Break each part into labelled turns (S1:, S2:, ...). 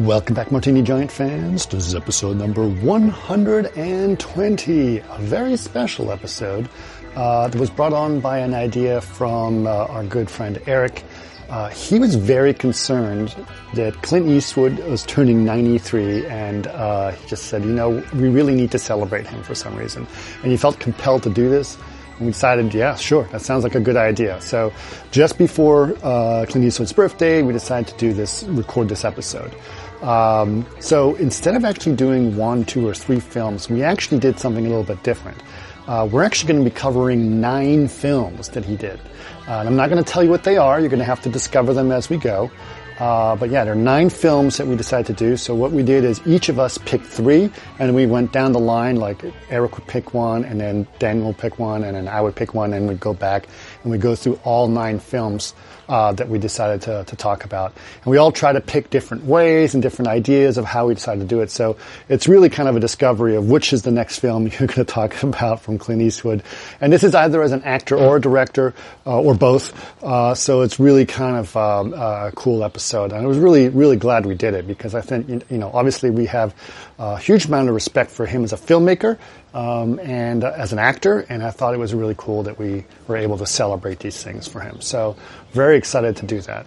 S1: Welcome back, Martini Giant fans. This is episode number 120, a very special episode uh, that was brought on by an idea from uh, our good friend Eric. Uh, he was very concerned that Clint Eastwood was turning 93 and uh, he just said, you know, we really need to celebrate him for some reason. And he felt compelled to do this. And we decided, yeah, sure, that sounds like a good idea. So just before uh, Clint Eastwood's birthday, we decided to do this, record this episode. Um, so instead of actually doing one, two, or three films, we actually did something a little bit different. Uh, we're actually going to be covering nine films that he did. Uh, and I'm not going to tell you what they are. You're going to have to discover them as we go. Uh, but yeah, there are nine films that we decided to do. So what we did is each of us picked three, and we went down the line. Like Eric would pick one, and then Daniel would pick one, and then I would pick one, and we'd go back and we go through all nine films uh, that we decided to, to talk about. And we all try to pick different ways and different ideas of how we decided to do it. So it's really kind of a discovery of which is the next film you're going to talk about from Clint Eastwood. And this is either as an actor or a director uh, or both. Uh, so it's really kind of um, a cool episode. And I was really, really glad we did it because I think, you know, obviously we have a huge amount of respect for him as a filmmaker um, and uh, as an actor, and I thought it was really cool that we were able to celebrate these things for him. So very excited to do that.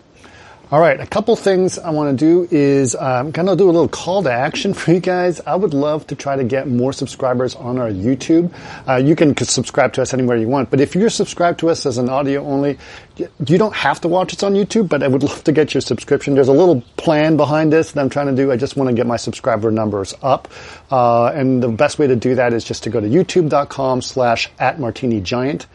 S1: All right, a couple things I want to do is I'm going to do a little call to action for you guys. I would love to try to get more subscribers on our YouTube. Uh, you can subscribe to us anywhere you want, but if you're subscribed to us as an audio only, you don't have to watch us on YouTube, but I would love to get your subscription. There's a little plan behind this that I'm trying to do. I just want to get my subscriber numbers up. Uh, and the best way to do that is just to go to youtube.com slash at martini giant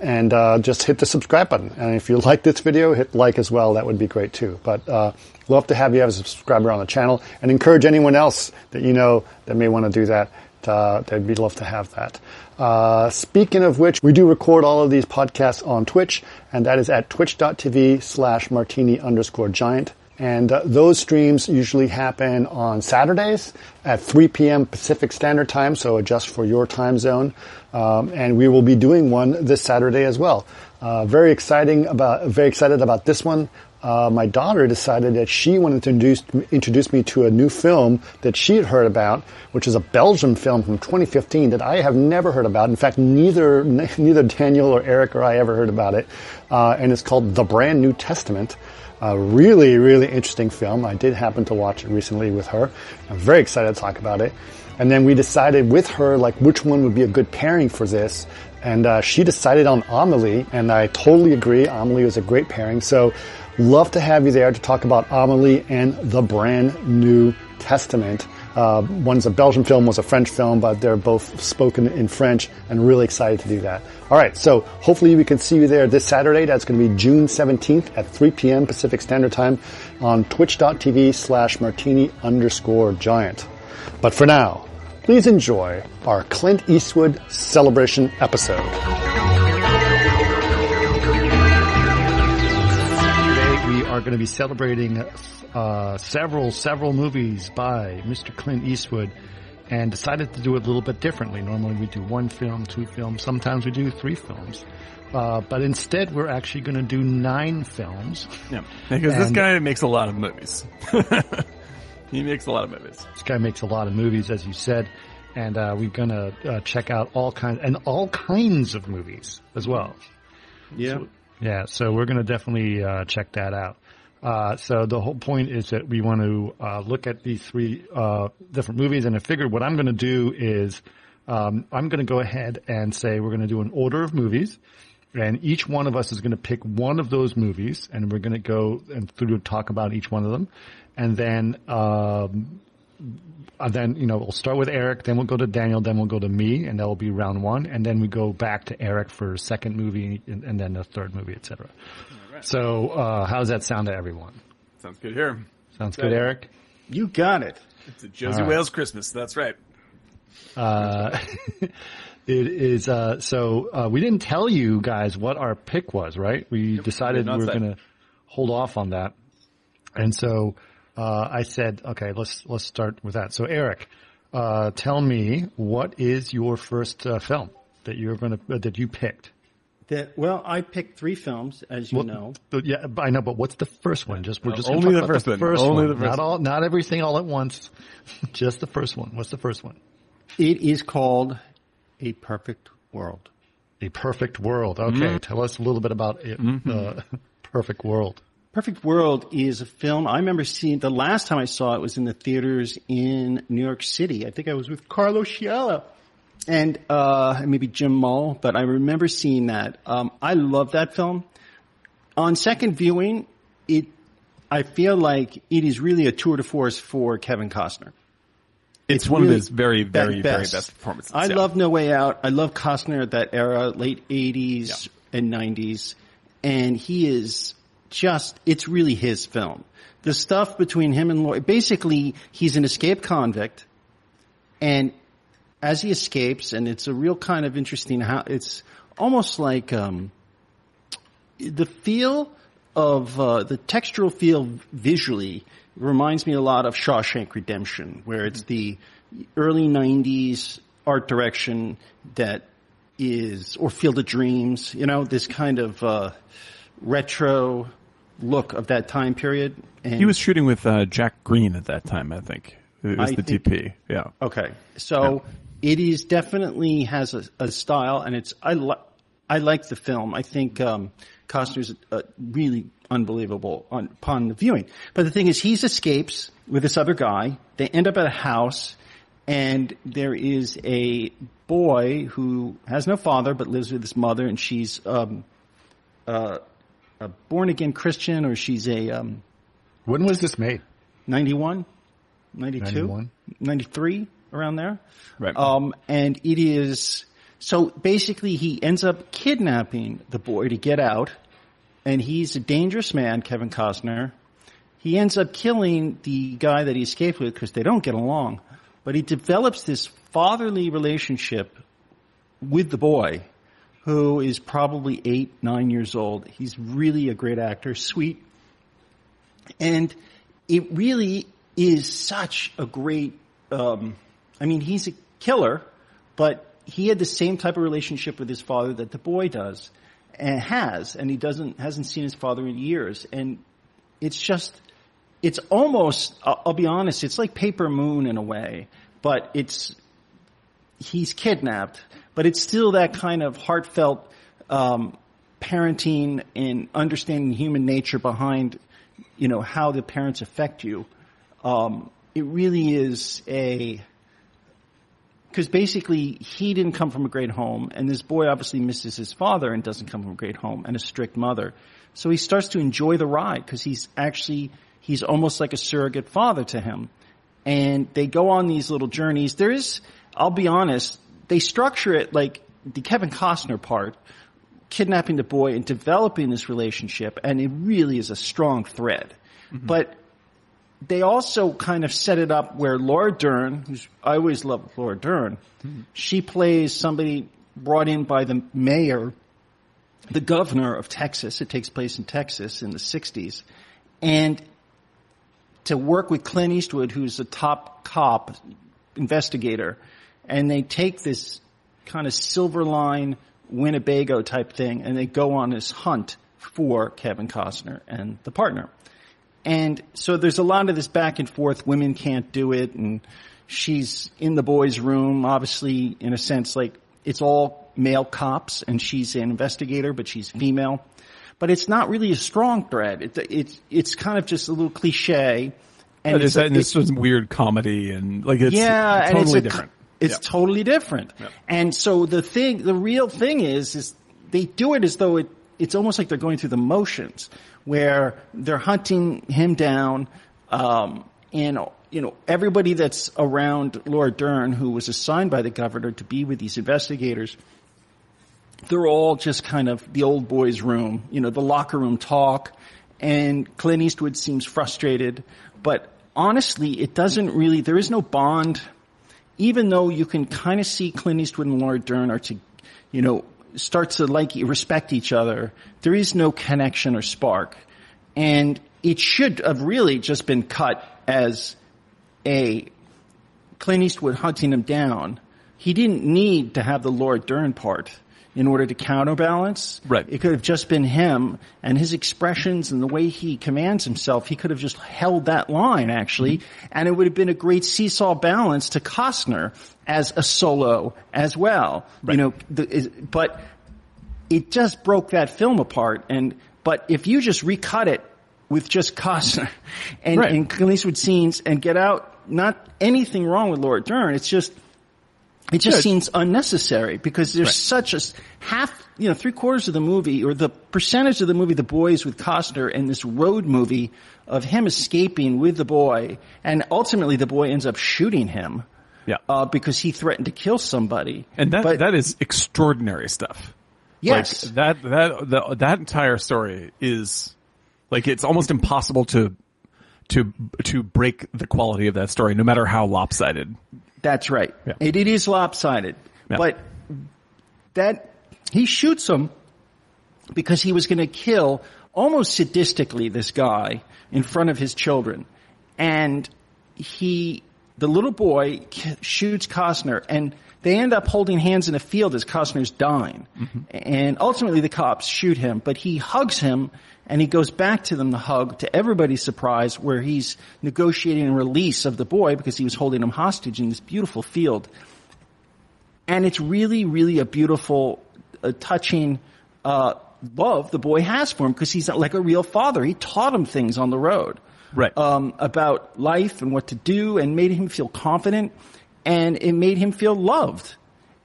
S1: and uh, just hit the subscribe button. And if you like this video, hit like as well. That would be great too. But uh, love to have you as a subscriber on the channel, and encourage anyone else that you know that may want to do that. Uh, they'd be love to have that. Uh, speaking of which, we do record all of these podcasts on Twitch, and that is at twitch.tv slash martini underscore giant. And uh, those streams usually happen on Saturdays at 3 p.m. Pacific Standard Time, so adjust for your time zone. Um, and we will be doing one this Saturday as well. Uh, very exciting about, very excited about this one. Uh, my daughter decided that she wanted to introduce, introduce me to a new film that she had heard about, which is a Belgian film from 2015 that I have never heard about. In fact, neither neither Daniel or Eric or I ever heard about it, uh, and it's called The Brand New Testament. A really, really interesting film. I did happen to watch it recently with her. I'm very excited to talk about it. And then we decided with her, like, which one would be a good pairing for this. And uh, she decided on Amelie, and I totally agree. Amelie was a great pairing. So, love to have you there to talk about Amelie and the brand new Testament. Uh, one's a Belgian film, one's a French film, but they're both spoken in French and really excited to do that. All right, so hopefully we can see you there this Saturday. That's going to be June 17th at 3 p.m. Pacific Standard Time on twitch.tv slash martini underscore giant. But for now, please enjoy our Clint Eastwood celebration episode. Today we are going to be celebrating uh, several, several movies by Mr. Clint Eastwood and decided to do it a little bit differently. Normally we do one film, two films, sometimes we do three films. Uh, but instead we're actually going to do nine films.
S2: Yeah, because and this guy makes a lot of movies. he makes a lot of movies.
S1: This guy makes a lot of movies, as you said. And uh, we're going to uh, check out all kinds, and all kinds of movies as well.
S2: Yeah.
S1: So, yeah, so we're going to definitely uh, check that out. Uh, so the whole point is that we want to uh, look at these three uh, different movies, and I figured what I'm going to do is um, I'm going to go ahead and say we're going to do an order of movies, and each one of us is going to pick one of those movies, and we're going to go and through talk about each one of them, and then. Um, and then you know we'll start with Eric, then we'll go to Daniel, then we'll go to me, and that will be round one, and then we go back to Eric for second movie, and, and then the third movie, etc. So, uh, how does that sound to everyone?
S2: Sounds good here.
S1: Sounds good, Eric?
S3: You got it.
S2: It's a Josie right. Wales Christmas. That's right.
S1: Uh, it is, uh, so, uh, we didn't tell you guys what our pick was, right? We yep, decided we were going to hold off on that. And so, uh, I said, okay, let's, let's start with that. So Eric, uh, tell me what is your first, uh, film that you're going to, that you picked?
S3: That well, I picked three films, as you
S1: Well,
S3: know.
S1: but yeah, I know, but what's the first one? Just we're just
S2: Only the first one.
S1: First
S2: Only
S1: one.
S2: the first
S1: not all, not everything all at once. just the first one. What's the first one?
S3: It is called A Perfect World.
S1: A Perfect World. Okay,
S2: Mm-hmm.
S1: tell us a little bit about it. Uh, Perfect World.
S3: Perfect World is a film I remember seeing the last time I saw it was in the theaters in New York City. I think I was with Carlo Scialla and uh maybe Jim Mull, but I remember seeing that. Um I love that film. On second viewing, it I feel like it is really a tour de force for Kevin Costner.
S2: It's, one
S3: really
S2: of his very, very,
S3: be-
S2: very best performances.
S3: I
S2: yeah.
S3: love No Way Out. I love Costner at that era, late 80s and 90s. And he is just, it's really his film. The stuff between him and Lloyd, basically, he's an escaped convict. And as he escapes, and it's a real kind of interesting how, it's almost like, um, the feel of uh, the textural feel visually reminds me a lot of Shawshank Redemption, where it's the early '90s art direction that is, or Field of Dreams, you know, this kind of uh, retro look of that time period. And
S2: He was shooting with uh, Jack Green at that time, I think. It was
S3: I
S2: the
S3: think-
S2: DP. Yeah.
S3: Okay, so it is definitely has a, a style, and it's I li- I like the film. I think um, Costner's uh, really unbelievable on, upon the viewing. But the thing is, he escapes with this other guy. They end up at a house, and there is a boy who has no father but lives with his mother, and she's um, uh, a born again Christian, or she's a um,
S1: When was this made?
S3: 91, 92,
S1: 91.
S3: 93, around there.
S2: Right.
S3: Um, and it is, so basically he ends up kidnapping the boy to get out, and he's a dangerous man, Kevin Costner. He ends up killing the guy that he escaped with because they don't get along. But he develops this fatherly relationship with the boy, who is probably eight, nine years old. He's really a great actor, sweet, and it really is such a great, um, I mean, he's a killer, but he had the same type of relationship with his father that the boy does and has, and he doesn't, hasn't seen his father in years. And it's just, it's almost, I'll, I'll be honest, it's like Paper Moon in a way, but it's, he's kidnapped, but it's still that kind of heartfelt, um, parenting and understanding human nature behind, you know, how the parents affect you. Um, it really is a, because basically he didn't come from a great home, and this boy obviously misses his father and doesn't come from a great home and a strict mother. So he starts to enjoy the ride because he's actually he's almost like a surrogate father to him, and they go on these little journeys. There is, I'll be honest, they structure it like the Kevin Costner part, kidnapping the boy and developing this relationship, and it really is a strong thread. Mm-hmm. But they also kind of set it up where Laura Dern, who's I always loved Laura Dern, mm-hmm. she plays somebody brought in by the mayor, the governor of Texas. It takes place in Texas in the '60s, and to work with Clint Eastwood, who's a top cop investigator, and they take this kind of silver line Winnebago type thing, and they go on this hunt for Kevin Costner and the partner. And so there's a lot of this back and forth. Women can't do it, and she's in the boys' room, obviously, in a sense, like it's all male cops, and she's an investigator, but she's female. But it's not really a strong thread. It, it's it's kind of just a little cliche. And
S2: It's,
S3: a-
S2: and it's just weird comedy and like it's
S3: yeah,
S2: totally
S3: it's a-
S2: different.
S3: It's totally different. And so the thing, the real thing is, is they do it as though it, it's almost like they're going through the motions, where they're hunting him down, um, and you know everybody that's around Laura Dern, who was assigned by the governor to be with these investigators. They're all just kind of the old boys' room, you know, the locker room talk, and Clint Eastwood seems frustrated, but honestly, it doesn't really. There is no bond even though you can kind of see Clint Eastwood and Laura Dern are to, you know, start to like respect each other, there is no connection or spark. And it should have really just been cut as a Clint Eastwood hunting him down. He didn't need to have the Laura Dern part. In order to counterbalance.
S2: Right.
S3: It could have just been him and his expressions and the way he commands himself. He could have just held that line actually, mm-hmm. and it would have been a great seesaw balance to Costner as a solo as well. You know, the, is, but it just broke that film apart. And but if you just recut it with just Costner and,
S2: Right.
S3: and Clint Eastwood scenes and get out, not anything wrong with Laura Dern. It's just it just
S2: Good.
S3: seems unnecessary because there's
S2: Right.
S3: such a half, you know, three quarters of the movie or the percentage of the movie, The Boys with Costner and this road movie of him escaping with the boy and ultimately the boy ends up shooting him.
S2: Yeah.
S3: Uh, because he threatened to kill somebody.
S2: And that
S3: But-
S2: that is extraordinary stuff.
S3: yes.
S2: Like that that the, that entire story is like it's almost impossible to to to break the quality of that story, no matter how lopsided.
S3: That's right.
S2: Yeah.
S3: It, it is lopsided.
S2: Yeah.
S3: But that he shoots him because he was going to kill almost sadistically this guy in front of his children. And he, the little boy k- shoots Costner and they end up holding hands in a field as Costner's dying. Mm-hmm. And ultimately the cops shoot him, but he hugs him and he goes back to them to hug to everybody's surprise where he's negotiating a release of the boy because he was holding him hostage in this beautiful field and it's really, really a beautiful, uh, touching uh, love the boy has for him because he's like a real father. He taught him things on the road,
S2: Right.
S3: Um, about life and what to do, and made him feel confident, and it made him feel loved.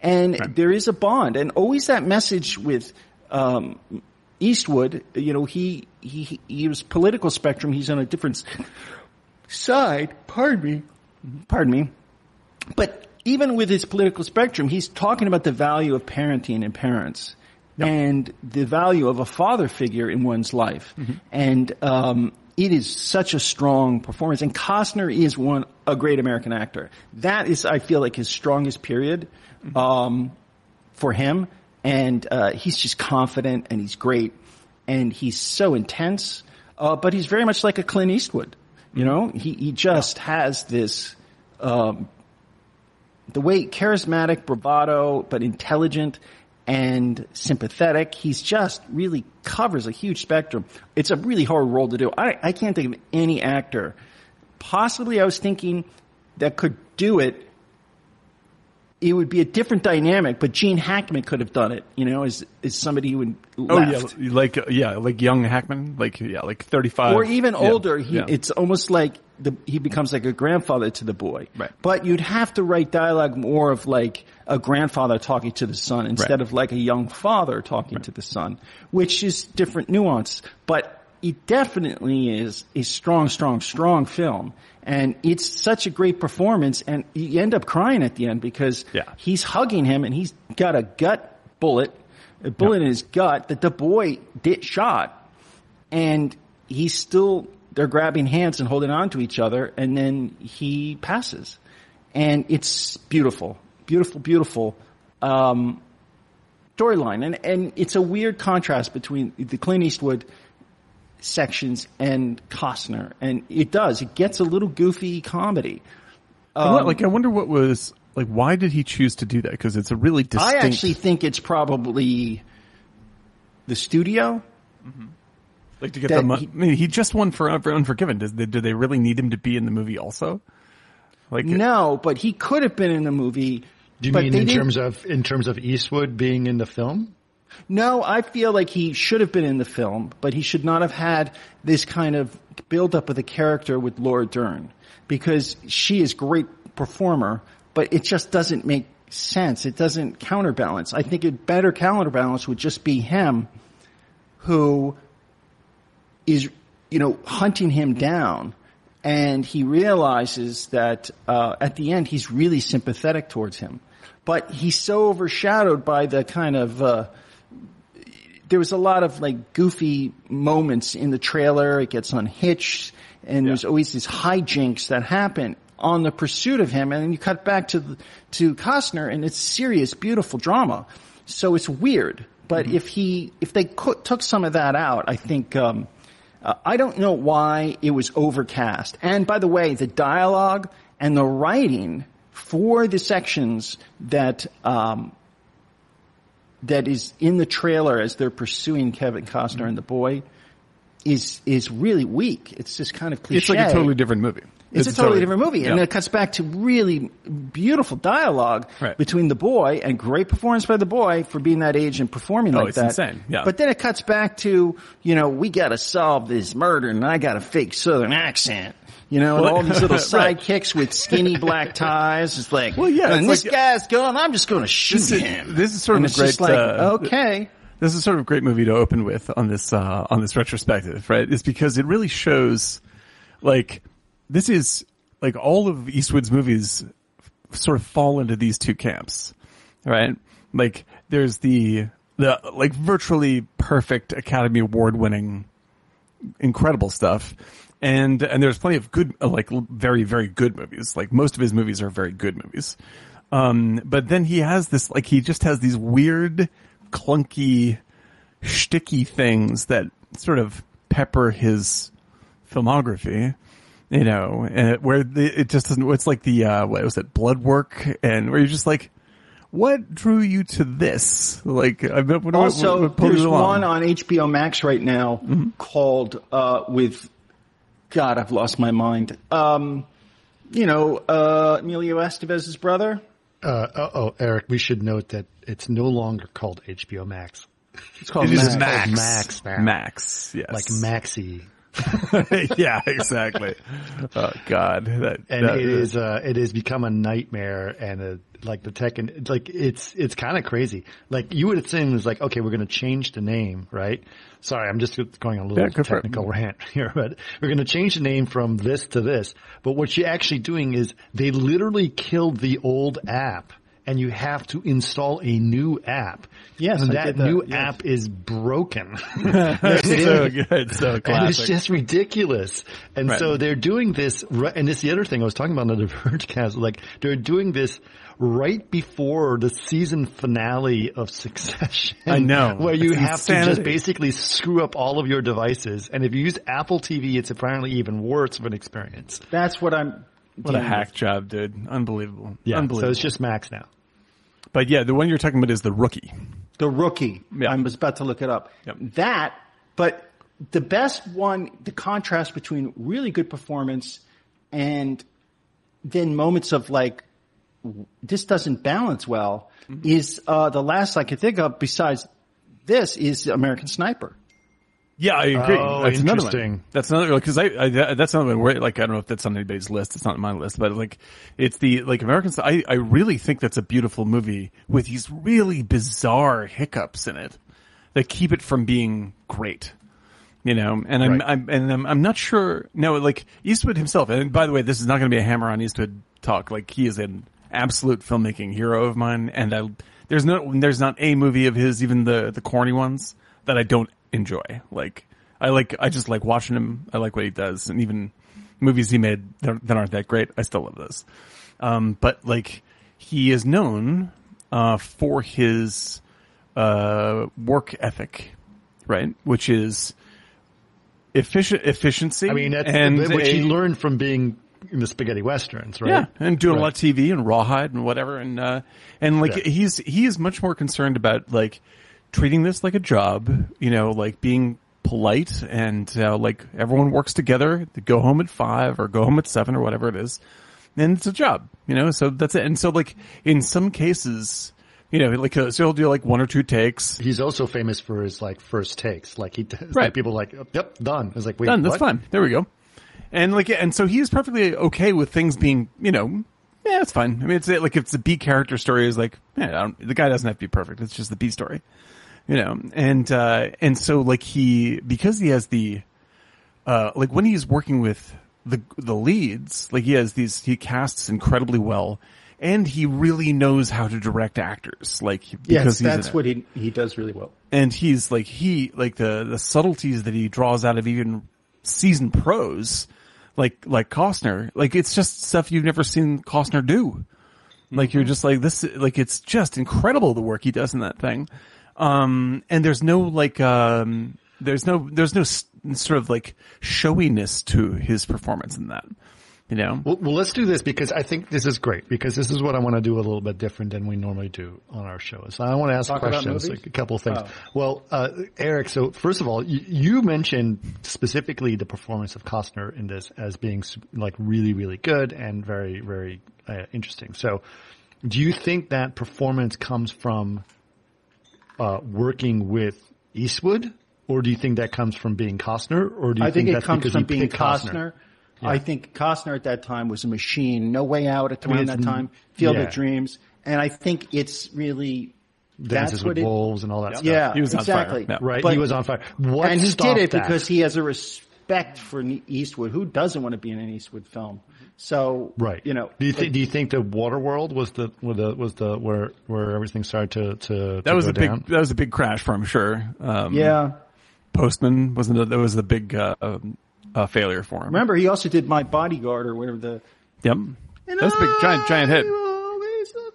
S3: And
S2: Right.
S3: there is a bond, and always that message with um, Eastwood. You know, he he he was political spectrum. He's on a different side. Pardon me. Pardon me. But even with his political spectrum, he's talking about the value of parenting and parents and the value of a father figure in one's life. And, um, it is such a strong performance. And Costner is one, a great American actor. That is, I feel like his strongest period, um, for him. And, uh, he's just confident and he's great and he's so intense. Uh, but he's very much like a Clint Eastwood. You know, he, he just has this, um, the way charismatic, bravado, but intelligent and sympathetic. He's just really covers a huge spectrum. It's a really hard role to do. I, I can't think of any actor. Possibly I was thinking that could do it. It would be a different dynamic, but Gene Hackman could have done it, you know, as, as somebody who would
S2: oh
S3: left.
S2: yeah, like yeah, like young Hackman, like yeah, like thirty five,
S3: or even
S2: yeah,
S3: older, he,
S2: yeah.
S3: it's almost like the, he becomes like a grandfather to the boy.
S2: Right.
S3: But you'd have to write dialogue more of like a grandfather talking to the son instead
S2: Right.
S3: of like a young father talking to the son, which is different nuance. But it definitely is a strong, strong, strong film. And it's such a great performance and you end up crying at the end because
S2: Yeah.
S3: he's hugging him and he's got a gut bullet, a bullet in his gut that the boy did shot. And he's still they're grabbing hands and holding on to each other and then he passes. And it's beautiful beautiful beautiful um storyline. And and it's a weird contrast between the Clint Eastwood sections and Costner and it does it gets a little goofy comedy
S2: I wonder- um, like I wonder what was like. Why did he choose to do that? Because it's a really distinct.
S3: I actually think it's probably the studio mm-hmm.
S2: like to get the. money.
S3: he-
S2: I mean, he just won for, for Unforgiven. Does they, do they really need him to be in the movie also? Like
S3: no but he could have been in the movie
S1: Do you
S3: but
S1: mean in terms of in terms of Eastwood being in the film?
S3: No, I feel like he should have been in the film, but he should not have had this kind of build up of the character with Laura Dern because she is great performer, but it just doesn't make sense. It doesn't counterbalance. I think a better counterbalance would just be him who is, you know, hunting him down and he realizes that uh, at the end he's really sympathetic towards him, but he's so overshadowed by the kind of uh, there was a lot of like goofy moments in the trailer. It gets unhitched, and there's always these hijinks that happen on the pursuit of him. And then you cut back to to Costner, and it's serious, beautiful drama. So it's weird. But if he if they co- took some of that out, I think. Um, uh, I don't know why it was overcast. And by the way, the dialogue and the writing for the sections that um, that is in the trailer as they're pursuing Kevin Costner and the boy is is really weak. It's just kind of cliche.
S2: It's like a totally different movie.
S3: It's, a totally different movie, and
S2: yeah.
S3: it cuts back to really beautiful dialogue
S2: Right.
S3: between the boy and great performance by the boy for being that age and performing oh, like
S2: Oh, it's
S3: that.
S2: insane, yeah.
S3: But then it cuts back to you know we got to solve this murder, and I got a fake Southern accent. You know, all these little sidekicks with skinny black ties. It's like,
S2: Well, yeah,
S3: and this
S2: like,
S3: guy's gone. I'm just going to shoot
S2: This is-
S3: him.
S2: this is sort
S3: and
S2: of great,
S3: just like,
S2: uh,
S3: okay,
S2: this is sort of a great movie to open with on this uh, on this retrospective, right? Is because it really shows like this is like all of Eastwood's movies f- sort of fall into these two camps, right? Like there's the the like virtually perfect Academy Award winning incredible stuff. And, and there's plenty of good, uh, like very, very good movies. Like most of his movies are very good movies. Um, but then he has this, like he just has these weird, clunky, sticky things that sort of pepper his filmography. You know, and where the, it just doesn't, it's like the, uh, what was it, blood work and where you're just like, what drew you to this? Like, I what, what,
S3: Also,
S2: what, what pulled
S3: there's one on HBO Max right now
S2: Mm-hmm.
S3: called uh, with God, I've lost my mind. Um, you know, uh, Emilio Estevez's brother.
S1: Uh, oh, Eric, we should note that it's no longer called HBO Max.
S3: It's called
S2: It is
S3: Max.
S2: Max.
S1: Max now.
S2: Max, yes.
S1: Like Maxi.
S2: yeah, exactly. Oh God, that,
S1: And
S2: that-
S1: it is, uh, it has become a nightmare and a, like the tech and like it's, it's kind of crazy. Like you would assume it's like, okay, we're going to change the name, right? Sorry, I'm just going a little
S2: Yeah, for
S1: technical rant here, but we're going to change the name from this to this. But what you're actually doing is they literally killed the old app and you have to install a new app.
S3: Yes,
S1: and
S3: I
S1: that,
S3: that,
S1: new
S3: yes.
S1: app is broken.
S2: It's so good, so
S1: And it's just ridiculous. And
S2: Right.
S1: so they're doing this, ri- and it's the other thing I was talking about on the Vergecast, like they're doing this right before the season finale of Succession.
S2: I know.
S1: Where you
S2: It's
S1: have to just basically screw up all of your devices. And if you use Apple TV, it's apparently even worse of an experience.
S3: That's what I'm.
S2: what a
S3: dealing
S2: hack job, dude! Unbelievable.
S1: Yeah, so
S2: Unbelievable.
S1: it's just Max now.
S2: But yeah, the one you're talking about is the rookie.
S3: The rookie.
S2: Yeah.
S3: I was about to look it up.
S2: Yep.
S3: That, but the best one, the contrast between really good performance and then moments of like, this doesn't balance well
S2: Mm-hmm.
S3: is, uh, the last I could think of besides this is American Sniper.
S2: Yeah, I agree.
S1: Oh,
S2: that's another
S1: interesting.
S2: one. That's another because I, I that's another one where like I don't know if that's on anybody's list. It's not on my list, but like it's the like American. I I really think that's a beautiful movie with these really bizarre hiccups in it that keep it from being great. You know, and I'm,
S1: Right.
S2: I'm and I'm, I'm not sure. No, like Eastwood himself. And by the way, this is not going to be a hammer on Eastwood talk. Like he is an absolute filmmaking hero of mine, and I, there's no there's not a movie of his, even the the corny ones, that I don't enjoy. Like I like I just like watching him. I like what he does, and even movies he made that, aren't that great, I still love those. Um, but like he is known uh, for his uh, work ethic, right? Which is efficient efficiency.
S1: I mean, that's
S2: and
S1: which he learned from being in the spaghetti westerns, right?
S2: yeah, and doing a lot of TV and rawhide and whatever, and uh, and like
S1: Yeah.
S2: he's he is much more concerned about like treating this like a job, you know, like being polite and uh, like everyone works together. They go home at five or go home at seven or whatever it is, and it's a job, you know. So that's it. And so like in some cases, you know, like uh, so he'll do like one or two takes.
S1: He's also famous for his like first takes. Like he, does,
S2: Right.
S1: like people are like, yep, done. It's like, wait,
S2: Done. That's
S1: what?
S2: fine. There we go. And like, and so he's perfectly okay with things being, you know, yeah, it's fine. I mean, it's like if it's a B character story, is like, don't, the guy doesn't have to be perfect. It's just the B story, you know. And uh, and so like he because he has the, uh, like when he's working with the the leads, like he has these, he casts incredibly well, and he really knows how to direct actors, like because
S3: Yes, that's what he he does really well.
S2: and he's like he like the the subtleties that he draws out of even seasoned pros like like Costner like it's just stuff you've never seen Costner do like you're just like this like it's just incredible the work he does in that thing um and there's no like um there's no there's no s- sort of like showiness to his performance in that You know,
S1: Well, well, let's do this because I think this is great because this is what I want to do a little bit different than we normally do on our show. So I want to ask
S3: Talk
S1: questions, like a couple of things.
S3: Oh.
S1: Well, uh, Eric, so first of all, you, you mentioned specifically the performance of Costner in this as being like really, really good and very, very uh, interesting. So do you think that performance comes from uh, working with Eastwood? Or do you think that comes from being Costner? Or do you
S3: I think, it
S1: that's
S3: comes from being
S1: picked
S3: Costner. I think Costner at that time was a machine. No Way Out at
S1: mean,
S3: around
S1: it's-
S3: that time. Field
S1: yeah.
S3: of Dreams. And I think it's really
S1: Dances
S3: that's
S1: with
S3: what it,
S1: Wolves and all that stuff.
S3: Yeah,
S2: He was on
S3: exactly.
S2: fire. Yeah.
S1: Right,
S3: But-
S1: he was on fire. What
S3: and he did it
S1: that?
S3: because he has a respect for Eastwood. Who doesn't want to be in an Eastwood film? So,
S1: right.
S3: you know,
S1: do you think? Do you think the Waterworld was the was the was the where where everything started to to,
S2: that
S1: to
S2: was
S1: go
S2: a big that was a big crash for him. Sure. Um,
S3: yeah.
S2: Postman wasn't that was the big uh, um, uh, failure for him.
S3: Remember, he also did My Bodyguard or whatever the.
S2: Yep. That was a big giant giant hit.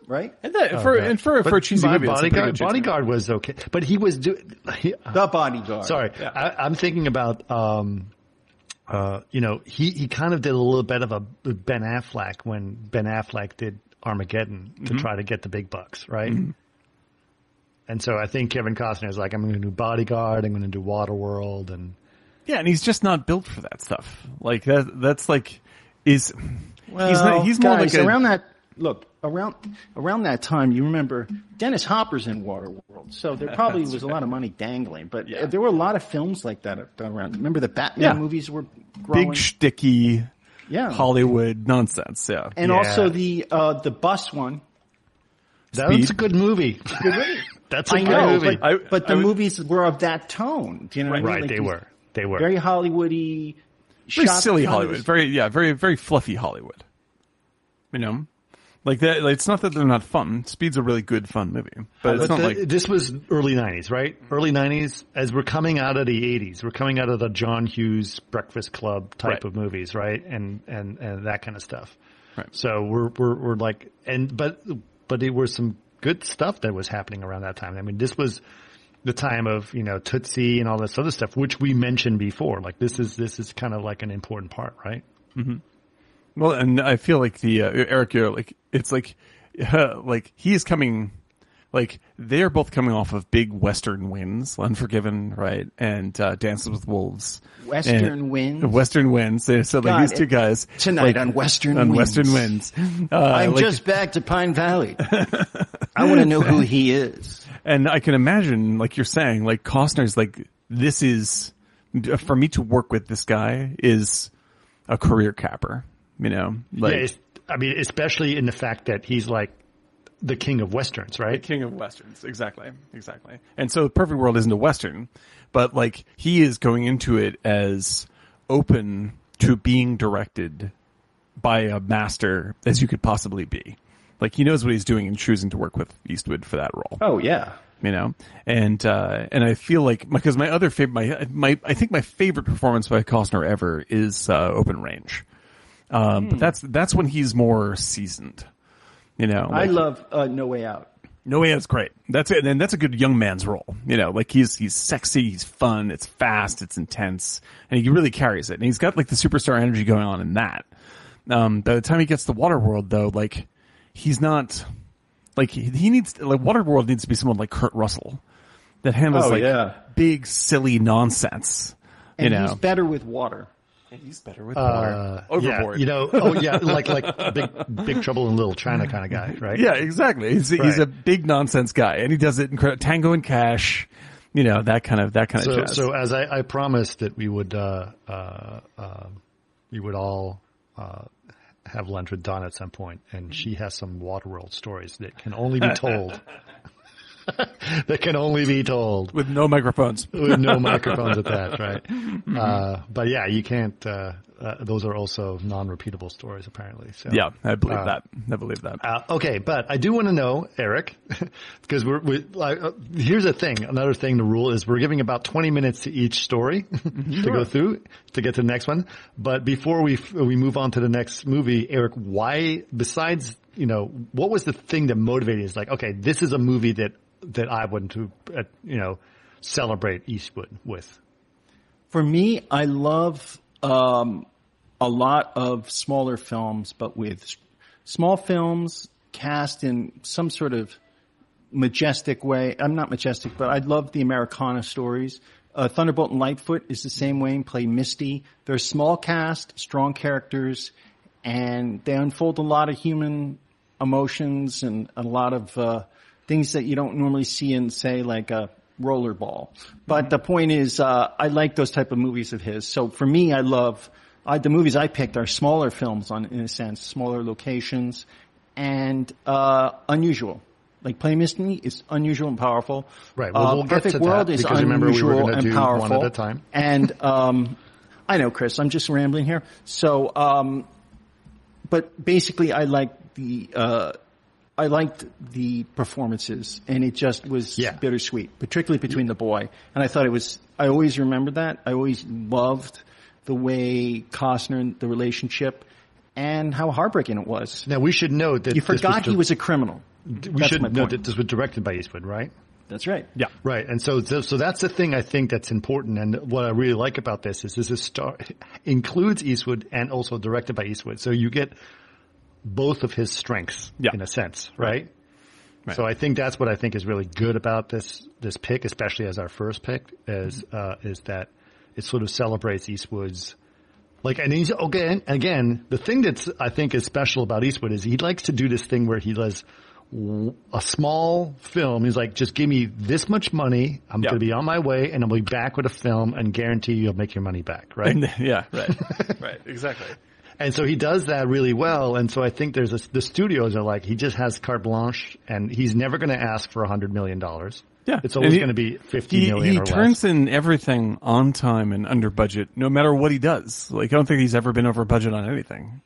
S3: Right?
S2: And, that, for, and for, for a cheesy
S1: My
S2: movie, that's a pretty
S1: bodyguard,
S2: good chase
S1: bodyguard was okay, but he was doing.
S3: The Bodyguard.
S1: Sorry, I, I'm thinking about. um uh, you know, he, he kind of did a little bit of a Ben Affleck when Ben Affleck did Armageddon
S2: Mm-hmm.
S1: to try to get the big bucks, right? And so I think Kevin Costner is like, I'm going to do Bodyguard, I'm going to do Waterworld, and
S2: Yeah, and he's just not built for that stuff. Like that. That's like is
S3: Well,
S2: he's not, he's more
S3: guys,
S2: like a,
S3: around that. Look around around that time. You remember Dennis Hopper's in Waterworld, so there probably was a lot of money dangling. But
S2: Yeah.
S3: there were a lot of films like that around. Remember the Batman
S2: Yeah.
S3: movies were growing.
S2: big sticky
S3: yeah,
S2: Hollywood nonsense. Yeah,
S3: and
S1: Yeah.
S3: also the uh, the bus one.
S1: that's
S2: Speed.
S1: a good movie. That's a
S3: I
S1: good
S3: know,
S1: movie.
S3: but,
S2: I-
S3: but the
S2: I would-
S3: movies were of that tone. Do you know what I mean?
S1: right,
S3: Like
S1: they were. They were.
S3: very Hollywoody.
S2: very silly Hollywood. Very yeah, very very fluffy Hollywood. You know, like that. Like, it's not that they're not fun. Speed's a really good fun movie, but it's
S1: But
S2: not
S1: the-
S2: like
S1: this was early '90s, right? Early '90s, as we're coming out of the '80s, we're coming out of the John Hughes Breakfast Club type
S2: Right.
S1: of movies, right? And and and that kind of stuff.
S2: Right.
S1: So we're we're we're like, and but but there was some good stuff that was happening around that time. I mean, this was the time of you know Tootsie and all this other stuff, which we mentioned before. Like this is this is kind of like an important part, right? Mm-hmm.
S2: Well, and I feel like the uh, Eric, you're like it's like uh, like he is coming. Like they are both coming off of big Western wins, Unforgiven, right, and uh, Dances with Wolves.
S3: Western
S2: And-
S3: wins?
S2: Western wins. So, so like
S3: God,
S2: these two guys
S3: tonight
S2: like,
S3: on Western
S2: on
S3: Wins.
S2: Western wins. Uh,
S3: I'm
S2: like-
S3: just back to Pine Valley. I want to know who he is.
S2: And I can imagine, like you're saying, like Costner's like, this is, for me to work with this guy is a career capper, you know? Like,
S1: yeah, it's, I mean, especially in the fact that he's like the king of westerns, right?
S2: The King of Westerns. Exactly. Exactly. And so the Perfect World isn't a Western, but like he is going into it as open to being directed by a master as you could possibly be. Like he knows what he's doing and choosing to work with Eastwood for that role.
S3: Oh yeah.
S2: you know and uh and i feel like because my other favorite my my i think my favorite performance by costner ever is uh open range um but that's that's when he's more seasoned you know
S3: I love uh, No Way Out.
S2: no way Out's great that's it and that's a good young man's role you know like he's he's sexy he's fun it's fast it's intense and he really carries it and he's got like the superstar energy going on in that um by the time he gets to waterworld though like he's not like he, he needs like Waterworld needs to be someone like Kurt Russell that handles
S3: Oh,
S2: like
S3: yeah.
S2: big silly nonsense.
S3: And
S2: you know,
S3: he's better with water.
S2: He's better with
S1: Uh,
S2: Overboard.
S1: Yeah, you know, oh yeah, like like big big trouble in Little China kind of guy, right?
S2: yeah, exactly. He's he's a big nonsense guy, and he does it incredible. Tango and Cash, you know that kind of that kind
S1: So
S2: of jazz.
S1: so as I, I promised that we would uh, uh, uh, we would all uh, have lunch with Dawn at some point, and she has some Waterworld stories that can only be told. that can only be told
S2: with no microphones.
S1: with no microphones at that, right? Uh, but yeah, you can't. Uh, uh, those are also non-repeatable stories, apparently. So
S2: Yeah, I believe
S1: Uh,
S2: that. I believe that.
S1: Uh, okay, but I do want to know, Eric, because we're, we, like, uh, here's the thing. Another thing, the rule is we're giving about 20 minutes to each story to go through to get to the next one. But before we, f- we move on to the next movie, Eric, why, besides, you know, what was the thing that motivated Is like, okay, this is a movie that, that I want to, uh, you know, celebrate Eastwood with.
S3: For me, I love um, a lot of smaller films, but with small films cast in some sort of majestic way. I'm not majestic, but I love the Americana stories. Uh, Thunderbolt and Lightfoot is the same way and play Misty. They're small cast, strong characters, and they unfold a lot of human emotions and a lot of uh, things that you don't normally see in, say, like a rollerball. But the point is, uh, I like those type of movies of his. So for me, I love I, the movies I picked are smaller films, on in a sense, smaller locations, and uh, unusual. Like Play Misty is unusual and powerful.
S1: Right. Well,
S3: Uh,
S1: we'll get
S3: Perfect
S1: to that
S3: World is
S1: because remember we
S3: and
S1: do one at a time.
S3: And um, I know, Chris, I'm just rambling here. So, um, but basically, I like the uh, I liked the performances, and it just was
S1: Yeah.
S3: bittersweet, particularly between the boy. And I thought it was. I always remembered that. I always loved the way Costner, and the relationship, and how heartbreaking it was.
S1: Now we should note that
S3: You
S1: this was
S3: forgot he was a criminal.
S1: We
S3: That's
S1: should
S3: my
S1: note that this was directed by Eastwood, right?
S3: That's right.
S2: Yeah.
S1: Right, and so, so so that's the thing I think that's important, and what I really like about this is this is star includes Eastwood and also directed by Eastwood, so you get both of his strengths
S2: Yeah.
S1: in a sense, right?
S2: Right.
S1: So I think that's what I think is really good about this this pick, especially as our first pick, is uh, is that it sort of celebrates Eastwood's like, and he's again again the thing that's I think is special about Eastwood is he likes to do this thing where he does a small film. He's like, just give me this much money. I'm
S2: Yeah.
S1: going to be on my way, and I'll be back with a film, and guarantee you'll make your money back, right?
S2: yeah. Right. right. Exactly.
S1: And so he does that really well. And so I think there's a, the studios are like, he just has carte blanche and he's never going to ask for a hundred million dollars.
S2: Yeah.
S1: It's always going to be fifty
S2: He,
S1: million
S2: he turns
S1: less.
S2: in everything on time and under budget, no matter what he does. Like, I don't think he's ever been over budget on anything.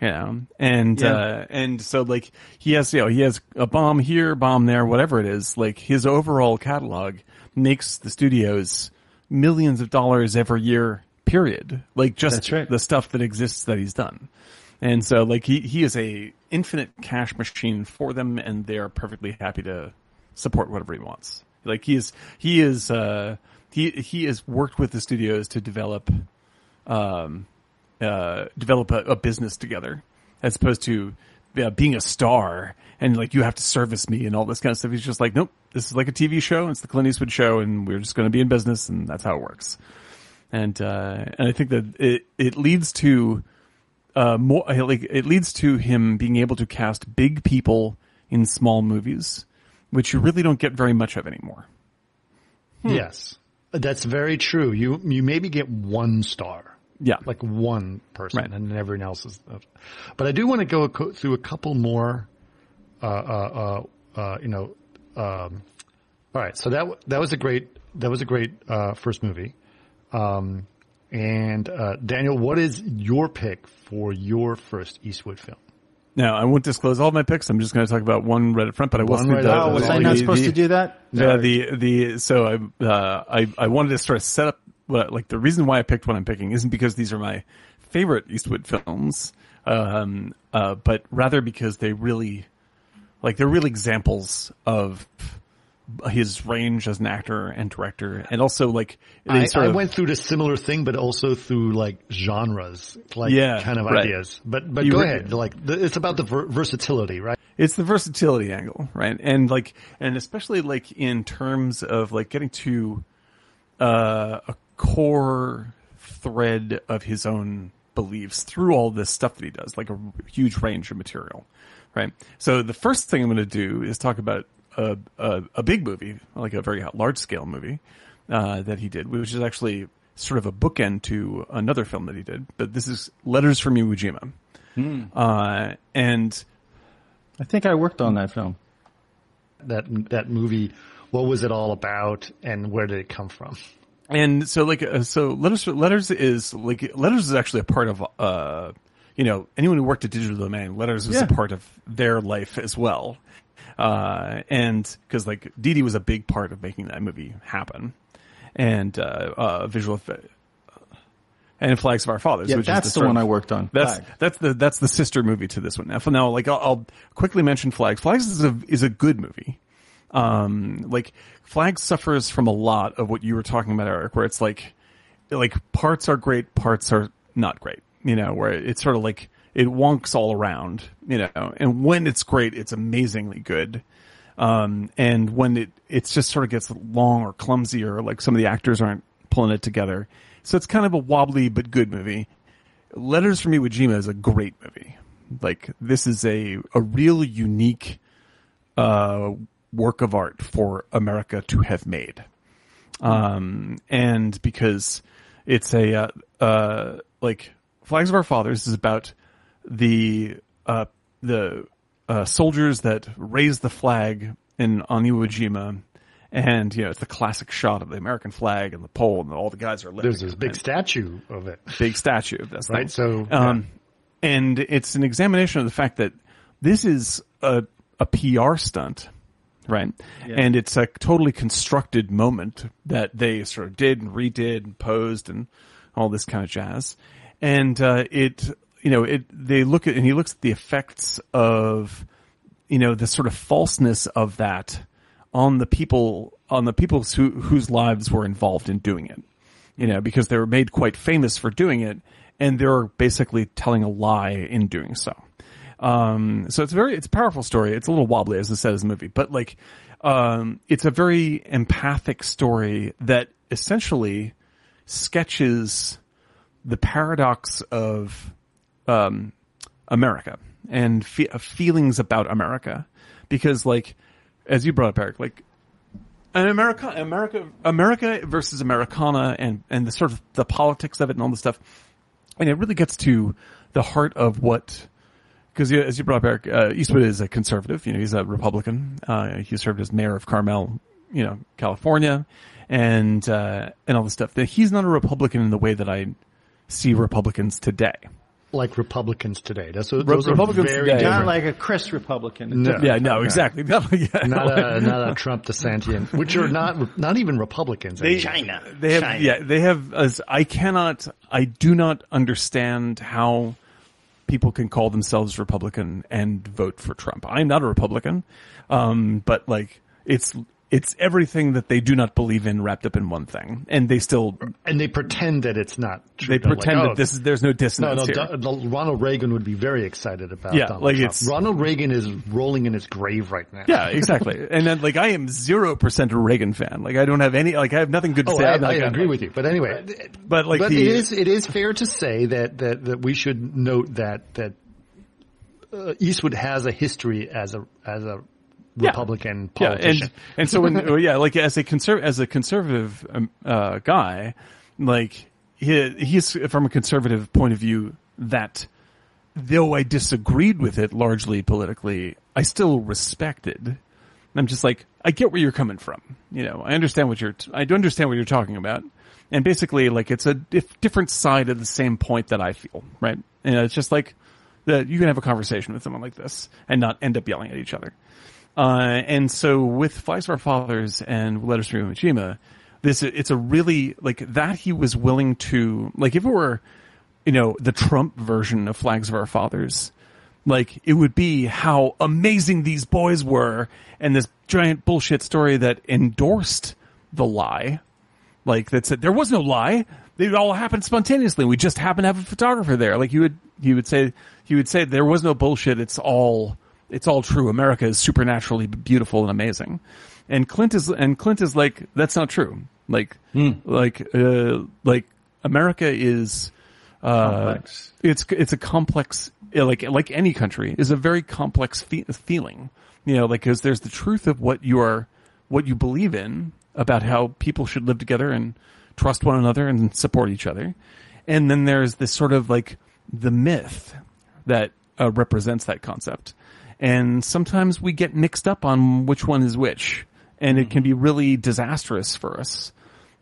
S2: You know, and,
S3: Yeah.
S2: uh, and so like, he has, you know, he has a bomb here, bomb there, whatever it is. Like, his overall catalog makes the studios millions of dollars every year, period. Like, just
S3: right.
S2: the stuff that exists that he's done. And so like he, he is a infinite cash machine for them and they're perfectly happy to support whatever he wants. Like he is, he is, uh, he, he has worked with the studios to develop, um, uh, develop a, a business together as opposed to uh, being a star and like you have to service me and all this kind of stuff. He's just like, nope, this is like a TV show. It's the Clint Eastwood show and we're just going to be in business and that's how it works. And, uh, and I think that it, it leads to, uh, more like it leads to him being able to cast big people in small movies, which you really don't get very much of anymore.
S1: Yes, that's very true. You you maybe get one star,
S2: Yeah,
S1: like one person,
S2: Right.
S1: and then everyone else is. But I do want to go co- through a couple more. Uh, uh, uh, uh, you know, um, all right. So that that was a great that was a great uh, first movie. Um, and uh, Daniel, what is your pick for your first Eastwood film?
S2: Now I won't disclose all my picks. I'm just going to talk about one right up front, but I will
S1: One
S2: speak
S1: right
S3: Oh, was I not supposed
S2: the-
S3: to do that?
S2: Yeah, the the so I uh, I I wanted to sort of set up what like the reason why I picked what I'm picking isn't because these are my favorite Eastwood films, um, uh, but rather because they really like they're real examples of his range as an actor and director, and also like
S1: I, I
S2: of-
S1: went through this similar thing, but also through like genres, like
S2: Yeah,
S1: kind of
S2: right.
S1: ideas. But but
S2: You
S1: go
S2: were-
S1: ahead. Like the, it's about the ver- versatility, right?
S2: it's the versatility angle, right? And like, and especially like in terms of like getting to uh, a core thread of his own beliefs through all this stuff that he does, like a huge range of material, right? So the first thing I'm going to do is talk about a, a, a big movie, like a very large scale movie uh, that he did, which is actually sort of a bookend to another film that he did. But this is Letters from Iwo Jima. Uh, and
S3: I think I worked on that film.
S1: That that movie. What was it all about, and where did it come from?
S2: And so like, uh, so letters, letters is like, letters is actually a part of, uh, you know, anyone who worked at Digital Domain, letters was
S3: Yeah.
S2: a part of their life as well. Uh, and cause like DD was a big part of making that movie happen. And, uh, uh, visual effect. And Flags of Our Fathers,
S3: Yeah,
S2: which
S3: that's
S2: is
S3: the
S2: sort
S3: one I worked on.
S2: That's
S3: Flag.
S2: that's the that's the sister movie to this one. Now, now like I'll, I'll quickly mention Flags. Flags is a is a good movie. Um, like Flags suffers from a lot of what you were talking about, Eric, where it's like like parts are great, parts are not great. you know, where it's sort of like it wonks all around, you know, and when it's great, it's amazingly good. Um, and when it, it's just sort of gets long or clumsy or like some of the actors aren't pulling it together. So it's kind of a wobbly but good movie. Letters from Iwo Jima is a great movie. Like this is a, a real unique, uh, work of art for America to have made. Um, and because it's a, uh, uh, like Flags of Our Fathers is about the, uh, the, uh, soldiers that raise the flag in, on Iwo Jima. And, you know, it's the classic shot of the American flag and the pole and all the guys are lifting.
S1: There's this big
S2: right?
S1: statue of it.
S2: big statue of this
S1: Right,
S2: thing.
S1: so,
S2: um, and it's an examination of the fact that this is a a PR stunt, right? And it's a totally constructed moment that they sort of did and redid and posed and all this kind of jazz. And uh, it, you know, it they look at and he looks at the effects of, you know, the sort of falseness of that on the people on the people who, whose lives were involved in doing it you know, because they were made quite famous for doing it, and they're basically telling a lie in doing so. Um, so it's very, it's a powerful story. It's a little wobbly, as I said, as a movie, but like, um, it's a very empathic story that essentially sketches the paradox of, um, America and fe- uh, feelings about America. Because like, as you brought up, Eric, like, and America, America, America versus Americana, and and the sort of the politics of it and all the stuff, and it really gets to the heart of what. Because as you brought up, Eric, uh, Eastwood is a conservative. You know, he's a Republican. Uh, he served as mayor of Carmel, you know, California, and uh, and all the stuff. That he's not a Republican in the way that I see Republicans today.
S1: Like Republicans today. That's those
S2: Republicans
S1: are very
S2: today-
S3: Not like a Chris Republican.
S1: No.
S2: Yeah, no, exactly. Yeah.
S1: not a not a Trump DeSantian, which are not not even Republicans.
S2: They.
S3: China.
S2: They have,
S3: China.
S2: yeah, they have, as I cannot, I do not understand how people can call themselves Republican and vote for Trump. I'm not a Republican. Um, but like, it's, it's everything that they do not believe in wrapped up in one thing. And they still,
S1: and they pretend that it's not true.
S2: they
S1: They're like,
S2: pretend
S1: "Oh,
S2: that this is, there's no
S1: No,
S2: dissonance
S1: no, Don- Ronald Reagan would be very excited about
S2: Yeah,
S1: Donald
S2: like
S1: Trump.
S2: it's-
S1: Ronald Reagan is rolling in his grave right now.
S2: yeah, exactly. and then like, I am 0% a Reagan fan. Like, I don't have any, like, I have nothing good to
S1: Oh,
S2: say.
S1: I, I agree with you. But anyway,
S2: But like
S1: but
S2: the,
S1: it is it is fair to say that that, that we should note that that uh, Eastwood has a history as a as a. Republican
S2: Yeah,
S1: politician.
S2: and and so when yeah, like as a conserv as a conservative um, uh, guy, like he he's from a conservative point of view that though I disagreed with it largely politically, I still respected. And I'm just like I get where you're coming from. You know, I understand what you're I do understand what you're talking about. And basically, like it's a dif- different side of the same point that I feel, right? And it's just like that you can have a conversation with someone like this and not end up yelling at each other. Uh, and so with Flags of Our Fathers and Letters from Iwo this, it's a really, like, that he was willing to, like, if it were, you know, the Trump version of Flags of Our Fathers, like, it would be how amazing these boys were and this giant bullshit story that endorsed the lie. Like, that said, there was no lie. It all happened spontaneously. We just happened to have a photographer there. Like, he would, he would say, he would say, there was no bullshit. It's all, it's all true. America is supernaturally beautiful and amazing. And Clint is, and Clint is like, that's not true. Like, like, uh, like America is, uh,
S3: Complex.
S2: it's, it's a complex, like, like any country is a very complex fe- feeling, you know, like, cause there's the truth of what you are, what you believe in about how people should live together and trust one another and support each other. And then there's this sort of like the myth that uh, represents that concept. And sometimes we get mixed up on which one is which. And it can be really disastrous for us,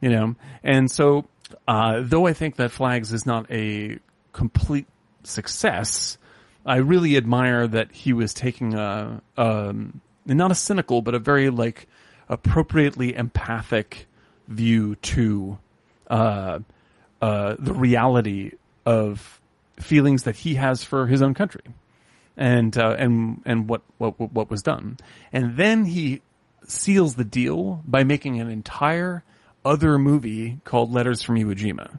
S2: you know? And so, uh, though I think that Flags is not a complete success, I really admire that he was taking a, um, not a cynical, but a very like appropriately empathic view to, uh, uh, the reality of feelings that he has for his own country and uh, and and what, what what was done and then he seals the deal by making an entire other movie called Letters from Iwo Jima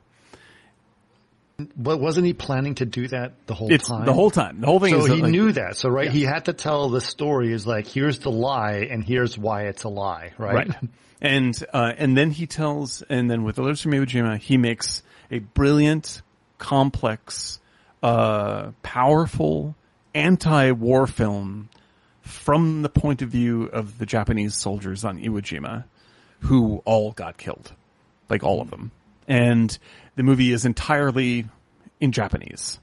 S1: But wasn't he planning to do that the whole
S2: It's
S1: time?
S2: the whole time. The whole thing
S1: So
S2: is
S1: he
S2: like,
S1: knew that. So right, he had to tell the story is like, here's the lie and here's why it's a lie, right?
S2: Right. And uh, and then he tells, and then with Letters from Iwo Jima, he makes a brilliant, complex, uh, powerful anti-war film from the point of view of the Japanese soldiers on Iwo Jima, who all got killed, like all of them. And the movie is entirely in Japanese,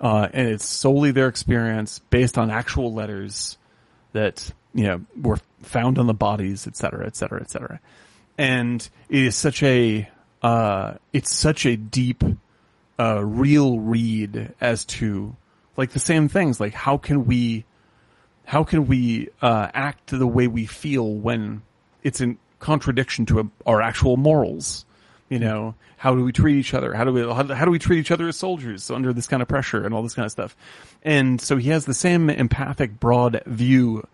S2: uh, and it's solely their experience based on actual letters that you know were found on the bodies, et cetera, et cetera, et cetera. And it is such a uh, it's such a deep, uh, real read as to like the same things. Like how can we how can we uh, act the way we feel when it's in contradiction to our actual morals? You know, how do we treat each other? How do we how, how do we treat each other as soldiers under this kind of pressure and all this kind of stuff? And so he has the same empathic, broad view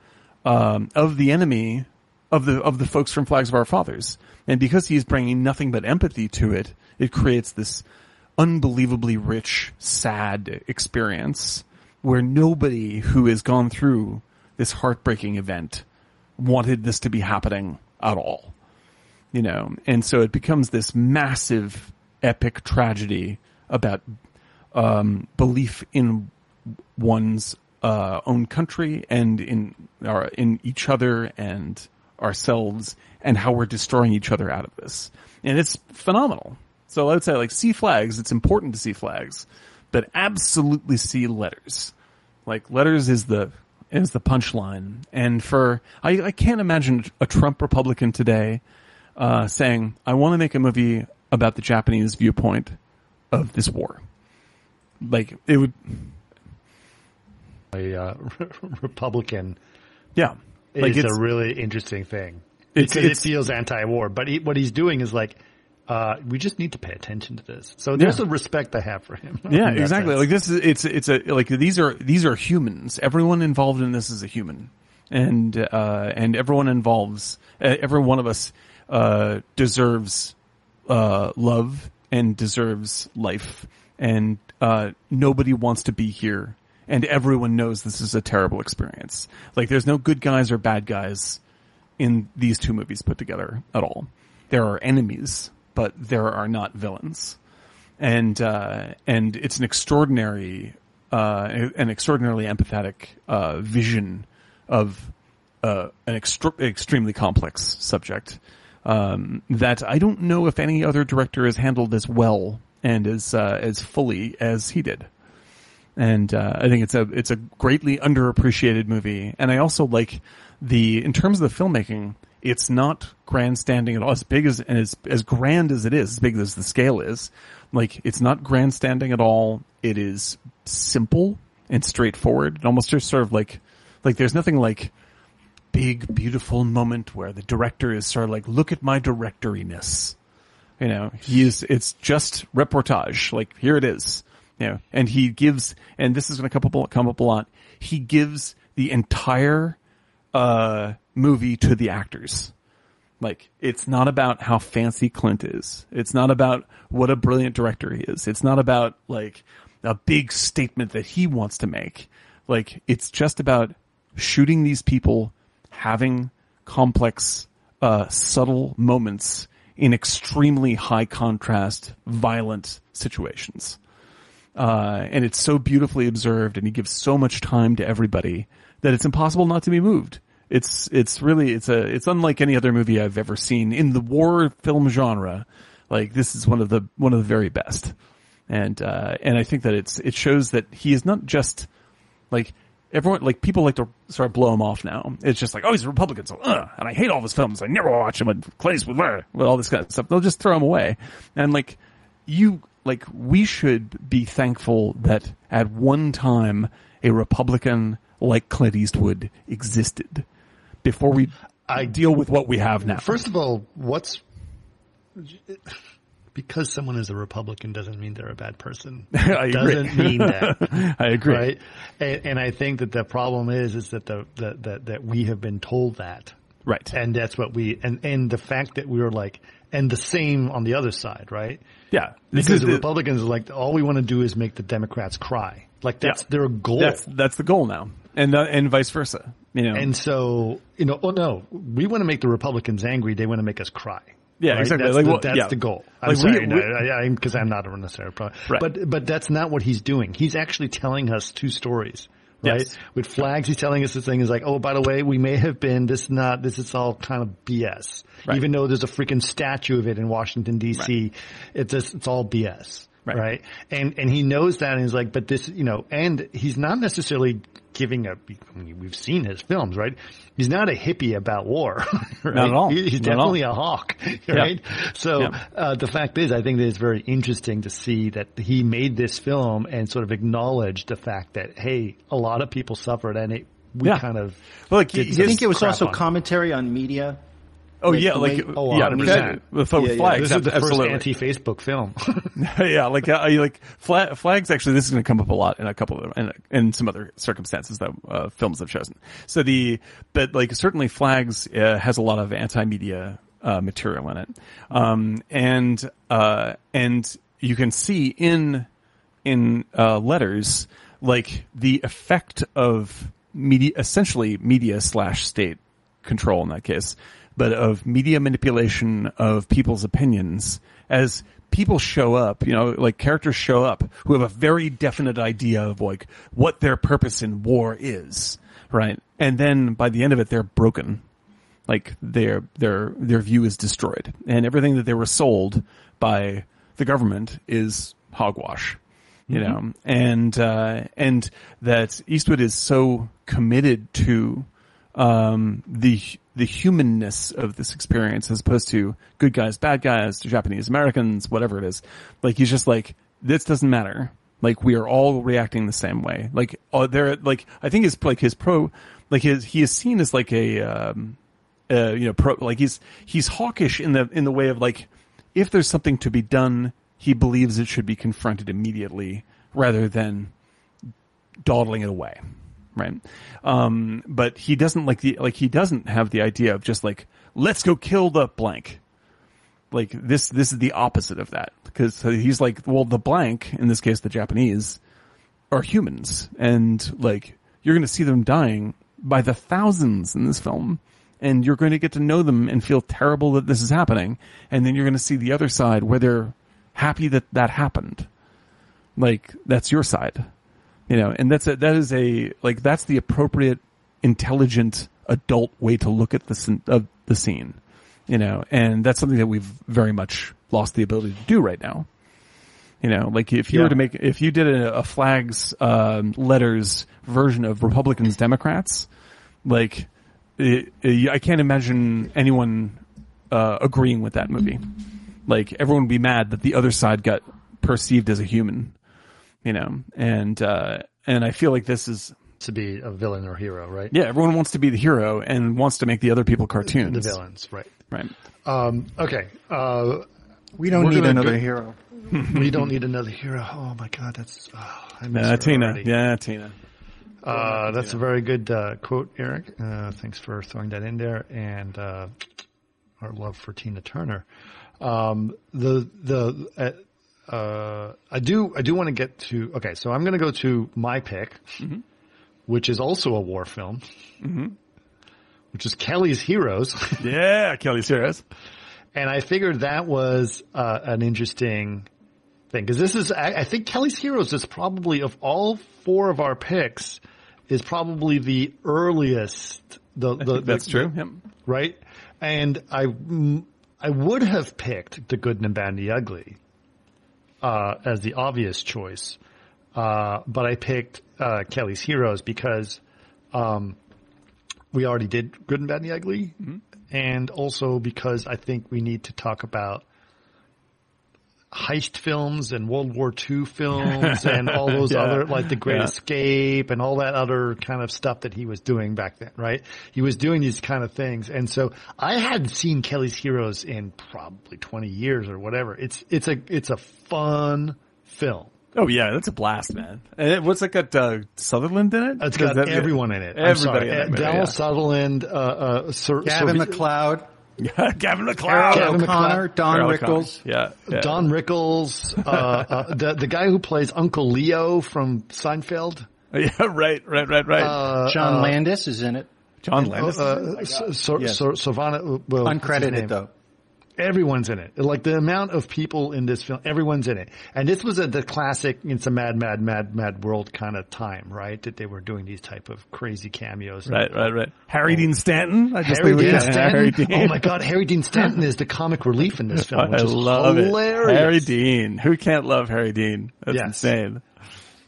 S2: um, of the enemy of the of the folks from Flags of Our Fathers, and because he's bringing nothing but empathy to it, it creates this unbelievably rich, sad experience where nobody who has gone through this heartbreaking event wanted this to be happening at all. You know, and so it becomes this massive, epic tragedy about um, belief in one's uh, own country and in our, in each other and ourselves and how we're destroying each other out of this. And it's phenomenal. So I would say like see flags. It's important to see flags, but absolutely see letters. Like letters is the is the punchline. And for I, I can't imagine a Trump Republican today uh, saying, "I want to make a movie about the Japanese viewpoint of this war." Like it would,
S1: A uh, Republican
S2: yeah. Like
S1: is a really interesting thing
S2: It's-
S1: because
S2: it's-
S1: it feels anti-war. But he, what he's doing is like, uh, we just need to pay attention to this. So there's
S2: Yeah.
S1: a respect I have for him.
S2: Yeah, exactly.
S1: sense.
S2: Like this is it's it's a like these are these are humans. Everyone involved in this is a human, and uh, and everyone involves uh, every one of us uh, deserves uh, love and deserves life, and uh, nobody wants to be here, and everyone knows this is a terrible experience. Like there's no good guys or bad guys in these two movies put together at all. There are enemies, but there are not villains and uh, and it's an extraordinary, uh, an extraordinarily empathetic uh, vision of uh, an extremely complex subject um, that I don't know if any other director has handled as well and as uh, as fully as he did. And uh, I think it's a it's a greatly underappreciated movie, and I also like the in terms of the filmmaking. It's not grandstanding at all. As big as and as as grand as it is, as big as the scale is, like it's not grandstanding at all. It is simple and straightforward. It almost just sort of like like there's nothing like big beautiful moment where the director is sort of like look at my directoriness. You know, he is, it's just reportage. Like, here it is. You know, and he gives, and this is going to come up, come up a lot. He gives the entire, uh, movie to the actors. Like, it's not about how fancy Clint is. It's not about what a brilliant director he is. It's not about, like, a big statement that he wants to make. Like, it's just about shooting these people, having complex, uh, subtle moments in extremely high contrast, violent situations. Uh, and it's so beautifully observed and he gives so much time to everybody that it's impossible not to be moved. It's, it's really, it's a, it's unlike any other movie I've ever seen in the war film genre. Like this is one of the, one of the very best. And, uh, and I think that it's, it shows that he is not just like, everyone, like people like to sort of blow him off now. It's just like, oh, he's a Republican, so, uh, and I hate all his films. I never watch him and Clay's with, uh, with all this kind of stuff. They'll just throw him away. And like, you, like, we should be thankful that at one time a Republican like Clint Eastwood existed before we
S1: I-
S2: deal with what we have now.
S1: First of all, what's because someone is a Republican doesn't mean they're a bad person.
S2: I agree.
S1: doesn't mean that.
S2: I agree.
S1: Right. And, and I think that the problem is, is that the, that, that, that we have been told that.
S2: Right.
S1: And that's what we, and, and the fact that we were like and the same on the other side, right?
S2: Yeah, this
S1: Because
S2: is
S1: the,
S2: the-
S1: Republicans are like, all we want to do is make the Democrats cry. Like that's
S2: Yeah.
S1: their goal.
S2: That's that's the goal now, and uh, and vice versa. You know,
S1: and so, you know, oh no, we want to make the Republicans angry. They want to make us cry.
S2: Yeah,
S1: right?
S2: exactly.
S1: That's,
S2: Like,
S1: the, that's
S2: yeah.
S1: the goal. I'm
S2: Like,
S1: sorry, no, because I'm not a necessary pro.
S2: Right.
S1: But but that's not what he's doing. He's actually telling us two stories. Right.
S2: Yes.
S1: With flags, he's telling us this thing is like, oh, by the way, we may have been this not this is all kind of BS.
S2: Right.
S1: Even though there's a freaking statue of it in Washington D.C., it's just, it's all BS.
S2: Right.
S1: right? And and he knows that, and he's like, but this, you know, and he's not necessarily giving a. I mean, we've seen his films, right? He's not a hippie about war. Right?
S2: Not at all.
S1: He- he's
S2: Not at all.
S1: definitely a hawk, right? So
S2: Yeah.
S1: uh, the fact is, I think that it's very interesting to see that he made this film and sort of acknowledged the fact that hey, a lot of people suffered, and it we
S2: Yeah.
S1: kind of
S2: Well, like,
S3: I think it was also
S1: on.
S3: commentary on media.
S2: Oh
S3: like,
S2: yeah, like
S1: Oh,
S2: yeah,
S1: 100%.
S2: okay, with with
S3: Yeah, yeah.
S2: flags.
S1: This is the first
S2: absolutely.
S1: anti-Facebook film.
S2: yeah, like uh, like flag, flags. Actually, this is going to come up a lot in a couple of in, in some other circumstances that uh, films have chosen. So the but like certainly flags uh, has a lot of anti-media uh, material in it, um, and uh, and you can see in in uh, letters like the effect of media, essentially media slash state control in that case, but of media manipulation of people's opinions as people show up, you know, like characters show up who have a very definite idea of like what their purpose in war is, right? And then by the end of it, they're broken. Like their, their, their view is destroyed and everything that they were sold by the government is hogwash you know, and uh, and that Eastwood is so committed to um, the the humanness of this experience, as opposed to good guys, bad guys, Japanese Americans, whatever it is. Like he's just like this doesn't matter. Like we are all reacting the same way. Like uh, there, like I think his like his pro, like his he is seen as like a um, uh, you know pro like he's he's hawkish in the in the way of like if there's something to be done he believes it should be confronted immediately rather than dawdling it away right? Um but he doesn't like the like he doesn't have the idea of just like let's go kill the blank. Like this this is the opposite of that. Because he's like well the blank in this case the japanese are humans. And like you're going to see them dying by the thousands in this film. And you're going to get to know them and feel terrible that this is happening. And then you're going to see the other side where they're happy that that happened. Like that's your side you know and that's a, that is a like that's the appropriate intelligent adult way to look at the scene, of the scene you know and that's something that we've very much lost the ability to do right now you know, like if you
S1: Yeah.
S2: were to make, if you did a, a flags, um, letters version of Republicans, Democrats, like, it, it- I can't imagine anyone, uh, agreeing with that movie. Like everyone would be mad that the other side got perceived as a human, you know, and, uh, and I feel like this is,
S1: to be a villain or hero, right?
S2: yeah, everyone wants to be the hero and wants to make the other people cartoons.
S1: The
S2: cartoons.
S1: villains, right?
S2: Right.
S1: Um, okay. Uh,
S3: We don't
S1: We're
S3: need another
S1: go-
S3: hero.
S1: we don't need another hero. Oh my god, that's oh, I miss
S2: Yeah, Tina.
S1: already.
S2: Yeah, Tina.
S1: Uh, that's a very good uh, quote, Eric. Uh, thanks for throwing that in there, and uh, our love for Tina Turner. Um, the the uh, I do I do want to get to okay, so I'm going to go to my pick, which is also a war film, which is Kelly's Heroes.
S2: Yeah, Kelly's Heroes.
S1: And I figured that was uh, an interesting thing because this is, I, I think Kelly's Heroes is probably of all four of our picks is probably the earliest. The, the
S2: That's
S1: the-
S2: true. Yep.
S1: right? And I, I would have picked the Good and the Bad and the Ugly uh, as the obvious choice, uh, but I picked uh, Kelly's Heroes because um, we already did Good and Bad and the Ugly, and also because I think we need to talk about heist films and World War II films and all those
S2: Yeah.
S1: other like The Great
S2: Yeah.
S1: Escape and all that other kind of stuff that he was doing back then, right? He was doing these kind of things. And so I hadn't seen Kelly's Heroes in probably 20 years or whatever. It's, it's a, it's a fun film.
S2: Oh yeah, that's a blast, man. And it, what's it got uh, Sutherland in it?
S1: It's got
S2: that-
S1: everyone in it. I'm
S2: Everybody
S1: sorry.
S2: in that movie,
S1: Donald
S2: yeah.
S1: Sutherland, uh, uh, Sir,
S3: Gavin
S1: Sir-
S3: MacLeod.
S2: Gavin
S3: MacLeod,
S1: Kevin
S3: O'Connor,
S1: MacLeod.
S3: Don
S2: Harold O'Connor.
S3: Rickles.
S2: Yeah, yeah.
S1: Don Rickles, uh, uh, the the guy who plays Uncle Leo from Seinfeld.
S2: Yeah, right, right, right, right.
S1: Uh,
S3: John Landis is in it.
S2: John Landis.
S1: uh, so, so,
S3: Yes.
S1: so, Savannah, well,
S3: Uncredited though.
S1: Everyone's in it. Like the amount of people in this film, everyone's in it. And this was a, the classic, it's a mad, mad, mad, mad world kind of time, right? That they were doing these type of crazy cameos.
S2: right, right, right. Harry Dean Stanton. I just
S1: Harry
S2: think
S1: Dean
S2: got
S1: Stanton.
S2: Harry Dean.
S1: Oh my God, Harry Dean Stanton is the comic relief in this film,
S2: I
S1: is
S2: love
S1: hilarious.
S2: it. Harry Dean. Who can't love Harry Dean? That's
S1: Yes.
S2: insane.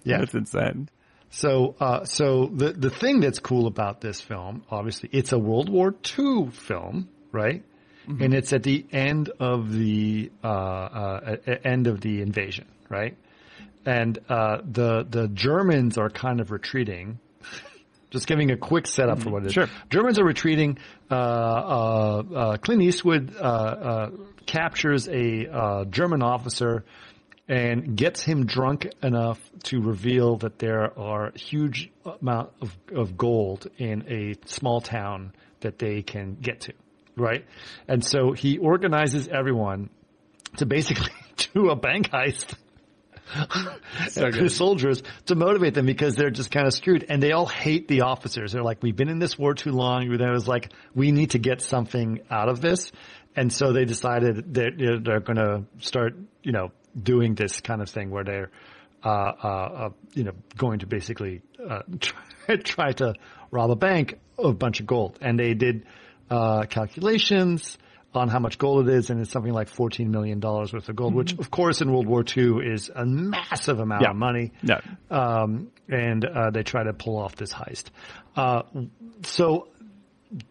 S1: Yeah.
S2: That's insane.
S1: So, uh, so the the thing that's cool about this film, obviously, it's a World War II film, right? And it's at the end of the uh, uh, end of the invasion, right? And uh, the the Germans are kind of retreating. Just giving a quick setup for what it is.
S2: Sure.
S1: Germans are retreating. Uh, uh, uh, Clint Eastwood uh, uh, captures a uh, German officer and gets him drunk enough to reveal that there are huge amount of, of gold in a small town that they can get to, right? And so he organizes everyone to basically do a bank heist. the soldiers to motivate them because they're just kind of screwed and they all hate the officers. They're like, we've been in this war too long. And it was like, we need to get something out of this. And so they decided that they're, they're going to start, you know, doing this kind of thing where they're, uh, uh, uh, you know, going to basically, uh, try, try to rob a bank of a bunch of gold. And they did, uh, calculations on how much gold it is, and it's something like $14 million worth of gold, which of course in World War II is a massive amount
S2: Yeah.
S1: of money.
S2: Yeah.
S1: Um, and, uh, they try to pull off this heist. Uh, so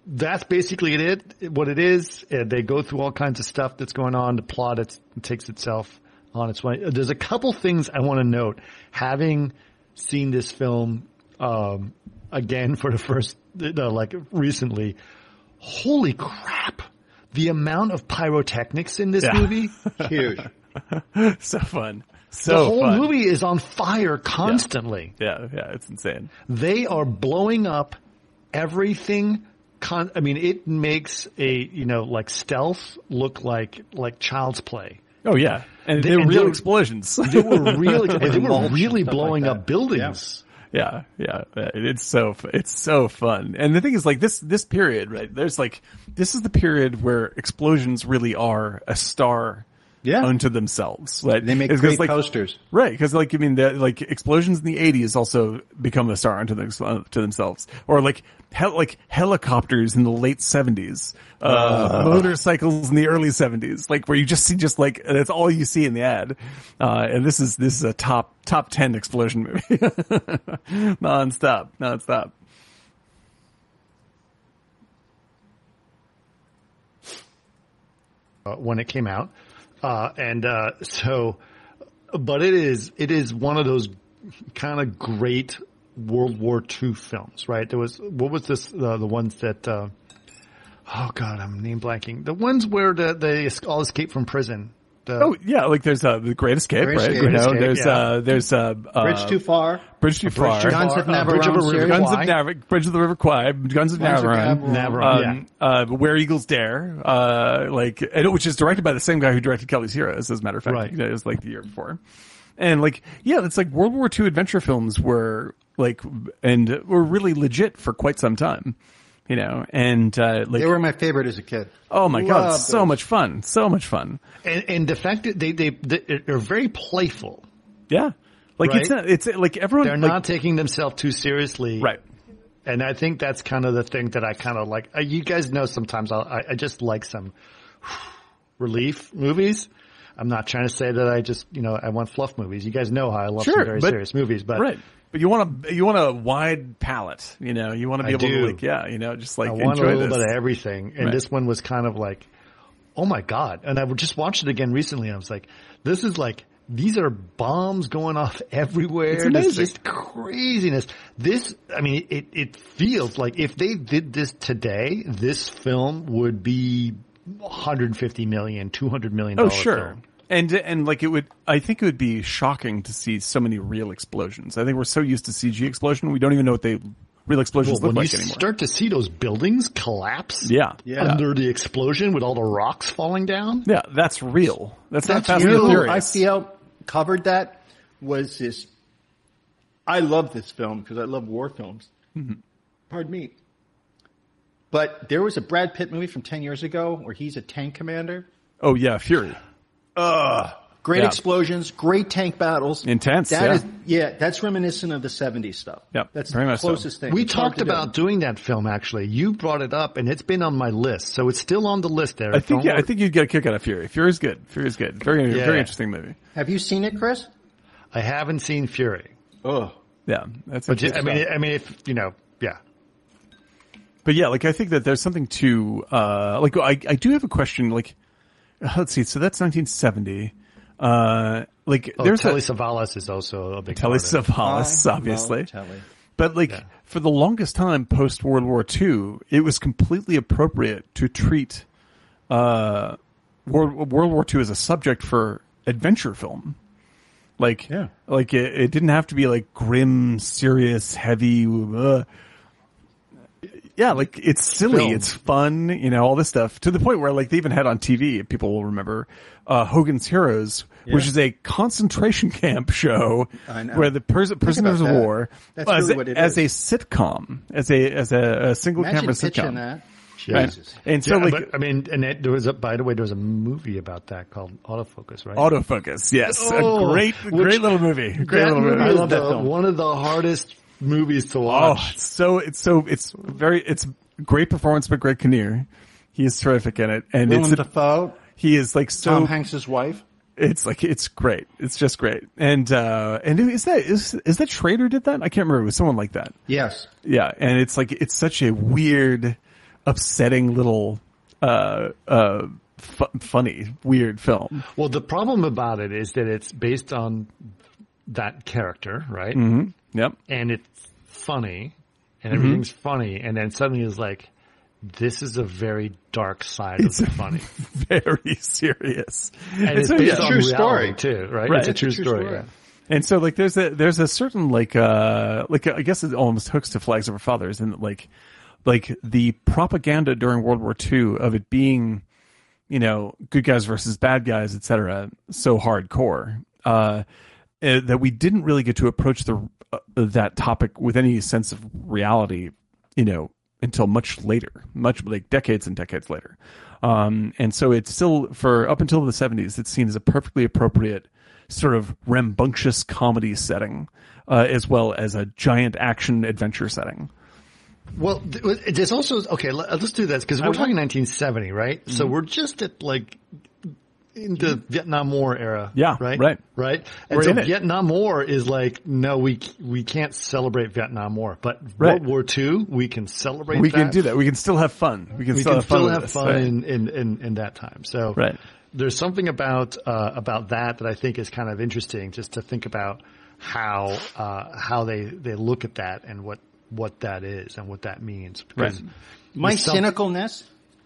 S1: that's basically it, what it is. Uh, they go through all kinds of stuff that's going on. The plot it takes itself on its way. There's a couple things I want to note. Having seen this film um, again for the first, like recently, holy crap! The amount of pyrotechnics in this
S2: Yeah.
S1: movie,
S3: Huge.
S2: So fun.
S1: the whole
S2: fun.
S1: movie is on fire constantly.
S2: Yeah, yeah, it's insane.
S1: they are blowing up everything. Con- I mean, it makes a you know like stealth look like like child's play.
S2: Oh yeah, and
S1: They-
S2: they were real
S1: they-
S2: explosions.
S1: They were really they were really blowing
S3: like
S1: up buildings.
S2: Yeah, yeah, yeah. It's so it's so fun. And the thing is, like this this period, right? There's like this is the period where explosions really are a star
S3: Yeah.
S2: unto themselves. Right?
S3: They make
S2: It's 'cause,
S3: great
S2: like,
S3: posters.
S2: Right, because like I mean, the, like explosions in the '80s also become a star unto, them, to themselves, or like hel- like helicopters in the late '70s, uh, motorcycles in the early '70s, like where you just see just like that's all you see in the ad, uh, and this is this is a top top ten explosion movie, nonstop, nonstop.
S1: uh, when it came out, uh, and uh, so, but it is it is one of those kind of great World War II films, right? There was what was this uh, the ones that uh, oh god I'm name blanking the ones where the, they all escape from prison. The,
S2: Oh yeah, like there's uh, the Great Escape,
S3: Great
S2: right?
S3: Escape.
S2: you know,
S1: Escape,
S2: there's
S1: yeah.
S2: uh, there's uh, uh,
S3: Bridge too far.
S2: Bridge too far,
S1: Too
S3: Guns
S1: Far,
S3: of
S1: uh,
S3: Navarone
S1: Bridge of a River
S3: series.
S2: Guns of Nav- Bridge of the River Kwai, Guns of
S3: Guns
S2: Navarone,
S3: Navarone.
S1: Navarone,
S2: um, uh, Where Eagles Dare, uh, like, and, which is directed by the same guy who directed Kelly's Heroes, as a matter of fact.
S1: Right.
S2: It was like the year before. And like, yeah, it's like World War II adventure films were like, and were really legit for quite some time, you know, and, uh, like,
S3: They were my favorite as a kid.
S2: oh my god,
S3: Loved
S2: so much fun, so much fun.
S1: and, and the fact that they they they're very playful.
S2: Yeah. Like it's not, it's like everyone,
S1: They're
S2: like-
S1: not taking themselves too seriously,
S2: right.
S1: And I think that's kind of the thing that I kind of like. Uh, you guys know sometimes I'll, I, I just like some relief movies. I'm not trying to say that I just, you know, I want fluff movies. You guys know how I love
S2: Sure,
S1: some very
S2: but-
S1: serious movies, but
S2: Right. But you want a you want a wide palette, you know. You want to be
S1: I
S2: able to
S1: do.
S2: like, yeah, you know, just like
S1: I want a little
S2: this.
S1: bit of everything. And
S2: Right.
S1: this one was kind of like, oh my God. And I just watched it again recently and I was like, this is like, these are bombs going off everywhere.
S2: It's amazing.
S1: just craziness. This, I mean, it, it feels like if they did this today, this film would be 150 million, 200 million.
S2: Oh, sure.
S1: film.
S2: And and like it would, I think it would be shocking to see so many real explosions. I think we're so used to CG explosion, we don't even know what they real explosions
S1: Well,
S2: look
S1: when
S2: like
S1: you
S2: anymore.
S1: start to see those buildings collapse
S2: yeah.
S3: Yeah.
S1: under the explosion with all the rocks falling down,
S2: Yeah, that's real. That's, not
S1: That's
S2: Fast
S3: You
S2: and
S3: know
S2: the
S3: who
S2: Furious.
S3: I feel covered that was this. I love this film because I love war films.
S2: Mm-hmm.
S3: Pardon me. But there was a Brad Pitt movie from 10 years ago where he's a tank commander.
S2: oh yeah, Fury.
S3: Great
S2: Yeah.
S3: explosions, great tank battles.
S2: Intense,
S3: That
S2: yeah.
S3: is- yeah, that's reminiscent of the 70s stuff.
S2: Yep,
S3: That's
S2: very
S3: the
S2: much so.
S3: closest thing.
S1: we
S3: It's
S1: talked
S3: to do.
S1: about doing that film. Actually, you brought it up, and it's been on my list, so it's still on the list. There,
S2: I think yeah, I think you'd get a kick out of Fury. Fury's good. Fury's good. Very
S1: Yeah.
S2: very interesting movie.
S3: Have you seen it, Chris?
S1: I haven't seen Fury,
S3: Oh.
S2: Yeah, that's.
S1: but
S2: interesting
S1: I mean. I mean, if you know, yeah.
S2: But yeah, like I think that there's something to uh like I I do have a question like let's see so that's 1970 uh like
S1: Oh,
S2: there's
S1: Telly
S2: a
S1: Savalas is also a big
S2: Telly
S1: part of.
S2: Savalas
S3: I
S2: obviously
S3: Telly.
S2: but like for the longest time post World War II it was completely appropriate to treat uh World, World War II as a subject for adventure film like
S3: Yeah.
S2: like it, it didn't have to be like grim serious heavy uh, yeah, like it's silly,
S3: Film.
S2: it's fun, you know, all this stuff to the point where like they even had on TV, people will remember, uh, Hogan's Heroes, which is a concentration camp show where the pers- prisoners of
S3: that.
S2: war,
S3: That's
S2: as,
S3: really
S2: a,
S3: what it
S2: as
S3: is.
S2: a sitcom, as a, as a, a single
S3: Imagine
S2: camera
S3: pitching
S2: sitcom.
S3: that.
S2: Right?
S3: Jesus.
S2: And so
S1: yeah,
S2: like,
S1: but I mean, and it, there was a. By the way, there was a movie about that called Autofocus, right?
S2: autofocus, yes,
S1: Oh,
S2: a great,
S1: which-
S2: great little movie, great little
S1: movie
S2: movie.
S1: is
S3: love that film.
S1: one of the hardest movies to
S2: Oh,
S1: watch.
S2: it's so it's so it's very it's great performance by Greg Kinnear. He is terrific in it, and
S3: Willem
S2: it's
S3: Dafoe,
S2: he is like so
S3: Tom Hanks' wife.
S2: It's like it's great. It's just great. And uh and is that is is that Schrader did that? I can't remember. It was someone like that.
S3: Yes.
S2: Yeah, and it's like it's such a weird, upsetting little uh uh fu- funny weird film.
S1: Well, the problem about it is that it's based on that character, right?
S2: Mm-hmm. Yep.
S1: And it's funny, and
S2: Mm-hmm.
S1: everything's funny, and then suddenly it's like, this is a very dark side
S2: It's
S1: of the funny.
S2: Very serious.
S1: And it's
S2: so,
S1: based
S2: yeah.
S1: on
S3: True story.
S1: too, right?
S2: Right.
S1: It's a
S2: It's
S1: true,
S3: a true
S1: story.
S3: story.
S1: yeah.
S2: And so like there's a there's a certain like uh like I guess it almost hooks to Flags of Our Fathers and like like the propaganda during World War II of it being you know good guys versus bad guys etc so hardcore uh eh, that we didn't really get to approach the uh, that topic with any sense of reality you know until much later much like decades and decades later um and so it's still for up until the 70s it's seen as a perfectly appropriate sort of rambunctious comedy setting uh, as well as a giant action adventure setting
S1: Well, th- there's also okay. let- Let's do this because we're talking 1970, right?
S2: Mm-hmm.
S1: So we're just at like in the Vietnam War era.
S2: Yeah,
S1: right,
S2: right.
S1: right. And
S2: We're
S1: so
S2: in it.
S1: Vietnam War is like no, we we can't celebrate Vietnam War, but
S2: Right.
S1: World War II we can celebrate.
S2: we
S1: that.
S2: can do that we can still have fun we can
S1: We
S2: still
S1: can
S2: have fun
S1: still
S2: with
S1: have
S2: this,
S1: fun
S2: right?
S1: in, in, in, in that time. So
S2: Right.
S1: there's something about uh, about that that I think is kind of interesting, just to think about how uh, how they they look at that and what what that is and what that means. Because
S2: Right.
S3: My
S1: there's
S3: cynicalness,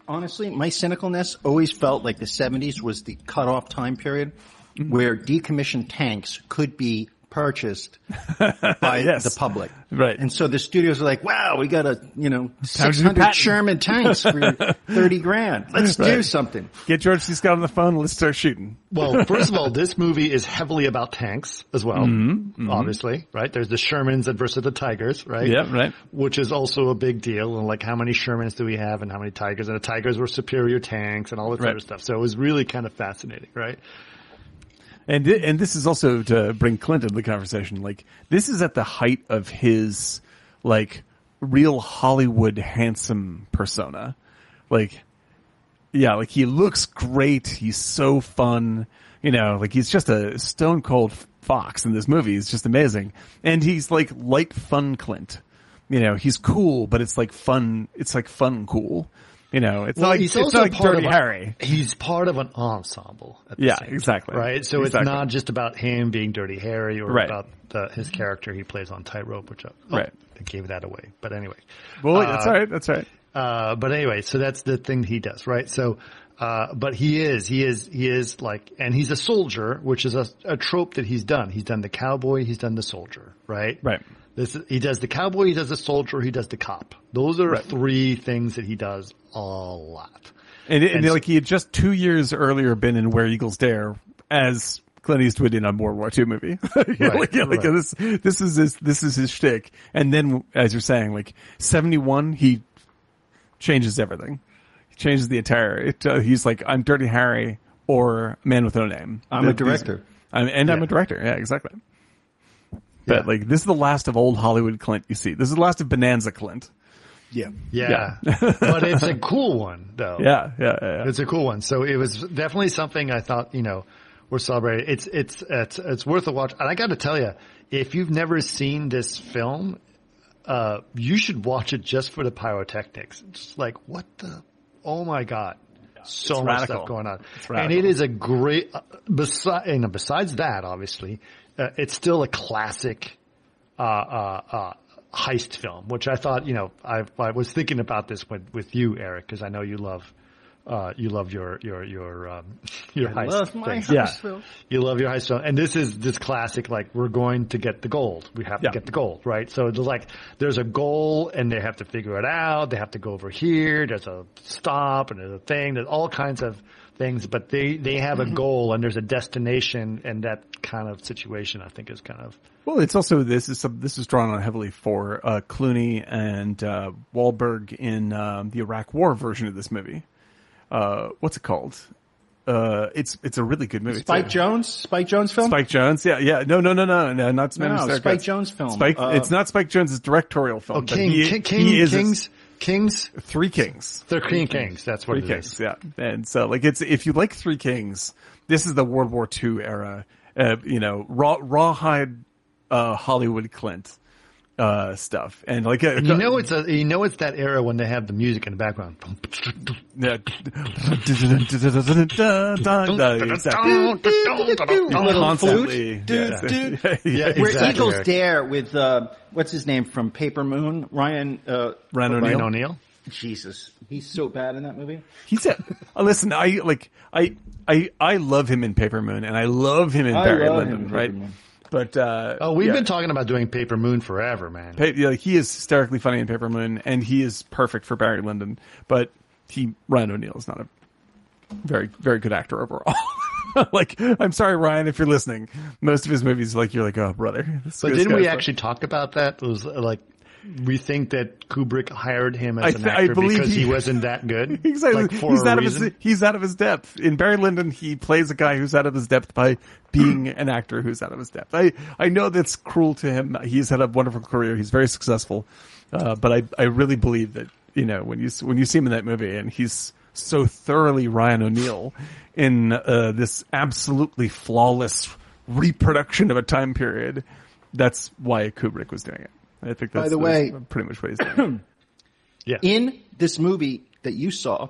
S3: honestly, my cynicalness always felt like the 70s was the cutoff time period
S2: Mm-hmm.
S3: where decommissioned tanks could be purchased by
S2: Yes.
S3: the public.
S2: Right.
S3: And so the studios are like, wow, we got a, you know,
S2: to
S3: 600. Sherman tanks for 30 grand. Let's do something.
S2: get George C. Scott on the phone let's start shooting
S1: Well, first of all, this movie is heavily about tanks as well.
S2: Mm-hmm.
S1: Obviously, right? There's the Shermans versus the Tigers, right?
S2: Yeah, right.
S1: Which is also a big deal. And like, how many Shermans do we have, and how many Tigers? And the Tigers were superior tanks, and all this
S2: Right.
S1: other stuff. So it was really kind of fascinating, right?
S2: And and this is also to bring Clint into the conversation. Like this is at the height of his like real Hollywood handsome persona. Like yeah, like he looks great. He's so fun. You know, like he's just a stone cold fox in this movie. It's just amazing. And he's like light fun Clint. You know, he's cool, but it's like fun. It's like fun cool. You know, it's not like it's not like Dirty
S1: a-
S2: Harry.
S1: He's part of an ensemble. At the
S2: Yeah,
S1: same
S2: exactly.
S1: right? So
S2: Exactly.
S1: it's not just about him being Dirty Harry or
S2: Right.
S1: about the, his character he plays on Tightrope, which I, oh,
S2: Right.
S1: I gave that away. But anyway,
S2: Well, that's all right. That's all right.
S1: Uh, but anyway, so that's the thing he does, right? So, uh, but he is, he is, he is like, and he's a soldier, which is a, a trope that he's done. He's done the cowboy, he's done the soldier, right?
S2: Right.
S1: This he does the cowboy, he does the soldier, he does the cop. Those are
S2: Right.
S1: three things that he does a lot.
S2: And, and,
S1: And-
S2: like he had just two years earlier been in Where Eagles Dare as Clint Eastwood in a World War II movie. You know, like, yeah, like
S1: right.
S2: this, this is his, this is his shtick. And then, as you're saying, like 71, he changes everything. He changes the entire, it, uh, he's like, I'm Dirty Harry or Man with No Name.
S3: I'm a director.
S2: I'm, and I'm a director. Yeah, exactly.
S1: Yeah.
S2: But like, this is the last of old Hollywood Clint you see. This is the last of Bonanza Clint.
S3: Yeah.
S1: Yeah. but it's a cool one though.
S2: Yeah, yeah, yeah. yeah.
S1: It's a cool one. So it was definitely something I thought, you know, we're celebrating. It's, it's, it's, it's worth a watch. And I got to tell you, if you've never seen this film, uh, you should watch it just for the pyrotechnics. It's like, what the, oh my God. So
S2: It's
S1: much
S2: radical.
S1: stuff going on. And it is a great, uh, besides, you know, besides that, obviously, uh, it's still a classic, uh, uh, uh, heist film, which I thought, you know, I, I was thinking about this with, with you, Eric, because I know you love, uh, you love your, your, your, um, your heist.
S3: Love my
S1: things.
S3: heist
S2: Yeah.
S3: film.
S1: You love your heist film. And this is this classic, like, we're going to get the gold. We have
S2: Yeah.
S1: to get the gold, right? So it's like, there's a goal and they have to figure it out. They have to go over here. There's a stop and there's a thing. There's all kinds of things, but they, they have a goal and there's a destination and that kind of situation I think is kind of,
S2: Well, it's also this is some, this is drawn on heavily for uh, Clooney and uh, Wahlberg in um, the Iraq War version of this movie. Uh, what's it called? Uh, it's it's a really good movie.
S3: Spike
S2: too.
S3: Jonze? Spike Jonze film?
S2: Spike Jonze, yeah, yeah, no, no, no, no, no, not
S3: No,
S2: Spike,
S3: Spike Jonze film.
S2: Spike,
S3: Uh,
S2: it's not Spike Jonze' directorial film.
S1: oh, King,
S2: he,
S1: King, King,
S2: he is a-
S1: Kings, Kings,
S2: Three Kings.
S1: they're King Kings. That's what
S2: Three
S1: it
S2: Kings,
S1: is.
S2: yeah. And so, like, it's if you like Three Kings, this is the World War II era. Uh, you know, raw rawhide uh, Hollywood Clint uh, stuff, and like, uh,
S1: You know it's a, you know it's that era when they have the music in the background.
S2: yeah.
S3: little
S2: Constantly, yeah. Yeah,
S1: Yeah,
S3: Where Eagles Dare with, uh, what's his name from Paper Moon? Ryan, uh,
S2: Ryan
S1: Ryan
S2: O'Neal.
S1: O'Neal.
S3: Jesus. He's so bad in that movie.
S2: He's a, uh, listen, I like, I, I, I love him in Paper Moon, and I love him in
S3: I
S2: Barry Lyndon, right?
S3: Paper Moon.
S2: But uh,
S1: Oh, we've
S2: yeah.
S1: been talking about doing Paper Moon forever, man.
S2: Pa- yeah, he is hysterically funny in Paper Moon, and he is perfect for Barry Lyndon. But he Ryan O'Neal is not a very very good actor overall. like, I'm sorry, Ryan, if you're listening. Most of his movies, like you're like, oh brother. This,
S1: But didn't we actually talk about that? It was uh, like we think that Kubrick hired him as an
S2: th- I
S1: actor because he,
S2: he-
S1: wasn't that good.
S2: Exactly.
S1: Like,
S2: he's out of his he's out of his depth. In Barry Lyndon, he plays a guy who's out of his depth by being an actor who's out of his depth. I I know that's cruel to him. He's had a wonderful career. He's very successful. Uh, but I I really believe that you know when you when you see him in that movie and he's so thoroughly Ryan O'Neal in uh, this absolutely flawless reproduction of a time period. That's why Kubrick was doing it. I think that's,
S3: the
S2: that's
S3: way-
S2: pretty much what he's doing.
S1: Yeah.
S3: In this movie that you saw,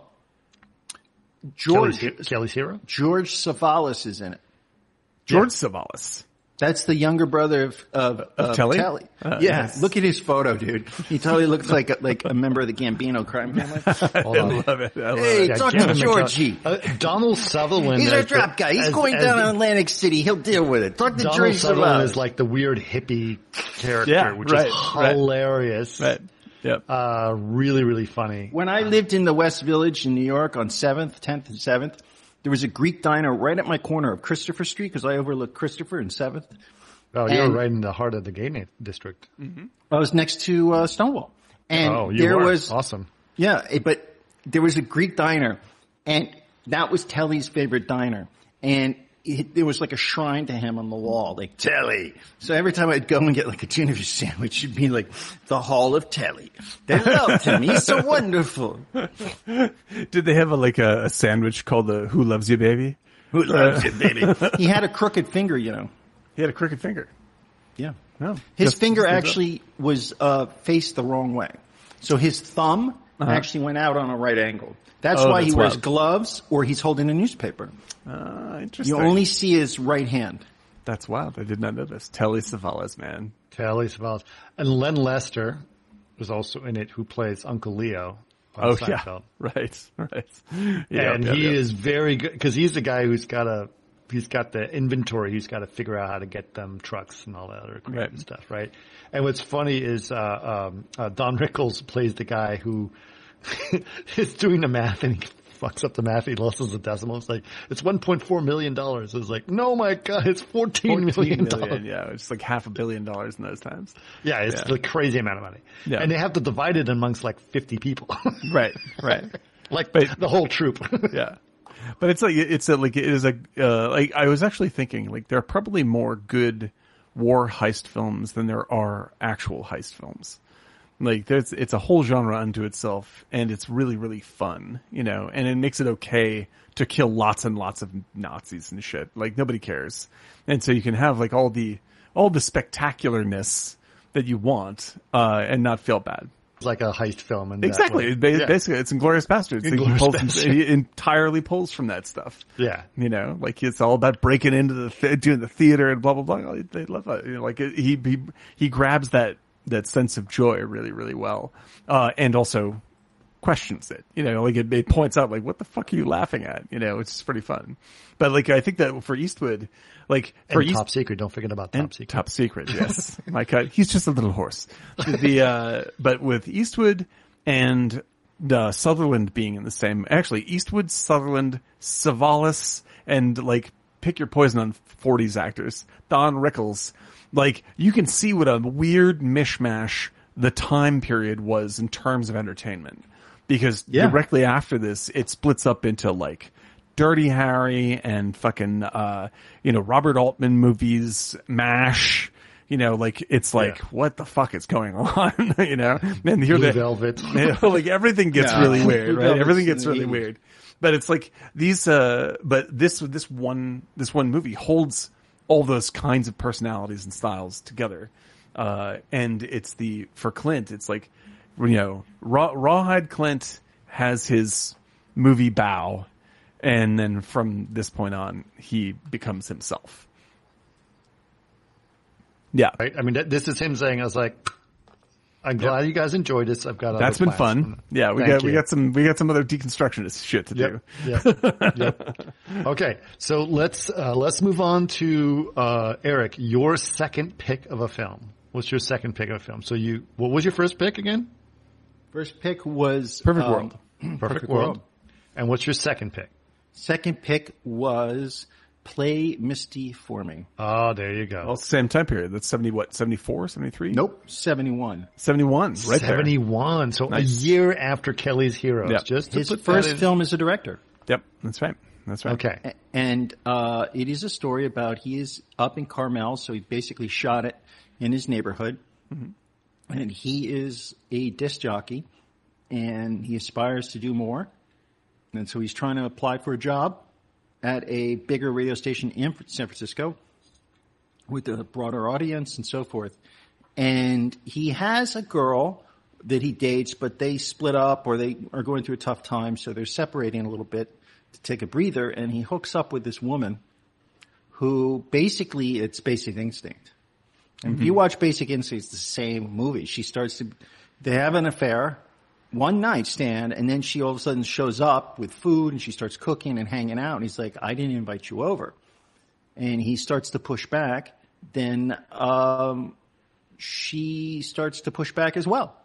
S3: George,
S1: Kelly's hero.
S3: George Savalas is in it.
S2: George Savalas.
S3: That's the younger brother of of, of
S2: Telly?
S3: Telly.
S2: Uh,
S3: yeah,
S2: nice.
S3: look at his photo, dude. He totally looks like a, like a member of the Gambino crime family.
S1: Hold
S2: I love it. I love
S3: Hey,
S2: it.
S3: talk
S1: give
S3: to Georgie.
S1: Uh, Donald Sutherland.
S3: He's our drop guy. He's
S1: as-
S3: going
S1: as
S3: down to Atlantic City. He'll deal with it. Talk to
S1: Donald
S3: George
S1: Sutherland is like the weird hippie character,
S2: Yeah,
S1: which
S2: right,
S1: is hilarious.
S2: Right. Yep.
S1: Uh, really, really funny.
S3: When I lived in the West Village in New York on 7th, 10th, and 7th, there was a Greek diner right at my corner of Christopher Street because I overlooked Christopher and 7th.
S1: Oh, you're right in the heart of the gay district.
S3: I was next to uh, Stonewall. And
S1: oh, you
S3: there
S1: were.
S3: was
S1: awesome.
S3: Yeah, it- but there was a Greek diner, and that was Telly's favorite diner, and it, there was like a shrine to him on the wall, like Telly. So every time I'd go and get like a tuna fish sandwich, it'd be like the Hall of Telly. They loved him. He's so wonderful.
S2: Did they have a, like a, a sandwich called the "Who Loves You, Baby"?
S3: Who loves you, baby? he had a crooked finger, you know.
S2: He had a crooked finger.
S3: Yeah.
S2: No,
S3: His
S2: just-
S3: finger
S2: just-
S3: actually was uh, faced the wrong way. So his thumb
S2: Uh-huh.
S3: actually went out on a right angle. That's
S2: Oh,
S3: why he wears
S2: wild.
S3: gloves or he's holding a newspaper.
S2: Uh, interesting.
S3: You only see his right hand.
S2: That's wild. I did not know this. Telly Savalas, man.
S1: Telly Savalas. And Len Lesser was also in it, who plays Uncle Leo. On
S2: Oh
S1: Seinfeld.
S2: yeah, right, right. Yeah,
S1: and
S2: yeah,
S1: he
S2: yeah.
S1: is very good because he's the guy who's got a he's got the inventory. He's got to figure out how to get them trucks and all that other crazy
S2: Right.
S1: stuff, right? And what's funny is uh, um, uh, Don Rickles plays the guy who is doing the math and he fucks up the math. He loses the decimal. It's like it's 1.4 million dollars. It's like no, my god, it's 14 million
S2: 14
S1: dollars.
S2: million, yeah, it's like half a billion dollars in those times.
S1: Yeah, it's
S2: Yeah.
S1: a crazy amount of money.
S2: Yeah.
S1: And they have to divide it amongst like 50 people.
S2: Right, right.
S1: like
S2: But-
S1: the whole troop.
S2: yeah. But it's like it's a, like it is a uh, like I was actually thinking like there are probably more good war heist films than there are actual heist films. Like there's it's a whole genre unto itself and it's really really fun, you know, and it makes it okay to kill lots and lots of Nazis and shit. Like nobody cares. And so you can have like all the all the spectacularness that you want uh and not feel bad.
S1: It's like a heist film. And
S2: Exactly. It ba- Basically, it's Inglourious Basterds. He
S1: Inglourious
S2: pulls from- he entirely pulls from that stuff.
S1: Yeah.
S2: You know, like it's all about breaking into the th- doing the theater and blah blah blah. They love that. You know, like it, he he he grabs that that sense of joy really really well, uh, and also questions it. You know, like it, it points out like what the fuck are you laughing at? You know, it's pretty fun. But like I think that for Eastwood, like for East-
S1: top secret. Don't forget about top secret.
S2: Top secret, yes. My cut. He's just a little horse. The uh, but with Eastwood and uh, Sutherland being in the same, actually Eastwood, Sutherland, Savalas, and like pick your poison on 40s actors. Don Rickles, like you can see what a weird mishmash the time period was in terms of entertainment because
S3: Yeah.
S2: directly after this, it splits up into like Dirty Harry and fucking, uh, you know, Robert Altman movies, MASH, you know, like, it's like,
S1: Yeah.
S2: what the fuck is going on, you know? And here
S1: Blue
S2: they,
S1: Velvet.
S2: you know, like everything gets
S3: Yeah.
S2: really weird, right?
S3: Velvet's
S2: Everything gets really weird. But it's like these, uh, but this, this one, this one movie holds all those kinds of personalities and styles together. Uh, and it's the, for Clint, it's like, you know, Raw, Rawhide Clint has his movie bow. And then from this point on, he becomes himself. Yeah.
S1: Right? I mean, this is him saying, I was like, I'm glad you guys enjoyed this. I've got other
S2: That's been fun. Yeah, we
S1: Thank
S2: got we got some we got some other deconstructionist shit to do.
S1: Yep. Yep. yep. Okay. So let's, uh, let's move on to, uh, Eric, your second pick of a film. What's your second pick of a film? So you, what was your first pick again?
S3: First pick was
S2: Perfect
S3: um,
S2: World.
S1: Perfect,
S3: World.
S1: World. And what's your second pick?
S3: Second pick was Play Misty for Me.
S1: Oh, there you go.
S2: Well, same time period. That's 70 what? 74, 73?
S3: Nope, 71.
S2: 71, right there.
S1: 71. So
S2: Nice.
S1: a year after Kelly's Heroes.
S2: Yep.
S1: Just
S3: His first film as a director.
S2: Yep, that's right. That's right.
S1: Okay.
S3: And uh, it is a story about he is up in Carmel, so he basically shot it in his neighborhood. And he is a disc jockey, and he aspires to do more. And so he's trying to apply for a job at a bigger radio station in San Francisco with a broader audience and so forth. And he has a girl that he dates, but they split up or they are going through a tough time, so they're separating a little bit to take a breather. And he hooks up with this woman who basically it's Basic Instinct. And if you mm-hmm. watch Basic Instinct, it's the same movie. She starts to, they have an affair, one night stand, and then she all of a sudden shows up with food and she starts cooking and hanging out. And he's like, I didn't invite you over. And he starts to push back. Then, um, she starts to push back as well.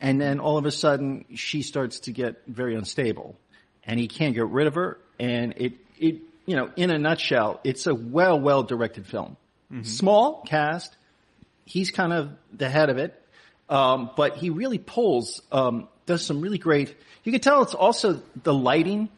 S3: And then all of a sudden she starts to get very unstable and he can't get rid of her. And it, it, you know, in a nutshell, it's a well, well directed film. Small cast. He's kind of the head of it. Um, but he really pulls, um, does some really great, you can tell it's also the lighting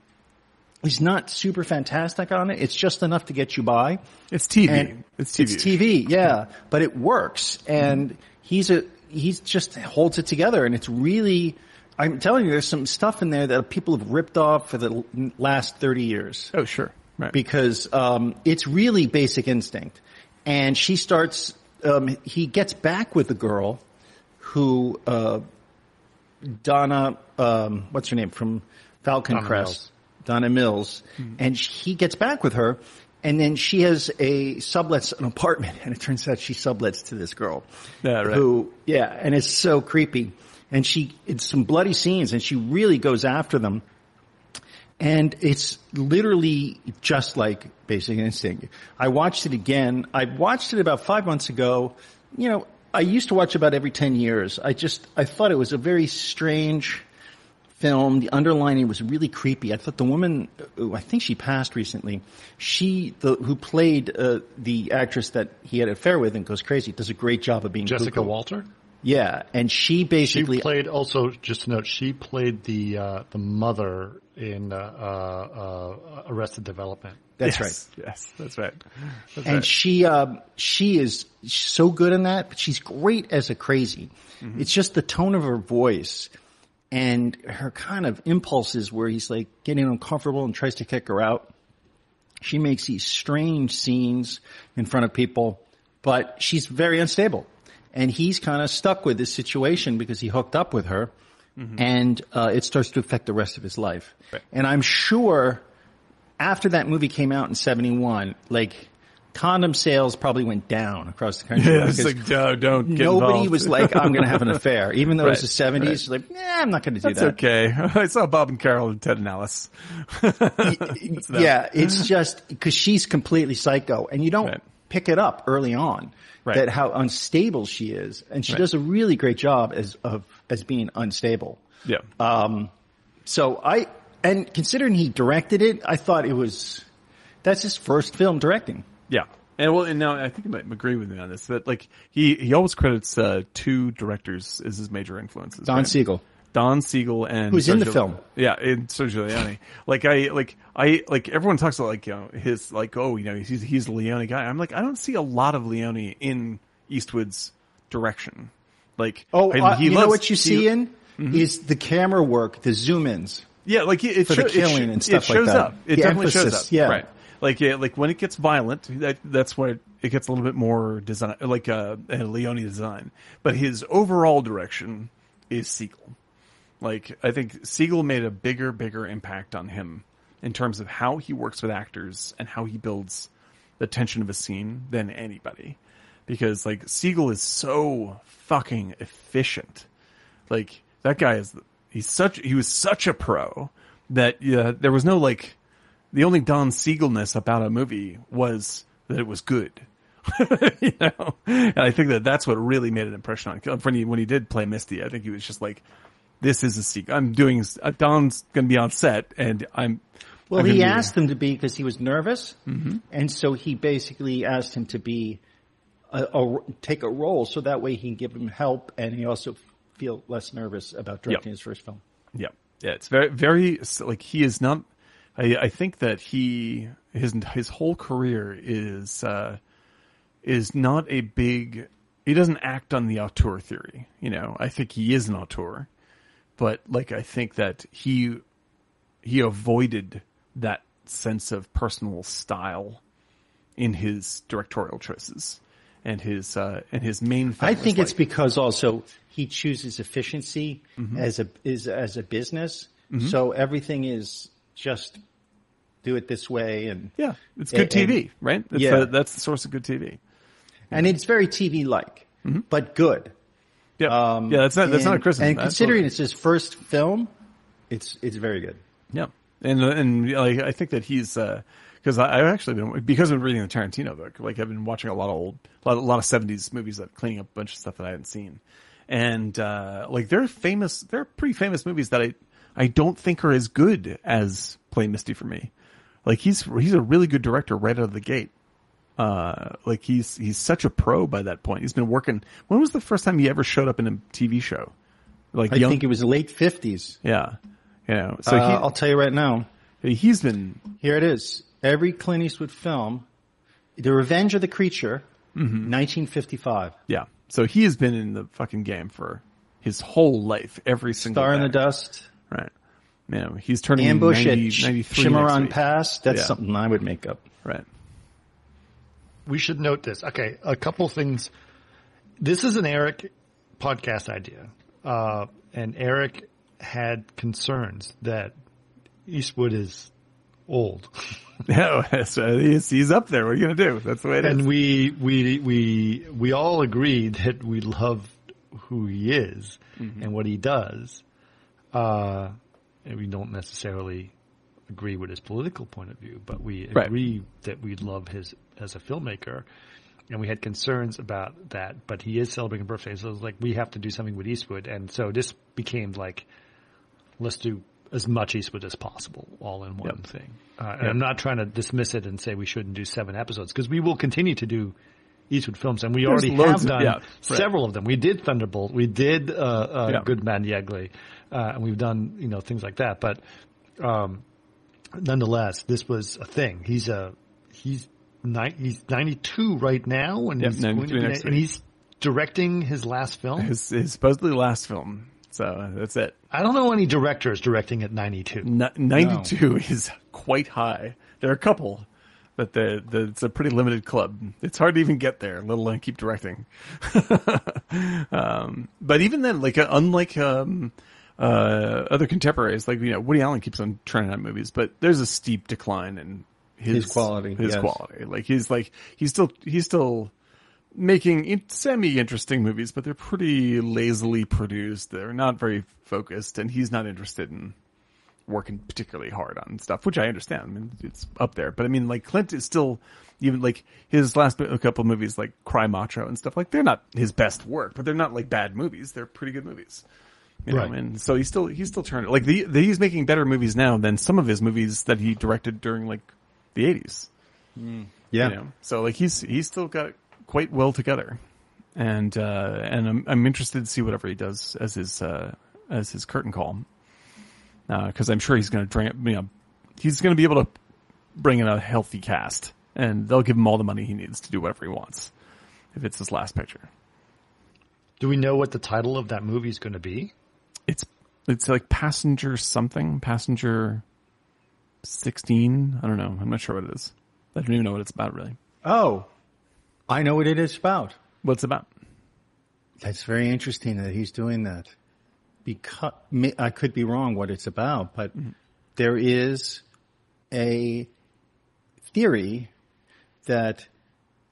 S3: is not super fantastic on it. It's just enough to get you by.
S2: It's TV.
S3: And
S2: it's TV.
S3: It's TV, yeah, but it works, and he's a he's just holds it together, and it's really. I'm telling you, there's some stuff in there that people have ripped off for the last 30 years
S2: Oh, sure. Right.
S3: because um, it's really basic instinct. And she starts. Um, he gets back with the girl who uh, Donna. Um, what's her name from Falcon
S1: Donna
S3: Crest?
S1: Mills.
S3: Donna Mills, and he gets back with her. And then she has a sublets an apartment, and it turns out she sublets to this girl,
S2: Yeah, right.
S3: who yeah, and it's so creepy. And she it's some bloody scenes, and she really goes after them and it's literally just like Basic Instinct. I watched it again. I watched it about five months ago. You know, I used to watch about every 10 years. I just, I thought it was a very strange film. The underlining was really creepy. I thought the woman, who I think she passed recently, she, the, who played uh, the actress that he had an affair with and goes crazy, does a great job of being
S1: Jessica
S3: cuckoo.
S1: Walter.
S3: Yeah, and she
S1: She
S3: basically
S1: played also just to note she played the uh, the mother in uh, uh, uh, Arrested Development.
S3: That's
S2: Yes, Yes, that's right. That's
S3: and
S2: right.
S3: she um, she is so good in that, but she's great as a crazy.
S2: Mm-hmm.
S3: It's just the tone of her voice and her kind of impulses where he's like getting uncomfortable and tries to kick her out. She makes these strange scenes in front of people, but she's very unstable. And he's kind of stuck with this situation because he hooked up with her and uh, it starts to affect the rest of his life.
S2: Mm-hmm. Right.
S3: And I'm sure after that movie came out in 71, like condom sales probably went down across the country.
S2: Yeah, it's like, no, don't get
S3: Nobody
S2: involved.
S3: was like, I'm going to have an affair. Even though it was the
S2: Right,
S3: 70s, like, nah, I'm not going to do
S2: That's
S3: that.
S2: okay. I saw Bob and Carol and Ted and Alice.
S3: Yeah, it's just because she's completely psycho, and you don't
S2: Right.
S3: pick it up early on
S2: Right.
S3: that how unstable she is, and she
S2: Right.
S3: does a really great job as of as being unstable.
S2: Yeah.
S3: Um, so I and considering he directed it, I thought it was that's his first film directing.
S2: Yeah. And well, and now I think you might agree with me on this, that like he, he always credits, uh, two directors as his major influences.
S3: Don
S2: right?
S3: Siegel.
S2: Don Siegel and
S3: Who's in the film.
S2: Yeah, in Sergio Leone. like I like I like everyone talks about like you know his like oh you know he's he's the Leone guy. I'm like I don't see a lot of Leone in Eastwood's direction. Like
S3: Oh,
S2: and
S3: uh,
S2: he
S3: you know what you see
S2: he-
S3: in is the camera work, the zoom ins.
S2: Yeah, like it, it,
S3: For the
S2: show- it
S3: killing and stuff
S2: it
S3: like
S2: shows
S3: that.
S2: up. It
S3: The
S2: definitely shows up.
S3: yeah.
S2: Right. Like yeah, like when it gets violent, that that's where it gets a little bit more design, like uh, a Leone design. But his overall direction is Siegel. Like I think Siegel made a bigger, bigger impact on him in terms of how he works with actors and how he builds the tension of a scene than anybody. Because like Siegel is so fucking efficient. Like that guy is he's such he was such a pro that yeah, there was no like the only Don Siegelness about a movie was that it was good. you know, and I think that that's what really made an impression on when he when he did play Misty. I think he was just like, "This is a Siegel. I'm doing. Uh, Don's going to be on set, and I'm."
S3: Well,
S2: I'm
S3: he asked him to be because he was nervous, and so he basically asked him to be a, a take a role so that way he can give him help, and he also feel less nervous about directing his first film.
S2: Yeah, yeah. It's very, very like he is not. I, I think that he his his whole career is uh, is not a big. He doesn't act on the auteur theory. You know, I think he is an auteur, but like I think that he he avoided that sense of personal style in his directorial choices and his uh, and his main.
S3: I think it's
S2: like-
S3: because also he chooses efficiency as a is as a business, so everything is just do it this way, and
S2: yeah, it's good
S3: and-
S2: TV, right? That's
S3: yeah.
S2: the, that's the source of good TV.
S3: and it's very TV like, but good.
S2: Yeah,
S3: Um,
S2: yeah. That's not that's not a
S3: and-
S2: criticism.
S3: And considering it's his first film, it's it's very good.
S2: yeah, and and like I think that he's because I I've actually been because of reading the Tarantino book. Like I've been watching a lot of old, a lot, a lot of seventies movies that cleaning up a bunch of stuff that I hadn't seen, and uh like they're famous. They're pretty famous movies that I I don't think are as good as Play Misty for me. Like he's he's a really good director right out of the gate. Uh, like he's he's such a pro by that point. He's been working. When was the first time he ever showed up in a TV show? Like
S3: I
S2: young,
S3: think it was late fifties.
S2: yeah, you know. So
S3: Uh, I'll tell you right now.
S2: he's been
S3: Here it is. Every Clint Eastwood film, The Revenge of the Creature, 1955.
S2: yeah. So he has been in the fucking game for his whole life, every single
S3: Star in the. Dust,
S2: right? You know, he's turning
S3: Ambush
S2: 90,
S3: at
S2: 93 next
S3: Cimarron. Pass. That's
S2: Yeah.
S3: something I would make up.
S2: right?
S1: We should note this. Okay, a couple things. This is an Eric podcast idea, uh, and Eric had concerns that Eastwood is old,
S2: Yeah, so he's, he's up there. What are you gonna do? That's the way it is.
S1: and we we we we all agreed that we love who he is and what he does. Uh, and we don't necessarily agree with his political point of view, but we
S2: Right.
S1: agree that we love his as a filmmaker. And we had concerns about that, but he is celebrating a birthday, so it was like we have to do something with Eastwood, and so this became like, let's do as much Eastwood as possible, all in one
S2: Yep.
S1: thing. Uh, and I'm not trying to dismiss it and say we shouldn't do seven episodes because we will continue to do Eastwood films, and we
S2: There's
S1: already have
S2: of-
S1: done
S2: yeah, right.
S1: several of them. We did Thunderbolt, we did uh, uh,
S2: Yeah.
S1: Good Man Yegley, uh, and we've done you know things like that. But um, nonetheless, this was a thing. He's a he's ni- he's 92 right now, and
S2: Yep,
S1: he's going to be-
S2: next
S1: and he's directing his last film.
S2: His, his supposedly last film. So that's it.
S1: I don't know any directors directing at 92.
S2: N- 92 is quite high. There are a couple, but the, the, it's a pretty limited club. It's hard to even get there, let alone keep directing. um, but even then, like, uh, unlike, um, uh, other contemporaries, like, you know, Woody Allen keeps on churning out movies, but there's a steep decline in his,
S3: His quality,
S2: His
S3: yes.
S2: quality. Like, he's like, he's still, he's still, making semi-interesting movies, but they're pretty lazily produced. They're not very focused, and he's not interested in working particularly hard on stuff, which I understand. I mean, it's up there, but I mean, like Clint is still even like his last couple movies, like Cry Macho and stuff. Like they're not his best work, but they're not like bad movies. They're pretty good movies. You know,
S1: Right.
S2: and so he's still he's still turning like the, the he's making better movies now than some of his movies that he directed during like the eighties. Hmm.
S3: Yeah.
S2: You know? So like he's he's still got quite well together, and uh, and I'm I'm interested to see whatever he does as his uh, as his curtain call, because I'm sure he's going to bring you know he's going to be able to bring in a healthy cast, and they'll give him all the money he needs to do whatever he wants if it's his last picture.
S1: Do we know what the title of that movie is going to be?
S2: It's it's like passenger something passenger sixteen. I don't know. I'm not sure what it is. I don't even know what it's about really.
S3: Oh, I know what it is about.
S2: What's about?
S3: That's very interesting that he's doing that. Because I could be wrong what it's about, but there is a theory that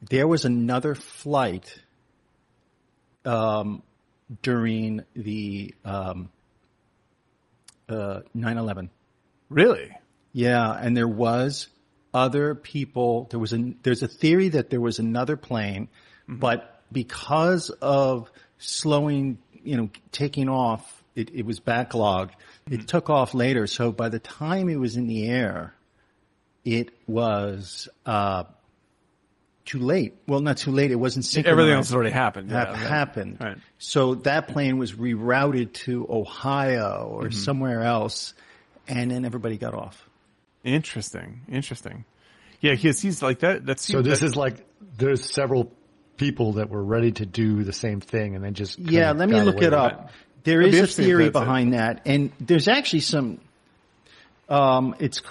S3: there was another flight um, during the um, uh, 9/11.
S2: Really?
S3: Yeah, and there was other people. There was a there's a theory that there was another plane, but because of slowing, you know, taking off, it, it was backlogged. It took off later, so by the time it was in the air, it was uh, too late. Well, not too late. It wasn't synchronized.
S2: Everything else already happened.
S3: Hap-
S2: Yeah, okay.
S3: happened.
S2: Right.
S3: So that plane was rerouted to Ohio or
S2: Mm-hmm.
S3: somewhere else, and then everybody got off.
S2: Interesting. Interesting. Yeah, because he's like that. That's
S1: So this is like there's several people that were ready to do the same thing, and then just
S3: Yeah, let me look it
S1: with
S3: up. There
S2: It'd be
S3: is a theory
S2: that's it.
S3: behind that, and there's actually some. Um, it's.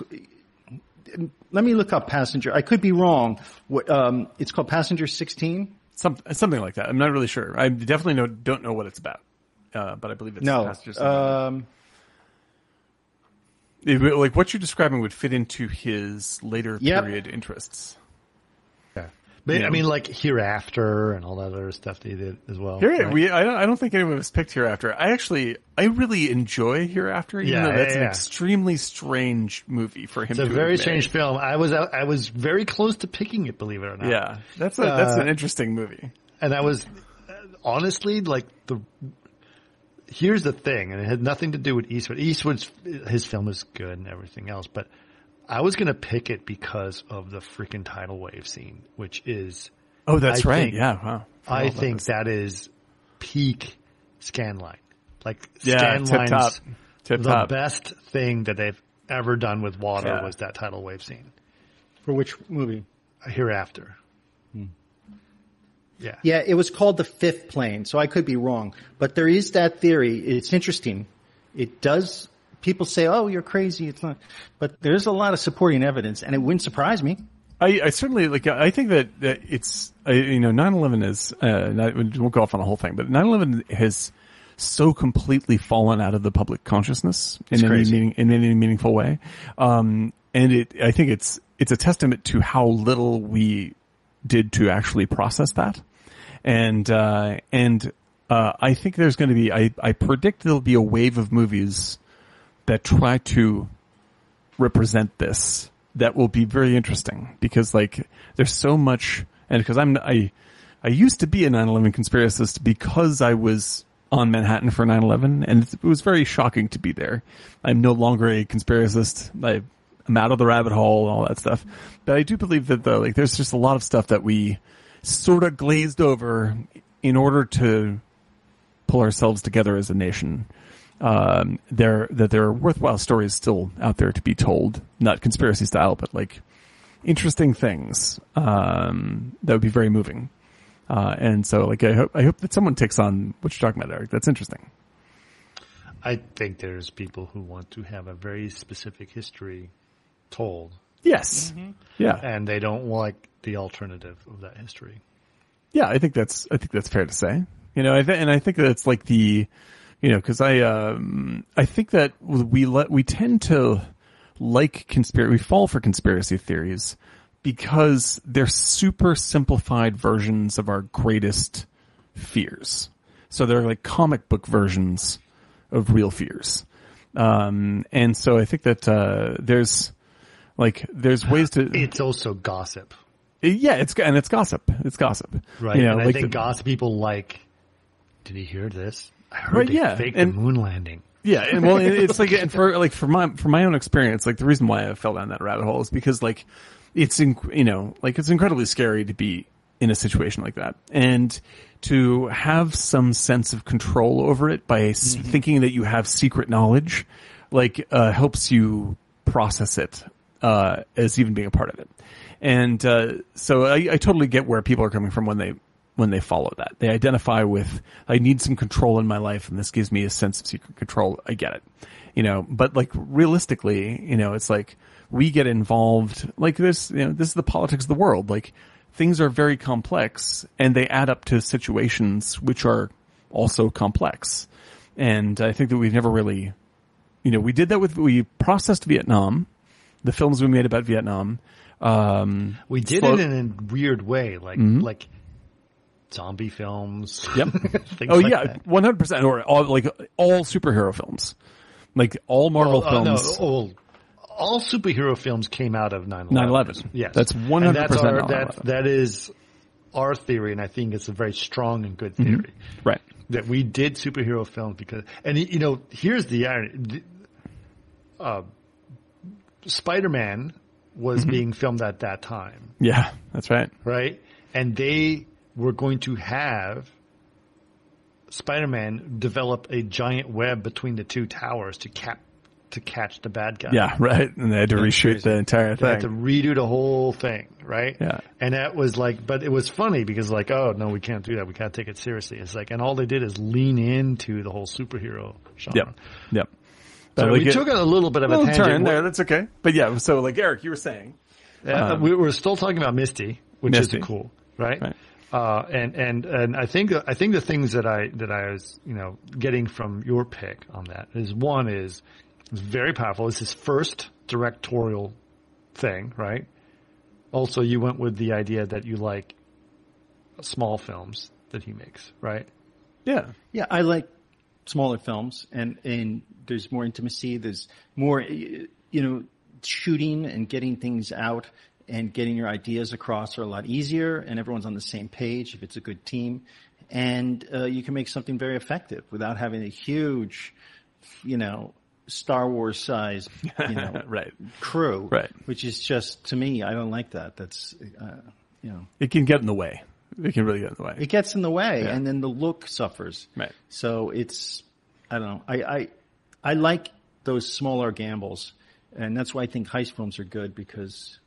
S3: Let me look up passenger. I could be wrong. What um, it's called Passenger 16.
S2: some, something like that. I'm not really sure. I definitely know, don't know what it's about. Uh, but I believe it's
S3: No,
S2: Passengers.
S3: um,
S2: It like what you're describing would fit into his later
S3: Yep.
S2: period interests.
S1: Yeah. But,
S2: Yeah.
S1: I mean, like Hereafter and all that other stuff that he did as well.
S2: Here,
S1: right?
S2: we, I don't, I don't think anyone was picked Hereafter. I actually, I really enjoy Hereafter, even
S1: Yeah,
S2: though that's
S1: yeah,
S2: an extremely strange movie for him
S1: It's a very strange film. I was I was very close to picking it, believe it or not.
S2: Yeah, that's a, that's
S1: Uh,
S2: an interesting movie.
S1: And I was uh, honestly like the. Here's the thing, and it had nothing to do with Eastwood. Eastwood's his film is good and everything else, but I was gonna pick it because of the freaking tidal wave scene, which is
S2: Oh, that's
S1: I
S2: right.
S1: think-
S2: yeah, wow.
S1: I
S2: Forgot about
S1: think
S2: this.
S1: that is peak Scanline. Like
S2: Yeah, tip top.
S1: Scanline's
S2: Tip
S1: the
S2: top.
S1: best thing that they've ever done with water
S2: Yeah.
S1: was that tidal wave scene.
S3: for which movie?
S1: Hereafter.
S2: Hmm.
S1: Yeah.
S3: Yeah, it was called the fifth plane, so I could be wrong. But there is that theory. It's interesting. It does. People say, "Oh, you're crazy." It's not, but there's a lot of supporting evidence, and it wouldn't surprise me.
S2: I, I certainly like. I think that, that it's uh, you know 9/11 is uh, not, we won't go off on the whole thing, but 9/11 has so completely fallen out of the public consciousness in any
S3: crazy.
S2: meaning, in any meaningful way, um, and it. I think it's it's a testament to how little we did to actually process that, and uh, and uh, I think there's going to be. I I predict there'll be a wave of movies that try to represent this that will be very interesting because like there's so much and because I'm I I used to be a 9/11 conspiracist because I was on Manhattan for 9/11 and it was very shocking to be there. I'm no longer a conspiracist. I I'm out of the rabbit hole and all that stuff. But I do believe that the like there's just a lot of stuff that we sort of glazed over in order to pull ourselves together as a nation. Um, there that there are worthwhile stories still out there to be told, not conspiracy style, but like interesting things um, that would be very moving. Uh, and so, like, I hope I hope that someone takes on what you're talking about, Eric. That's interesting.
S1: I think there's people who want to have a very specific history told,
S2: Yes. Yeah.
S1: and they don't like the alternative of that history.
S2: Yeah, I think that's I think that's fair to say. You know, I th- and I think that's like the, you know, because I um I think that we let we tend to like conspiracy we fall for conspiracy theories because they're super simplified versions of our greatest fears. So they're like comic book versions of real fears. Um, and so I think that uh, there's like there's ways to
S1: It's also gossip,
S2: yeah, it's and it's gossip. It's gossip,
S1: right?
S2: You know,
S1: and I think
S2: the-
S1: gossip people like. Did you hear this? I heard
S2: Right,
S1: they
S2: yeah,
S1: faked
S2: and-
S1: the moon landing.
S2: Yeah, and well, it's like, and for like for my for my own experience, like the reason why I fell down that rabbit hole is because like it's inc- you know like it's incredibly scary to be in a situation like that and to have some sense of control over it by s- thinking that you have secret knowledge, like uh, helps you process it uh, as even being a part of it. And uh, so I, I totally get where people are coming from when they when they follow that. They identify with I need some control in my life, and this gives me a sense of secret control. I get it, you know. But like realistically, you know, it's like we get involved. Like this, you know, this is the politics of the world. Like things are very complex, and they add up to situations which are also complex. And I think that we've never really, you know, we did that with we processed Vietnam, the films we made about Vietnam. Um,
S1: We did
S2: slow-
S1: it in a weird way, like like zombie films.
S2: Yep. oh
S1: like
S2: yeah, one hundred percent, or all like all superhero films, like all Marvel
S1: Well, uh, no,
S2: films.
S1: all, all superhero films came out of 9/11.
S2: 9/11.
S1: Yes,
S2: That's 100%
S1: that's our- That, that is our theory, and I think it's a very strong and good theory
S2: right.
S1: that we did superhero films because, and you know, here's the irony: uh, Spider-Man was
S2: Mm-hmm.
S1: being filmed at that time,
S2: Yeah, that's right.
S1: right? And they were going to have Spider-Man develop a giant web between the two towers to cap to catch the bad guy.
S2: Yeah, right. And they had to reshoot the entire thing.
S1: They had to redo the whole thing, right?
S2: Yeah.
S1: And that was like, but it was funny because like, oh no, we can't do that. We can't take it seriously. It's like, and all they did is lean into the whole superhero genre.
S2: Yep. Yep.
S1: So
S2: But, like,
S1: we
S2: it-
S1: took a little bit of a
S2: little
S1: tangent.
S2: turn there. That's okay. But yeah, so like Eric, you were saying.
S1: Uh,
S2: Um,
S1: we were still talking about Misty, which
S2: Misty.
S1: is cool, right?
S2: Right.
S1: Uh, and and and I think I think the things that I that I was you know getting from your pick on that is one is it's very powerful. It's his first directorial thing, right? Also, you went with the idea that you like small films that he makes, right?
S2: Yeah.
S3: Yeah, I like smaller films, and and there's more intimacy. There's more, you know, shooting and getting things out and getting your ideas across are a lot easier, and everyone's on the same page if it's a good team, and uh, you can make something very effective without having a huge, you know, Star Wars size, you know,
S2: Right.
S3: crew,
S2: Right.
S3: Which is just to me, I don't like that. That's, uh, you know,
S2: It can get in the way. It can really get in the way.
S3: it gets in the way,
S2: Yeah.
S3: and then the look suffers.
S2: Right.
S3: So it's, I don't know. I, I, I like those smaller gambles, and that's why I think heist films are good because,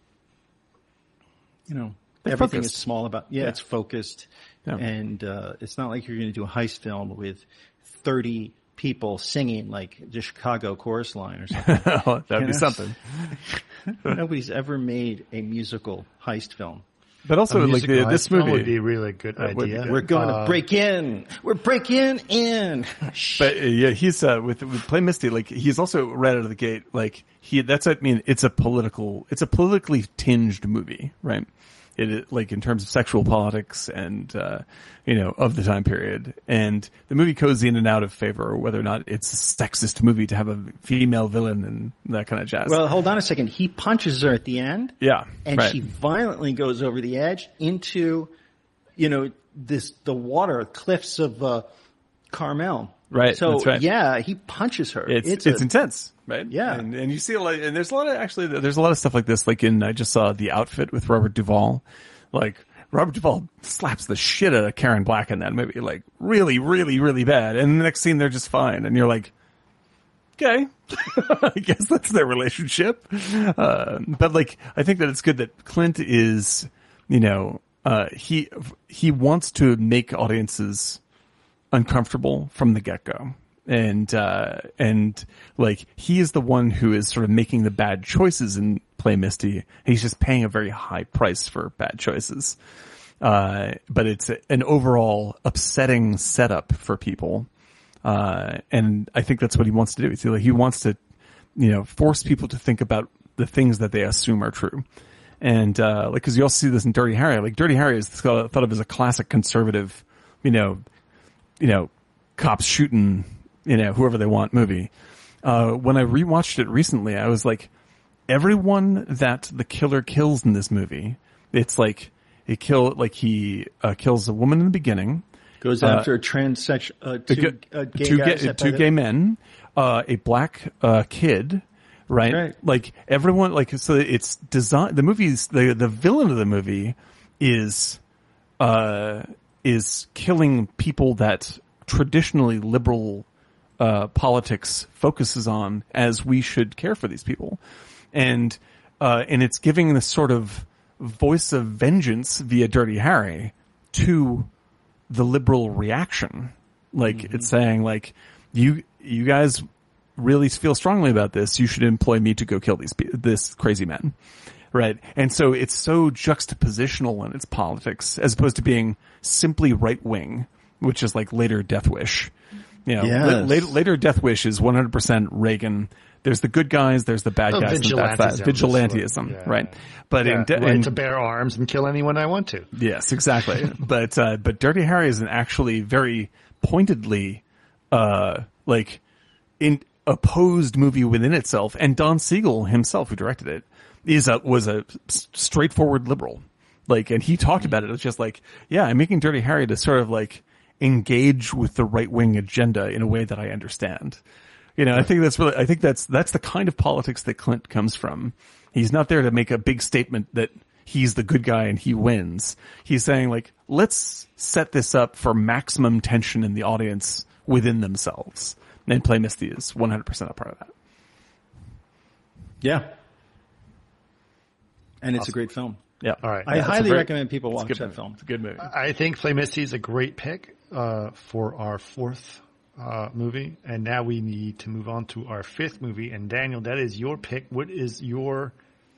S3: you know,
S2: They're
S3: everything
S2: focused.
S3: is small about. Yeah,
S2: Yeah.
S3: it's focused,
S2: Yeah.
S3: and uh, it's not like you're going to do a heist film with thirty people singing like the Chicago chorus line or something.
S2: That'd be something.
S3: Nobody's ever made a musical heist film.
S2: But also, like the, this
S1: film
S2: movie
S1: would be a really good
S2: That would be
S1: idea.
S2: good.
S3: We're going
S1: Uh,
S3: to break in. We're breaking in.
S2: But uh, yeah, he's uh, with with Play Misty. Like he's also right out of the gate. Like he, that's I mean, it's a political, it's a politically tinged movie, right? It like in terms of sexual politics and uh, you know of the time period. And the movie goes in and out of favor, whether or not it's a sexist movie to have a female villain and that kind of jazz.
S3: Well, hold on a second. He punches her at the end.
S2: yeah,
S3: and
S2: right.
S3: she violently goes over the edge into, you know, this the water cliffs of uh, Carmel.
S2: Right,
S3: So
S2: right.
S3: yeah, he punches her.
S2: it's it's,
S3: a-
S2: intense, right?
S3: Yeah.
S2: and, and you see a lot, and there's a lot of actually there's a lot of stuff like this. Like in I just saw the outfit with Robert Duvall, like Robert Duvall slaps the shit out of Karen Black in that movie, like really, really, really bad. And the next scene they're just fine, and you're like, okay, I guess that's their relationship. Uh, but like, I think that it's good that Clint is, you know, uh, he he wants to make audiences uncomfortable from the get go. And, uh, and like, he is the one who is sort of making the bad choices in Play Misty. He's just paying a very high price for bad choices. Uh, but it's an overall upsetting setup for people. Uh, and I think that's what he wants to do. Like he wants to, you know, force people to think about the things that they assume are true. And, uh, like, cause you also see this in Dirty Harry. Like, Dirty Harry is thought of as a classic conservative, you know, you know, cops shooting, you know, whoever they want movie. Uh, when I rewatched it recently, I was like, everyone that the killer kills in this movie, it's like, he kill, like he, uh, kills a woman in the beginning.
S3: goes
S2: uh,
S3: after a transsexual uh, two, uh, gay
S2: two, gay, two gay men, uh, a black, uh, kid, right?
S3: Right.
S2: Like everyone, like, so it's design, the movie's, the, the villain of the movie is, uh, is killing people that traditionally liberal, uh, politics focuses on as we should care for these people. And, uh, and it's giving this sort of voice of vengeance via Dirty Harry to the liberal reaction. Like it's saying like, you, you guys really feel strongly about this. You should employ me to go kill these, this crazy man. Right. And so it's so juxtapositional in its politics as opposed to being simply right wing, which is like later Death Wish. You know,
S3: Yes.
S2: la- later, later Death Wish is 100% Reagan. There's the good guys, there's the bad
S1: Oh,
S2: guys, and that's that.
S1: vigilantism.
S2: Vigilantism,
S1: Yeah.
S2: right? But
S1: Yeah,
S2: in, de-
S1: right
S2: in
S1: to bear arms and kill anyone I want to.
S2: Yes, exactly. but uh, but Dirty Harry is an actually very pointedly uh like in opposed movie within itself and Don Siegel himself who directed it is a was a straightforward liberal. Like and he talked about it. It's just like, yeah, I'm making Dirty Harry to sort of like engage with the right wing agenda in a way that I understand. You know, I think that's really, I think that's, that's the kind of politics that Clint comes from. He's not there to make a big statement that he's the good guy and he wins. He's saying like, let's set this up for maximum tension in the audience within themselves. And Play Misty is 100% a part of that.
S3: Yeah. And it's a great film.
S2: Yeah.
S1: All right.
S3: I
S2: Yeah,
S3: highly
S2: very-
S3: recommend people watch that
S2: movie.
S3: film.
S2: It's a good movie.
S1: I think Play Misty is a great pick uh, for our fourth uh, movie, and now we need to move on to our fifth movie. And Daniel, that is your pick. What is your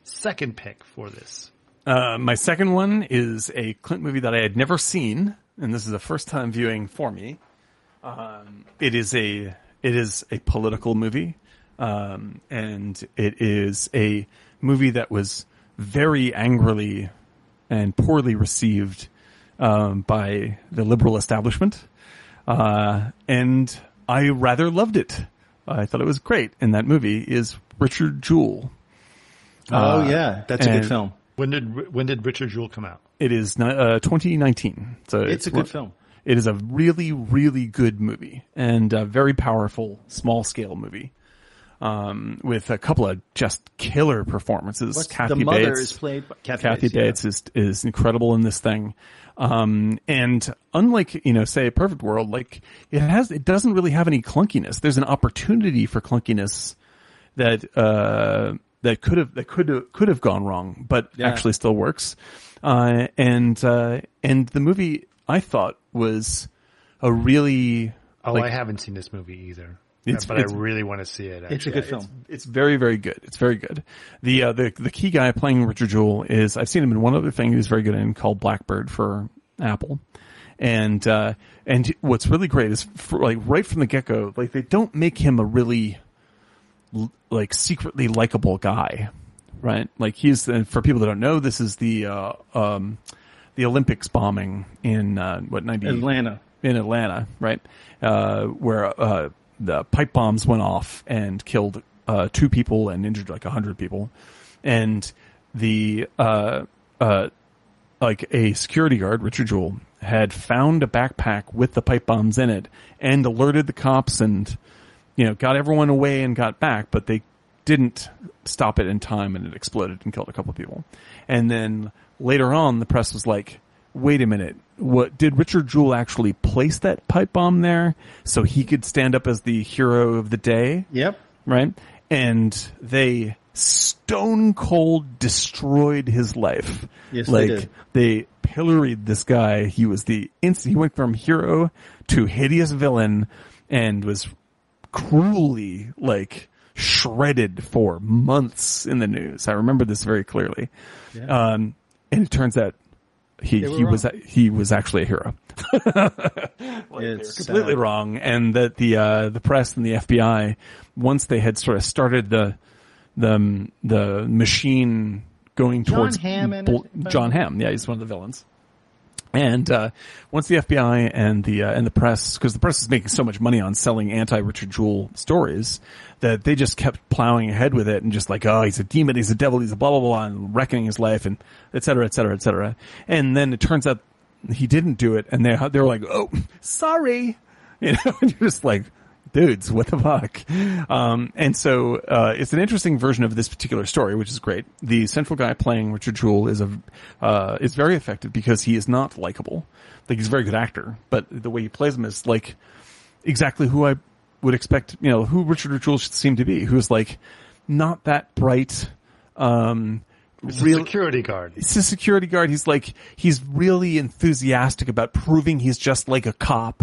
S1: second pick for this?
S2: Uh, my second one is a Clint movie that I had never seen, and this is a first time viewing for me. Um, it is a it is a political movie, um, and it is a movie that was very angrily and poorly received um, by the liberal establishment, uh, and I rather loved it. I thought it was great, and that movie is Richard Jewell.
S3: Oh yeah, that's a good film.
S1: When did when did Richard Jewell come out?
S2: It is uh, 2019. So
S3: It's a good film.
S2: It is a really, really good movie and a very powerful, small scale movie. Um, with a couple of just killer performances.
S3: What's
S2: Kathy
S3: the mother
S2: Bates,
S3: is played by Kathy,
S2: Kathy
S3: Bates, yeah.
S2: Is is incredible in this thing. Um, and unlike you know, say a perfect world, like it has, it doesn't really have any clunkiness. There's an opportunity for clunkiness that uh, that could have that could have could have gone wrong, but
S3: Yeah.
S2: actually still works. Uh, and uh, and the movie I thought was a really
S1: Oh,
S2: like,
S1: I haven't seen this movie either.
S2: It's-
S1: but
S2: it's-
S1: I really want to see it.
S3: It's a
S1: actually.
S3: good film.
S2: it's very very good. It's very good. The uh, the the key guy playing Richard Jewell is I've seen him in one other thing he was very good in called Blackbird for Apple. And uh and what's really great is for, like right from the get go, like they don't make him a really like secretly likable guy, right? Like he's the, for people that don't know, this is the uh, um, the Olympics bombing in uh, what ninety
S3: Atlanta.
S2: in Atlanta, right? Uh, where uh, the pipe bombs went off and killed uh, two people and injured like a hundred people, and the uh, uh, like a security guard, Richard Jewell, had found a backpack with the pipe bombs in it and alerted the cops and you know got everyone away and got back, but they didn't stop it in time and it exploded and killed a couple of people. And then later on, the press was like, wait a minute, what did Richard Jewell actually place that pipe bomb there so he could stand up as the hero of the day?
S3: Yep.
S2: right? And they stone cold destroyed his life.
S3: Yes, they
S2: like
S3: did.
S2: they pilloried this guy. He was the inst- he went from hero to hideous villain and was cruelly like shredded for months in the news. I remember this very clearly. Um, and it turns out he,
S3: were
S2: he was, he was actually a hero.
S3: It's
S2: completely
S3: uh,
S2: wrong, and that the uh, the press and the FBI, once they had sort of started the the um, the machine going
S3: Jon
S2: towards
S3: Hamm in
S2: bl-
S3: it, if I
S2: Jon Hamm, yeah, he's one of the villains. And uh, once the FBI and the uh, and the press, because the press is making so much money on selling anti Richard Jewell stories, that they just kept plowing ahead with it and just like, oh, he's a demon, he's a devil, he's a blah blah blah, and reckoning his life, and et cetera, et cetera, et cetera. And then it turns out he didn't do it, and they they were like, oh, sorry, you know, and you're just like, dudes, what the fuck? Um, and so, uh, it's an interesting version of this particular story, which is great. The central guy playing Richard Jewell is a, uh, is very effective because he is not likable. Like he's a very good actor, but the way he plays him is like exactly who I would expect, you know, who Richard Jewell should seem to be, who's like not that bright, um,
S1: It's
S2: real,
S1: security guard.
S2: he's a security guard. He's like, he's really enthusiastic about proving he's just like a cop,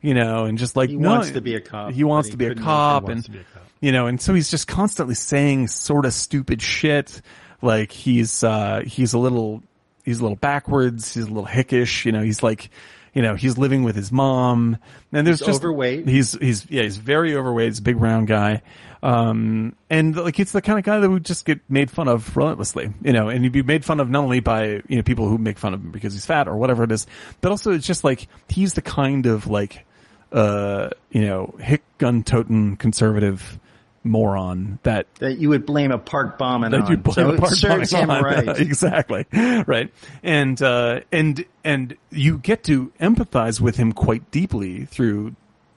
S2: you know, and just like,
S3: He
S2: no,
S3: wants to be a cop,
S2: He wants
S3: but
S2: to be a cop and,
S1: wants to be a cop.
S2: you know, and so he's just constantly saying sort of stupid shit. Like he's, uh, he's a little, he's a little backwards. He's a little hickish, you know, he's like, you know, he's living with his mom and there's
S3: He's
S2: just
S3: overweight.
S2: He's, he's, yeah, he's very overweight. He's a big round guy. Um, and like it's the kind of guy that would just get made fun of relentlessly, you know, and he'd be made fun of not only by, you know, people who make fun of him because he's fat or whatever it is, but also it's just like, he's the kind of like, uh, you know, hick gun toting conservative moron that
S3: that you would blame a park bombing
S2: that
S3: on.
S2: you blame
S3: so
S2: apart
S3: it serves him
S2: it.
S3: right.
S2: exactly. Right. And, uh, and, and you get to empathize with him quite deeply through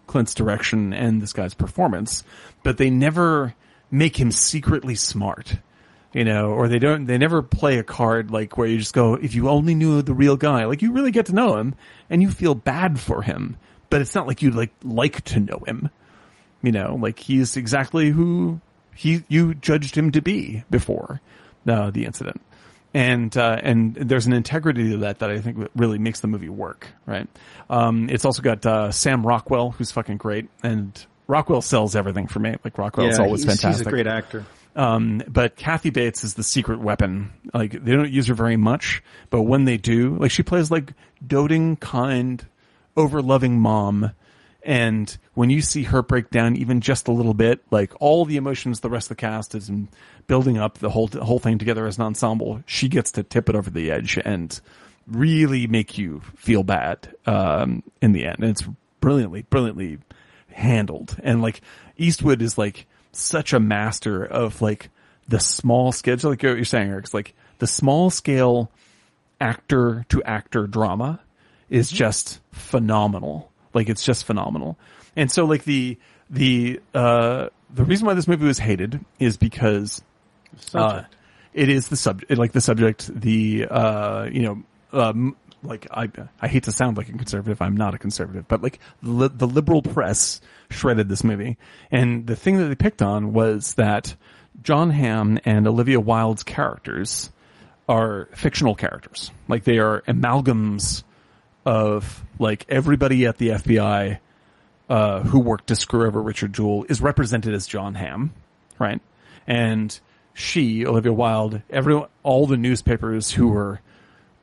S2: Clint's direction and this guy's performance, but they never make him secretly smart. You know, or they don't, they never play a card like where you just go, if you only knew the real guy, like you really get to know him and you feel bad for him, but it's not like you like, like to know him. You know, like he's exactly who he you judged him to be before uh, the incident, and uh, and there's an integrity to that that I think really makes the movie work. Right? Um, it's also got uh, Sam Rockwell, who's fucking great, and Rockwell sells everything for me. Like Rockwell's
S3: yeah,
S2: always
S3: he's,
S2: fantastic.
S3: He's a great actor.
S2: Um, but Kathy Bates is the secret weapon. Like they don't use her very much, but when they do, like she plays like doting, kind, over loving mom. And when you see her break down even just a little bit, like all the emotions the rest of the cast is building up the whole, the whole thing together as an ensemble, she gets to tip it over the edge and really make you feel bad, um, in the end. And it's brilliantly, brilliantly handled. And like Eastwood is like such a master of like the small scale, just like what you're saying, Eric, it's like the small scale actor to actor drama is just phenomenal. Like it's just phenomenal. And so like the, the, uh, the reason why this movie was hated is because uh, it is the subject, like the subject, the, uh, you know, um, like I, I hate to sound like a conservative. I'm not a conservative, but like li- the liberal press shredded this movie. And the thing that they picked on was that Jon Hamm and Olivia Wilde's characters are fictional characters. Like they are amalgams of like everybody at the FBI, uh, who worked to screw over Richard Jewell is represented as Jon Hamm, right? And she, Olivia Wilde, every, all the newspapers who were,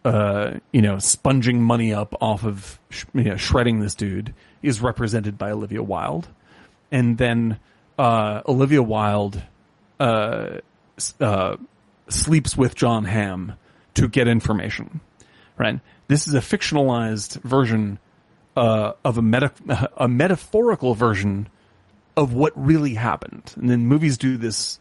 S2: uh, you know, sponging money up off of, you know, shredding this dude is represented by Olivia Wilde. And then, uh, Olivia Wilde, uh, uh, sleeps with Jon Hamm to get information, right? This is a fictionalized version uh, of a meta a metaphorical version of what really happened. And then movies do this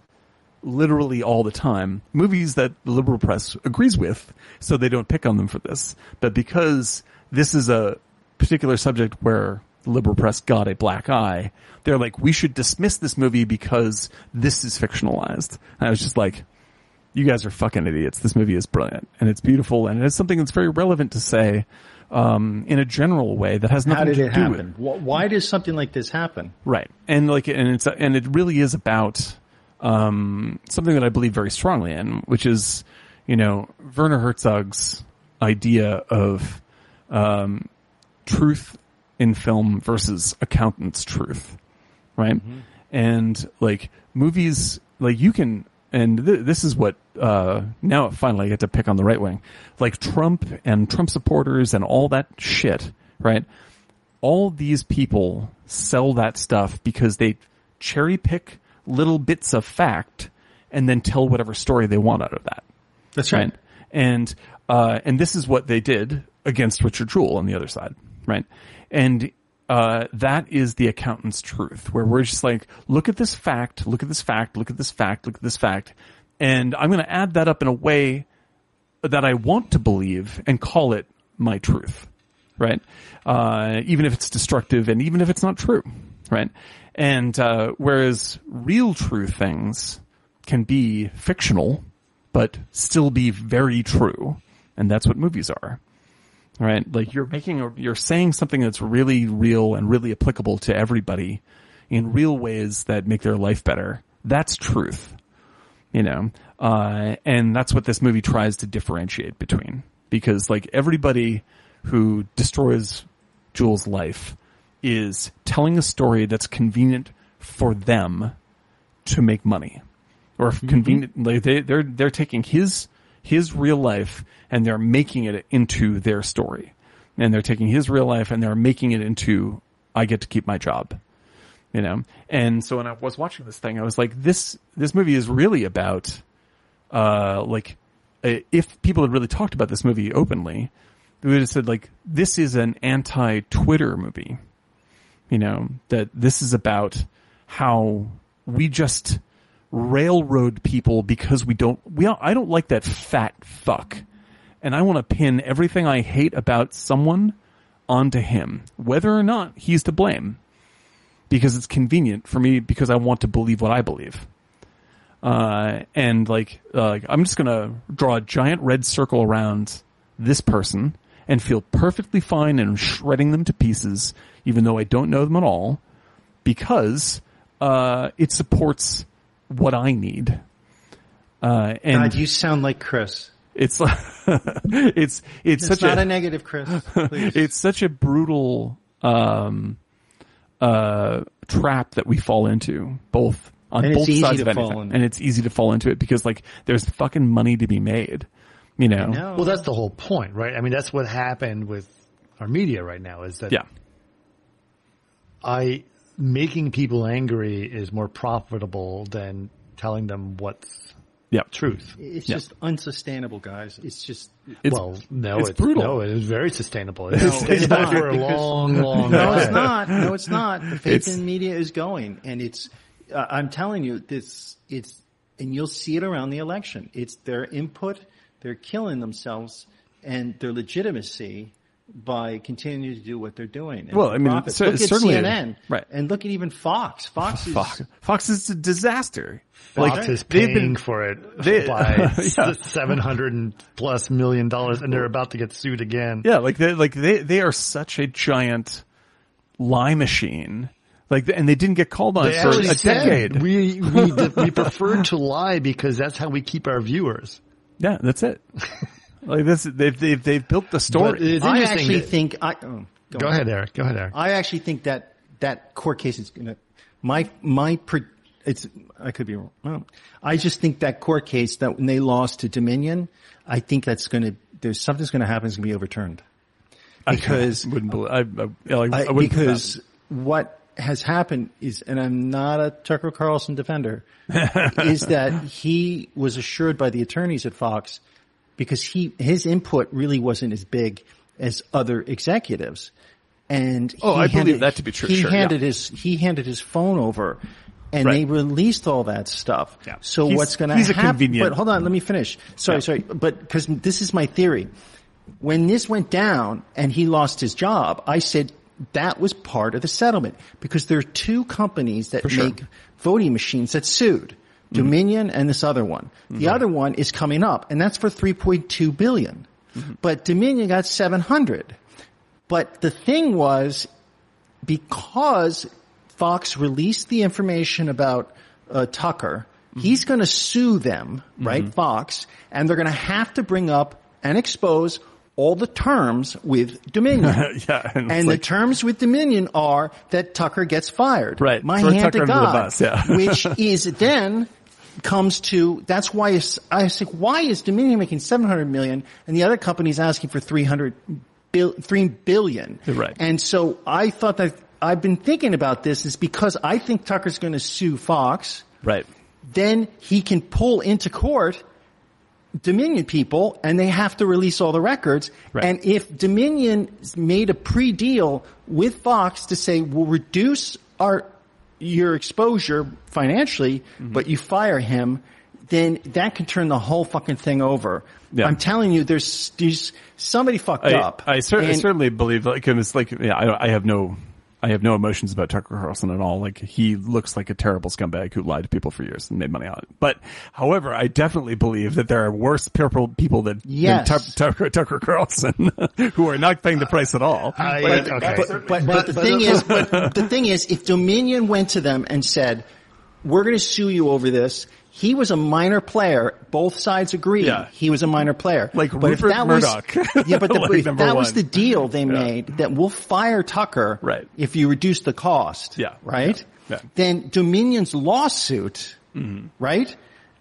S2: literally all the time. Movies that the liberal press agrees with, so they don't pick on them for this. But because this is a particular subject where the liberal press got a black eye, they're like, we should dismiss this movie because this is fictionalized. And I was just like, you guys are fucking idiots. This movie is brilliant and it's beautiful and it's something that's very relevant to say um, in a general way that has nothing
S3: How did
S2: to
S3: it
S2: do
S3: happen?
S2: with
S3: Why does something like this happen?
S2: Right. And like, and it's, and it really is about, um, something that I believe very strongly in, which is, you know, Werner Herzog's idea of, um, truth in film versus accountant's truth. Right. And like movies, like you can, and th- this is what, uh, now finally I get to pick on the right wing, like Trump and Trump supporters and all that shit, right? all these people sell that stuff because they cherry pick little bits of fact and then tell whatever story they want out of that.
S3: That's
S2: Right. And, uh, and this is what they did against Richard Jewell on the other side. Right. And, uh, that is the accountant's truth where we're just like, look at this fact, look at this fact, look at this fact, look at this fact. And I'm going to add that up in a way that I want to believe and call it my truth, right? Uh, even if it's destructive and even if it's not true, right? And uh, whereas real true things can be fictional, but still be very true, and that's what movies are, right? Like you're making, a, you're saying something that's really real and really applicable to everybody in real ways that make their life better. That's truth you know uh, and that's what this movie tries to differentiate between. Because like everybody who destroys Jewell's life is telling a story that's convenient for them to make money. Or if convenient like they they're they're taking his his real life and they're making it into their story. And they're taking his real life and they're making it into I get to keep my job you know? And so when i was watching this thing i was like this this movie is really about uh like uh, if people had really talked about this movie openly they would have said like this is an anti-twitter movie you know? That this is about how we just railroad people because we don't we i don't like that fat fuck. And i want to pin everything i hate about someone onto him whether or not he's to blame because it's convenient for me because I want to believe what I believe. Uh, and like, uh, I'm just gonna draw a giant red circle around this person and feel perfectly fine and shredding them to pieces, even though I don't know them at all, because, uh, it supports what I need. Uh, and
S3: God, you sound like Chris.
S2: it's, it's, it's
S3: It's
S2: such
S3: not
S2: a,
S3: a negative, Chris. Please.
S2: it's such a brutal um uh trap that we fall into both on
S3: And
S2: both sides of
S3: fall
S2: anything and it's easy to fall into it because like there's fucking money to be made you know
S3: no.
S1: Well, that's the whole point, right? I mean, that's what happened with our media right now is that
S2: yeah
S1: I making people angry is more profitable than telling them what's
S2: yeah
S1: truth.
S3: It's
S2: Yeah.
S3: just unsustainable, guys. It's just
S2: it's,
S1: well, no,
S2: it's
S1: it's,
S2: brutal.
S1: No, it is very sustainable. It's,
S3: No,
S1: it's
S3: it's not,
S1: for a long, long
S3: no,
S1: time.
S3: it's not. No, it's not. The faith
S2: It's-
S3: in media is going, and it's. Uh, I'm telling you, this. It's, and you'll see it around the election. It's their input. They're killing themselves and their legitimacy by continuing to do what they're doing. And
S2: Well, I mean,
S3: look at CNN,
S2: right.
S3: And look at even Fox. Fox is.
S2: Fox, Fox is a disaster
S1: Fox
S2: like
S1: is paying
S2: been
S1: for it
S2: they-
S1: by
S2: Yeah.
S1: seven hundred and plus million dollars, and they're about to get sued again.
S2: Yeah, like they like they they are such a giant lie machine. Like, and they didn't get called on
S1: They
S2: for a decade.
S1: we we we prefer to lie because that's how we keep our viewers.
S2: yeah, that's it. like this, they've they've they've built the story.
S1: But it's
S3: I
S1: interesting
S3: actually
S1: that-
S3: think. I, oh,
S1: Go
S3: on.
S1: ahead, Eric. Go ahead, Eric.
S3: I actually think that that court case is gonna. My my pre, it's I could be wrong. Well, I just think that court case that when they lost to Dominion, I think that's gonna. There's something's gonna happen. It's gonna be overturned. Because
S2: I wouldn't believe. I, I, like,
S3: I,
S2: I wouldn't
S3: because what has happened is, and I'm not a Tucker Carlson defender, is that he was assured by the attorneys at Fox because he, his input really wasn't as big as other executives. And
S2: Oh,
S3: he
S2: I believe that to be true,
S3: He
S2: sure,
S3: handed
S2: yeah.
S3: his, he handed his phone over and
S2: Right.
S3: they released all that stuff.
S2: Yeah.
S3: So
S2: He's-
S3: what's going to happen?
S2: convenient-
S3: But hold on, let me finish. Sorry,
S2: Yeah.
S3: sorry, but because this is my theory. When this went down and he lost his job, I said that was part of the settlement because there are two companies that
S2: sure.
S3: make voting machines that sued. Dominion and this other one. The other one is coming up and that's for 3.2 billion. Mm-hmm. But Dominion got 700. But the thing was because Fox released the information about uh, Tucker, mm-hmm. he's going to sue them, mm-hmm. right? Fox, and they're going to have to bring up and expose all the terms with Dominion.
S2: Yeah, and
S3: and
S2: it's
S3: the
S2: like-
S3: terms with Dominion are that Tucker gets fired.
S2: Right.
S3: My
S2: Throw
S3: hand
S2: Tucker
S3: to God.
S2: bus, yeah.
S3: which is then comes to that's why I say why is Dominion making 700 million and the other company's asking for 300 bil, 3 billion
S2: Right.
S3: and so I thought that I've been thinking about this is because I think Tucker's going to sue Fox
S2: Right.
S3: then he can pull into court Dominion people and they have to release all the records.
S2: Right.
S3: And if Dominion made a pre-deal with Fox to say, we'll reduce our, your exposure financially,
S2: Mm-hmm.
S3: but you fire him, then that can turn the whole fucking thing over.
S2: Yeah.
S3: I'm telling you, there's, there's somebody fucked
S2: I,
S3: up.
S2: I, cer- I certainly believe like him. it's like yeah I, I have no I have no emotions about Tucker Carlson at all. Like he looks like a terrible scumbag who lied to people for years and made money on it. But however, I definitely believe that there are worse people people that
S3: Yes.
S2: than Tu- Tucker, Tucker Carlson who are not paying the price at all.
S1: I,
S3: But,
S1: okay.
S3: but, but, but the thing is, but the thing is, if Dominion went to them and said, "We're going to sue you over this," he was a minor player. Both sides agreed
S2: Yeah.
S3: he was a minor player.
S2: Like
S3: but if
S2: Rupert
S3: that was,
S2: Murdoch.
S3: yeah, but the,
S2: Like
S3: that was the deal they made that we'll fire Tucker
S2: Right.
S3: if you reduce the cost.
S2: Yeah.
S3: right.
S2: Yeah. Mm-hmm.
S3: Then Dominion's lawsuit, right,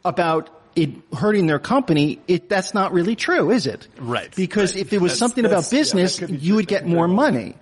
S3: about it hurting their company, it that's not really true, is it?
S2: Right.
S3: Because
S2: Right.
S3: if it was
S2: That's-
S3: something about business, you would get more money.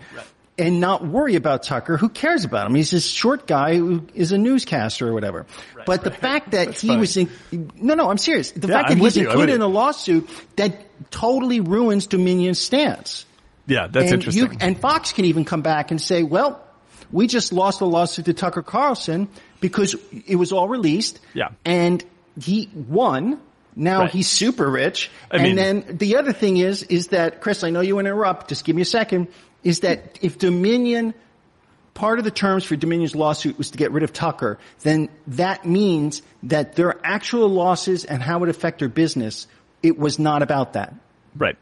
S3: And not worry about Tucker. Who cares about him? He's this short guy who is a newscaster or whatever. but the fact that he
S2: fine.
S3: was in, no, no, I'm serious. The
S2: Yeah,
S3: fact that
S2: I'm
S3: he's included in a lawsuit that totally ruins Dominion's stance.
S2: Yeah, that's
S3: and
S2: interesting.
S3: You, and Fox can even come back and say, well, we just lost a lawsuit to Tucker Carlson because it was all released.
S2: Yeah.
S3: And he won. Now
S2: Right.
S3: he's super rich.
S2: I
S3: and
S2: mean-
S3: then the other thing is, is that, Chris, I know you interrupt, just give me a second, is that if Dominion, part of the terms for Dominion's lawsuit was to get rid of Tucker, then that means that their actual losses and how it affect their business, it was not about that.
S2: right.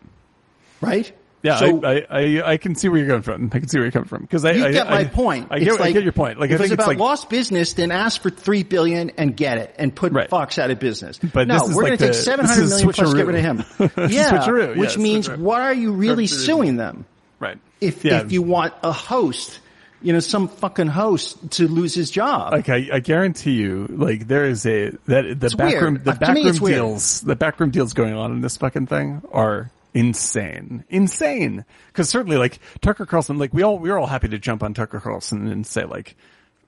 S3: Right?
S2: Yeah,
S3: So-
S2: I, I, I, I can see where you're coming from. I can see where you're coming from because I,
S3: You
S2: I
S3: get my
S2: I,
S3: point.
S2: I
S3: It's
S2: get, I get your point. Like I
S3: if
S2: think
S3: it's about
S2: like
S3: lost business, then ask for three billion and get it, and put
S2: Right.
S3: Fox out of business.
S2: But
S3: no,
S2: this is
S3: we're
S2: like
S3: going to take seven hundred million plus
S2: this
S3: hundred
S2: is
S3: million, which let's get rid of him. Yeah,
S2: switcheroo,
S3: which
S2: yes,
S3: means
S2: switcheroo.
S3: what are you really suing them?
S2: right.
S3: If
S2: Yeah.
S3: if you want a host, you know, some fucking host to lose his job.
S2: Like I, I guarantee you, like there is a that the backroom
S3: weird.
S2: the
S3: Uh,
S2: backroom
S3: it's weird.
S2: deals the backroom deals going on in this fucking thing are insane, insane. Because certainly, like Tucker Carlson, like we all we are all happy to jump on Tucker Carlson and say like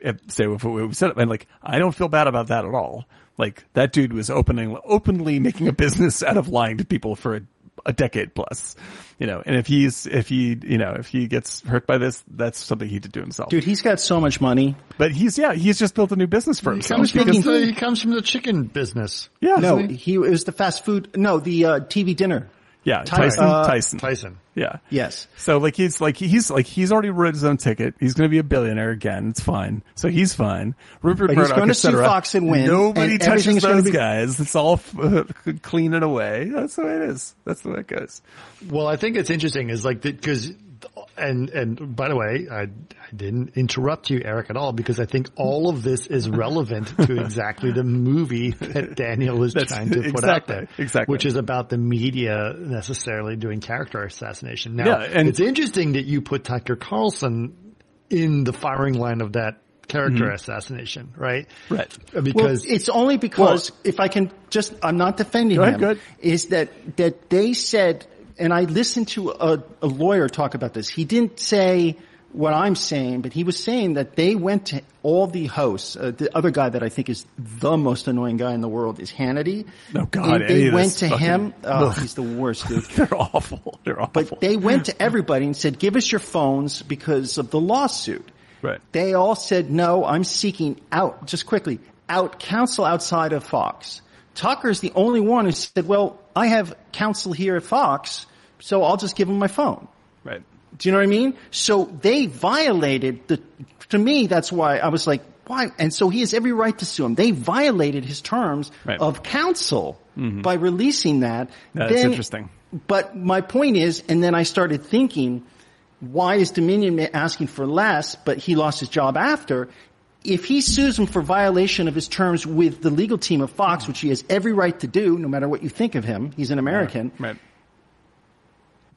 S2: if, say if we said it, and like I don't feel bad about that at all. Like that dude was opening openly making a business out of lying to people for a, a decade plus, you know. And if he's if he you know if he gets hurt by this, that's something he did to himself.
S3: Dude, he's got so much money.
S2: But he's yeah, he's just built a new business for
S1: He
S2: himself.
S1: comes, from the, he comes from the chicken business.
S2: yeah,
S3: No,
S2: he?
S3: he it was the fast food. No, the uh, TV dinner.
S2: Yeah,
S3: Tyson.
S2: Tyson,
S3: Uh,
S2: Tyson,
S1: Tyson.
S2: yeah,
S3: Yes.
S2: So like he's like he's like he's already wrote his own ticket. He's going to be a billionaire again. It's fine. So he's fine. Rupert
S3: But he's
S2: Murdoch,
S3: gonna
S2: et
S3: sue. Fox and win,
S2: Nobody
S3: and
S2: touches those
S3: be-
S2: guys. It's all uh, clean and away. That's the way it is. That's the way it goes.
S1: Well, I think it's interesting is like because, and and by the way, I, I didn't interrupt you, Eric, at all because I think all of this is relevant to exactly the movie that Daniel is
S2: That's-
S1: trying to put out there,
S2: exactly.
S1: which is about the media necessarily doing character assassination. Now,
S2: Yeah, and-
S1: it's interesting that you put Tucker Carlson in the firing line of that character assassination, right?
S2: Mm-hmm. Right.
S3: Well,
S1: Because
S3: it's only because if I can just, I'm not defending
S2: Go ahead,
S3: him.
S2: go ahead.
S3: Is that that they said, and I listened to a, a lawyer talk about this. He didn't say what I'm saying, but he was saying that they went to all the hosts. Uh, the other guy that I think is the most annoying guy in the world is Hannity.
S2: Oh, God,
S3: They,
S2: any
S3: they went to
S2: fucking-
S3: him. Oh,
S2: Ugh.
S3: he's the worst, dude.
S2: They're awful. They're awful.
S3: But they went to everybody and said, give us your phones because of the lawsuit.
S2: right.
S3: They all said, no, I'm seeking out, just quickly, out counsel outside of Fox. Tucker's the only one who said, well, I have counsel here at Fox, so I'll just give him my phone.
S2: Right.
S3: Do you know what I mean? So they violated the, to me, that's why I was like, why? And so he has every right to sue him. They violated his terms
S2: Right.
S3: of counsel mm-hmm. by releasing that.
S2: That's
S3: Then-
S2: interesting.
S3: But my point is, and then I started thinking, why is Dominion asking for less, but he lost his job after? If he sues him for violation of his terms with the legal team of Fox, which he has every right to do, no matter what you think of him, he's an American,
S2: Right.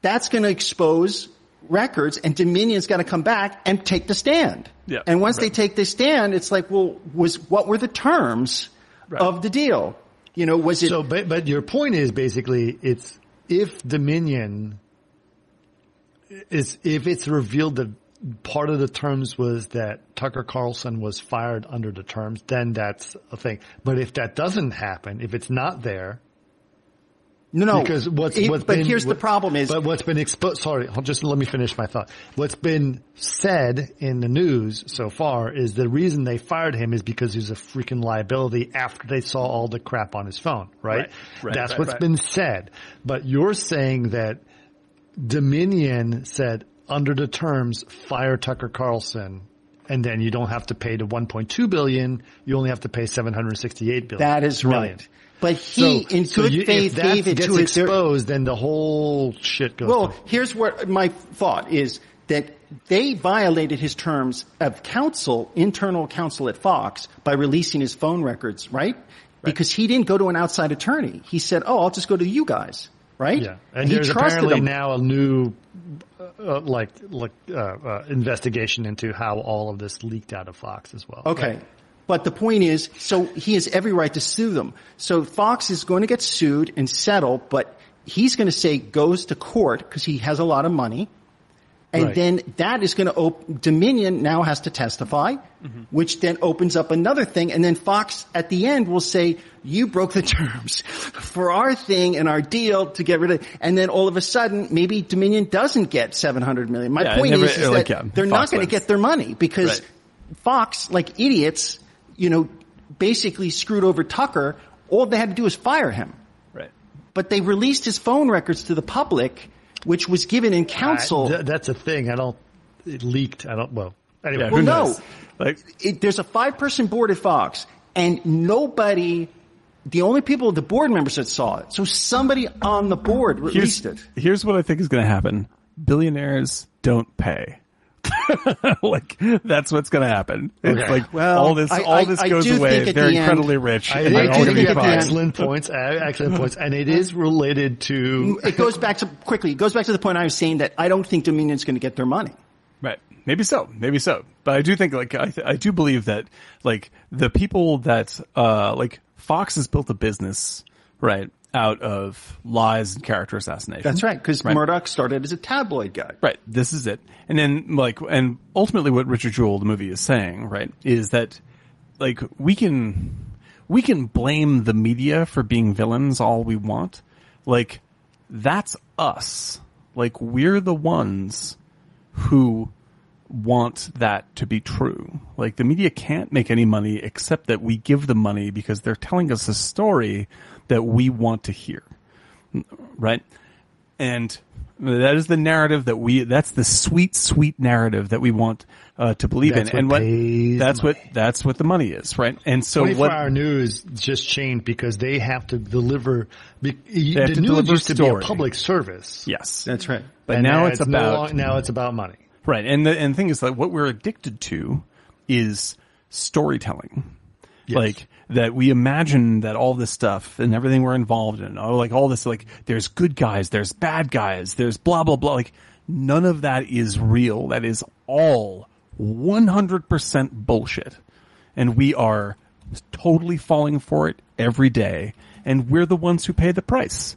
S3: That's going to expose records and Dominion's got to come back and take the stand.
S2: Yeah,
S3: and once they take the stand, it's like, well, was, what were the terms
S2: Right.
S3: of the deal? You know, was it,
S1: So, but, but your point is basically it's if Dominion is, if it's revealed that part of the terms was that Tucker Carlson was fired under the terms, then that's a thing. But if that doesn't happen, if it's not there,
S3: no, no,
S1: because what's,
S3: it-
S1: what's
S3: but
S1: been,
S3: here's the problem is,
S1: but what's been exposed, sorry, just let me finish my thought. What's been said in the news so far is the reason they fired him is because he's a freaking liability after they saw all the crap on his phone, right?
S2: Right, right,
S1: That's
S2: right,
S1: what's
S2: right.
S1: been said. But you're saying that Dominion said under the terms, fire Tucker Carlson, and then you don't have to pay the 1.2 billion, you only have to pay 768 billion.
S3: that is
S1: million.
S3: Right. But he, in
S1: so
S3: good
S1: you-
S3: faith, gave it
S1: gets
S3: to his,
S1: exposed, then the whole shit goes.
S3: Well, here's what my thought is that they violated his terms of counsel, internal counsel at Fox by releasing his phone records, right? Because he didn't go to an outside attorney. He said, "Oh, I'll just go to you guys." Right?
S1: yeah, and
S3: he
S1: there's apparently now a new, uh, like, like uh, uh, investigation into how all of this leaked out of Fox as well.
S3: Okay. But the point is, so he has every right to sue them. So Fox is going to get sued and settle, but he's going to say goes to court because he has a lot of money. And
S1: Right.
S3: then that is going to op- Dominion now has to testify, mm-hmm. which then opens up another thing. And then Fox at the end will say, you broke the terms for our thing and our deal to get rid of, and then all of a sudden, maybe Dominion doesn't get 700 million. My
S2: Yeah,
S3: point
S2: never-
S3: is, is
S2: like,
S3: that
S2: yeah,
S3: they're
S2: Fox
S3: not going to get their money because
S2: Right.
S3: Fox, like idiots, you know, basically screwed over Tucker. All they had to do was fire him.
S2: Right.
S3: But they released his phone records to the public, which was given in counsel.
S1: I- th- that's a thing. I don't. It leaked. I don't. Well, anyway.
S2: Yeah,
S3: Well,
S2: who
S3: no.
S2: Like,
S3: it, there's a five person board at Fox and nobody, the only people, the board members that saw it. So somebody on the board
S2: here's,
S3: released it.
S2: here's what I think is going to happen. Billionaires don't pay. like that's what's going to happen. It's
S1: Okay.
S2: like
S3: Well,
S2: all this,
S3: I-
S2: all
S3: I-
S2: this
S3: I
S2: goes
S3: do
S2: away. They're
S3: the end-
S2: incredibly rich.
S1: I,
S2: and they're
S1: I do think
S2: be
S1: you have
S2: fine.
S1: excellent points. uh, Excellent points, and it is related to.
S3: It goes back to, quickly, it goes back to the point I was saying that I don't think Dominion's going to get their money.
S2: Right. Maybe so. Maybe so. But I do think, like, I, th- I do believe that, like, the people that, uh, like, Fox has built a business, right, out of lies and character assassination.
S3: That's right, because
S2: Right.
S3: Murdoch started as a tabloid guy.
S2: Right. This is it. And then, like, and ultimately what Richard Jewell, the movie, is saying, right, is that, like, we can, we can blame the media for being villains all we want. Like, that's us. Like, we're the ones who want that to be true. Like, the media can't make any money except that we give them money because they're telling us a story that we want to hear. Right? and that is the narrative that we that's the sweet sweet narrative that we want uh, to believe
S1: That's
S2: in and
S1: what
S2: what
S1: pays
S2: that's
S1: the
S2: what that's what the money is right and so
S1: 24
S2: what
S1: hour news just changed because they have to deliver. Be,
S2: have
S1: the
S2: to
S1: news
S2: deliver
S1: used to be a public service.
S2: yes
S3: That's right.
S2: but
S1: and
S2: now it's,
S1: no
S2: about
S1: long- now it's about money.
S2: right and the and the thing is like what we're addicted to is storytelling like that we imagine that all this stuff and everything we're involved in oh like all this like there's good guys there's bad guys there's blah blah blah. Like none of that is real. That is all 100% bullshit. And we are totally falling for it every day. And we're the ones who pay the price.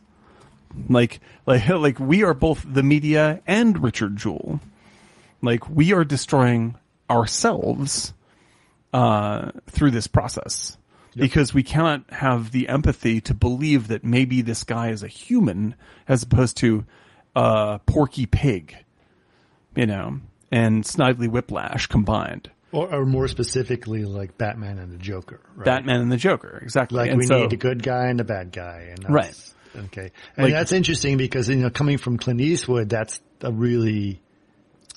S2: Like like like we are both the media and Richard Jewell. Like we are destroying ourselves uh, through this process because we cannot have the empathy to believe that maybe this guy is a human as opposed to a Porky Pig, you know, and Snidely Whiplash combined.
S1: Or, or more specifically, like Batman and the Joker. Right?
S2: Batman and the Joker, exactly.
S1: Like
S2: and
S1: we
S2: so,
S1: need a good guy and a bad guy. And that's-
S2: Right.
S1: Okay. And
S2: Like-
S1: that's interesting because, you know, coming from Clint Eastwood, that's a really,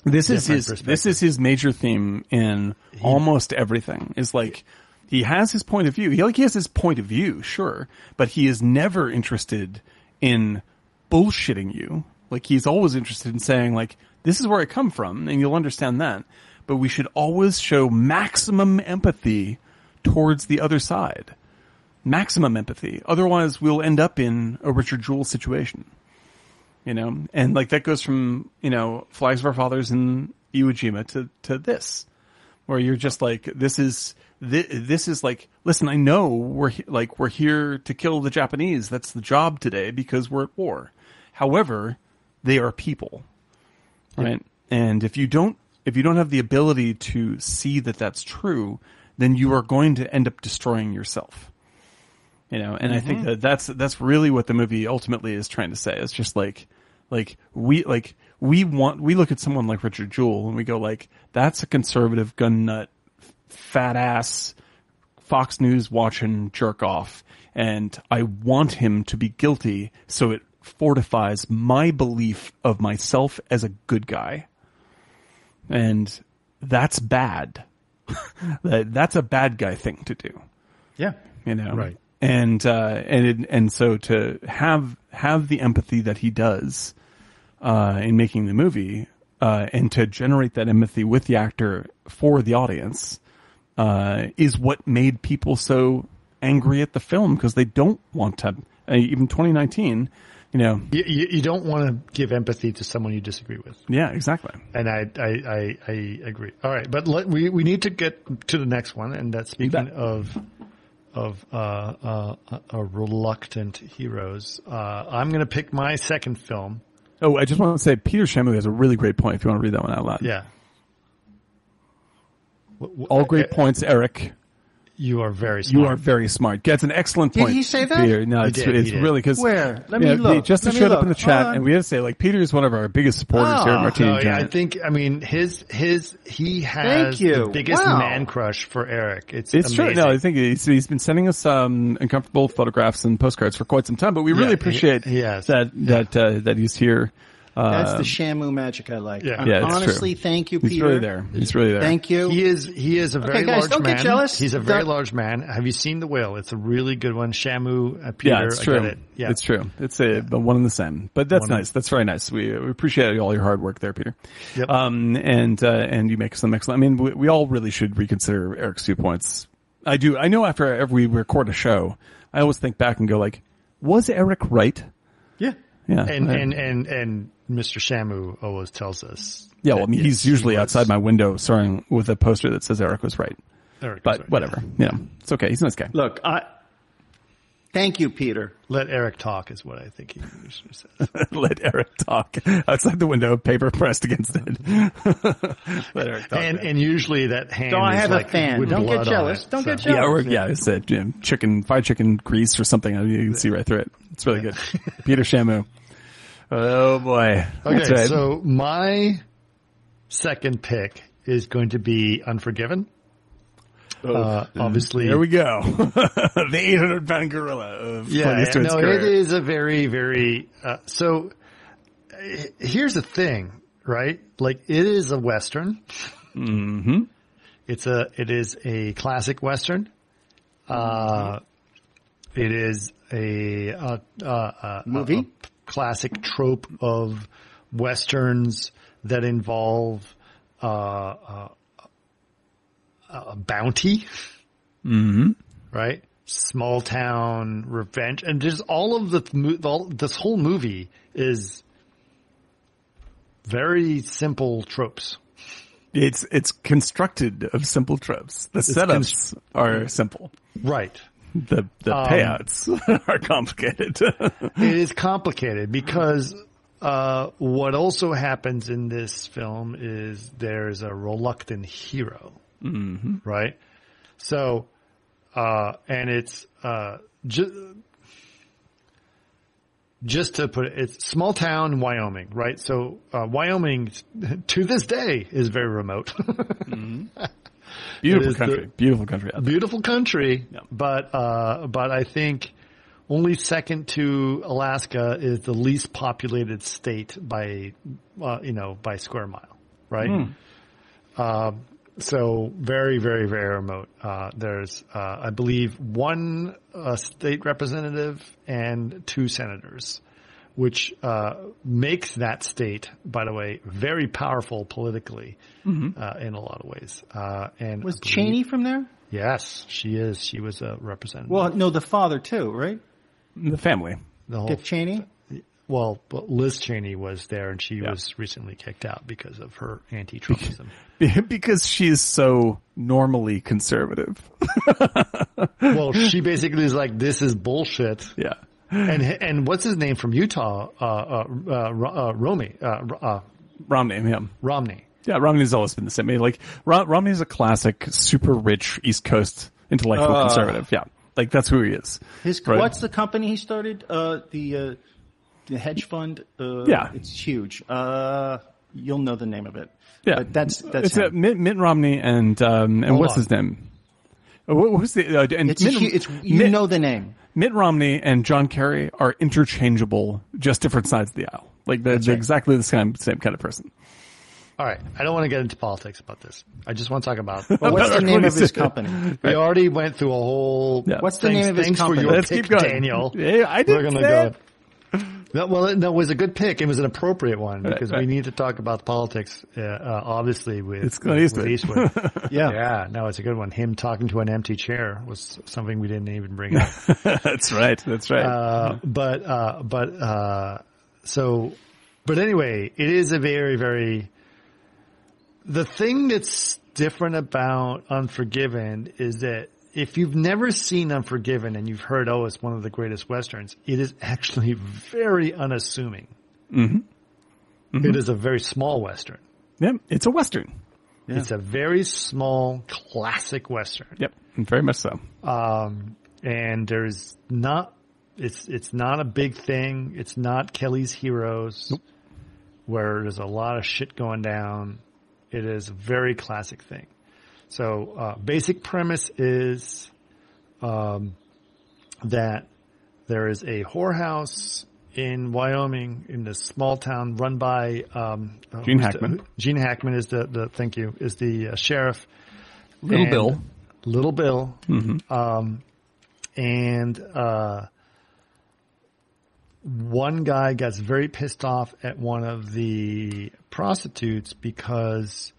S2: this is his this is his major theme in almost everything is like he has his point of view. He like he has his point of view sure but he is never interested in bullshitting you. Like he's always interested in saying like this is where i come from and you'll understand that. But we should always show maximum empathy towards the other side. Maximum empathy. Otherwise we'll end up in a richard jewell situation. You know, and like that goes from, you know, Flags of Our Fathers in Iwo Jima to, to this, where you're just like, this is, this, this is like, listen, I know we're he- like, we're here to kill the Japanese. That's the job today because we're at war. However, they are people, right? And if you don't, if you don't have the ability to see that that's true, then you are going to end up destroying yourself you know and i think mm-hmm. that that's that's really what the movie ultimately is trying to say it's just like like we like we want we look at someone like richard jewell and we go like that's a conservative gun nut fat ass fox news watching jerk off. And i want him to be guilty so it fortifies my belief of myself as a good guy. And that's bad. That, that's a bad guy thing to do.
S3: Yeah.
S2: you know?
S1: Right.
S2: and uh and it, and so to have have the empathy that he does uh in making the movie uh and to generate that empathy with the actor for the audience uh is what made people so angry at the film because they don't want to uh, even 2019 you know
S1: you, you, you don't want to give empathy to someone you disagree with.
S2: yeah exactly
S1: And I, I, I, I agree. All right. But let, we, we need to get to the next one. And that's speaking of, of, uh, uh, uh, reluctant heroes. Uh, I'm going to pick my second film.
S2: oh i just want to say peter shamu has a really great point if you want to read that one out loud
S1: Yeah. Wh- wh-
S2: all great
S1: uh,
S2: points eric
S1: You are very smart.
S2: You are very smart. That's an excellent point.
S3: Did
S2: point.
S3: he say that?
S2: Peter. No,
S1: He
S2: it's,
S1: did, he
S2: it's
S1: did.
S2: really because
S3: Where? Let me look.
S2: Justin
S3: Let
S2: showed up in the chat, and we had to say like Peter is one of our biggest supporters here at
S3: Oh,
S2: Martini
S1: No, yeah, I think, I mean, his, his, he has
S3: Thank you.
S1: the biggest
S3: Wow.
S1: man crush for Eric. It's,
S2: it's true. No, I think he's, he's been sending us um, uncomfortable photographs and postcards for quite some time, but we really
S1: he-
S2: appreciate
S1: he has.
S2: that that uh, that he's here.
S3: That's
S2: Uh,
S3: the Shamu magic I like.
S1: Yeah.
S2: Yeah, it's true.
S3: honestly, thank you,
S2: he's
S3: Peter.
S2: really there. He's really there.
S3: Thank you.
S1: He is he is a very
S3: guys,
S1: large
S3: don't get
S1: man.
S3: jealous.
S1: He's a very
S3: Don't-
S1: large man. Have you seen the whale? It's a really good one. Shamu, uh, Peter.
S2: yeah, it's
S1: I
S2: true.
S1: get it. Yeah,
S2: It's true. It's a but one and the same. But that's
S1: One
S2: nice. That's very nice. We, we appreciate all your hard work there, Peter.
S1: Yep.
S2: Um, and uh, and you make some excellent. I mean, we, we all really should reconsider Eric's two points. I do. I know after every we record a show, I always think back and go like, was Eric right?
S3: yeah.
S2: Yeah.
S1: and
S2: I-
S1: and and and Mr. Shamu always tells us.
S2: yeah. Well, I mean,
S1: that,
S2: he's usually
S1: he
S2: outside my window, starring with a poster that says Eric was right.
S1: Eric was
S2: But
S1: right,
S2: whatever.
S1: yeah.
S2: You know, it's okay. He's a nice guy.
S3: Look, I. Thank you, Peter.
S1: Let Eric talk is what I think he should have said.
S2: Let Eric talk outside the window, paper pressed against it. Let Eric talk.
S1: and and usually that hand.
S3: Don't I
S1: is
S3: have a fan. Don't get jealous.
S1: it,
S3: Don't get jealous.
S2: Yeah, or yeah, it's a you know, chicken, fried chicken grease or something. You can see right through it. It's really good. Peter Shamu. Oh boy.
S1: Okay,
S2: right.
S1: so my second pick is going to be Unforgiven. Uh, obviously,
S2: There we go. the 800 pound gorilla of
S1: Yeah, yeah, no,
S2: career.
S1: it is a very, very. Uh, so uh, here's the thing, right? Like it is a western. Mm-hmm. It's a. It is a classic western. Uh, it is a, uh uh uh
S3: Movie?
S1: Classic trope of westerns that involve uh, uh, a bounty right? Small town revenge, and just all of the all, this whole movie is very simple tropes.
S2: It's it's constructed of simple tropes. The setups are simple.
S1: Right.
S2: The the
S1: Um,
S2: payouts are complicated.
S1: It is complicated because uh, what also happens in this film is there's a reluctant hero, mm-hmm. right? So, uh, and it's uh, ju- just to put it, it's small town Wyoming, right? So uh, Wyoming to this day is very remote.
S2: Beautiful country.
S1: the-
S2: Beautiful country.
S1: Beautiful country,
S2: Yeah.
S1: but uh, but I think only second to Alaska is the least populated state by uh, you know by square mile, right? Um, so very very very remote. Uh, there's uh, I believe one uh, state representative and two senators. Which uh, makes that state, by the way, very powerful politically uh, in a lot of ways. Uh, and
S3: Was
S1: believe-
S3: Cheney from there?
S1: Yes, she is. She was a representative.
S3: Well, no, the father too, right?
S2: The family.
S1: the whole,
S3: Dick Cheney.
S1: well, but Liz Cheney was there, and she
S2: Yeah.
S1: was recently kicked out because of her anti-Trumpism.
S2: because she is so normally conservative.
S1: well, she basically is like, "This is bullshit."
S2: Yeah.
S1: And and what's his name from Utah? Uh, uh, uh, uh Romy, uh, uh,
S2: Romney, yeah.
S1: Romney.
S2: Yeah, Romney's always been the same. Like, Ro- Romney's a classic, super rich East Coast intellectual conservative. Yeah. Like, that's who he is.
S3: His
S2: Right.
S3: what's the company he started? Uh, the uh, the hedge fund. Uh,
S2: Yeah.
S3: it's huge. Uh, you'll know the name of it.
S2: Yeah.
S3: but that's that's
S2: it's
S3: him.
S2: Mitt, Mitt Romney and, um, and what's his name? What, who's the, uh, and
S3: It's,
S2: Mitt,
S3: hu- it's you
S2: Mitt,
S3: know the name.
S2: Mitt Romney and John Kerry are interchangeable, just different sides of the aisle. Like, they're, they're
S1: right.
S2: exactly the same, same kind of person.
S1: All right, I don't want to get into politics about this. I just want to talk about.
S3: What's the name of
S2: to-
S3: his company?
S1: we already went through a whole.
S2: Yeah.
S3: What's the
S1: Thanks-
S3: name of his
S1: thanks for
S3: company?
S1: your
S2: Let's
S1: pick,
S2: keep going.
S1: Daniel.
S2: Yeah, I didn't
S1: We're gonna
S2: say
S1: go.
S2: It.
S1: No, well, it- no, it was a good pick. It was an appropriate one because we
S2: right.
S1: need to talk about politics, uh, uh, obviously with,
S2: It's Clint
S1: with
S2: Eastwood.
S3: Yeah.
S1: yeah, no, it's a good one. Him talking to an empty chair was something we didn't even bring up.
S2: that's right. That's right.
S1: uh, but, uh, but, uh, so, but anyway, it is a very, very, the thing that's different about Unforgiven is that if you've never seen Unforgiven and you've heard, oh, it's one of the greatest Westerns, it is actually very unassuming. Mm-hmm. is a very small Western.
S2: yep. It's a Western.
S1: It's a very small classic Western.
S2: Yep. Very much so.
S1: Um, and there's not, it's, it's not a big thing. It's not Kelly's Heroes where there's a lot of shit going down. It is a very classic thing. So, uh, basic premise is, um, that there is a whorehouse in Wyoming in this small town run by, um, uh,
S2: Gene
S1: who's the-
S2: Hackman.
S1: Gene Hackman is the, the, thank you, is the uh, sheriff.
S2: Little Bill.
S1: Little Bill. Um, and, uh, one guy gets very pissed off at one of the prostitutes because,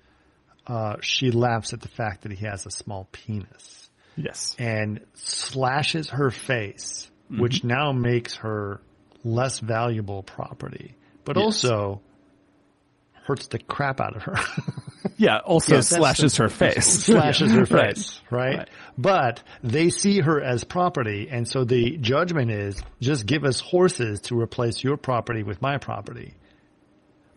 S1: uh, she laughs at the fact that he has a small penis
S2: Yes.
S1: and slashes her face, which now makes her less valuable property, but
S2: Yes.
S1: also hurts the crap out of her.
S2: Yeah. Also
S3: that's
S2: slashes her face.
S1: slashes her face, right?
S2: Right.
S1: But they see her as property, and so the judgment is just give us horses to replace your property with my property,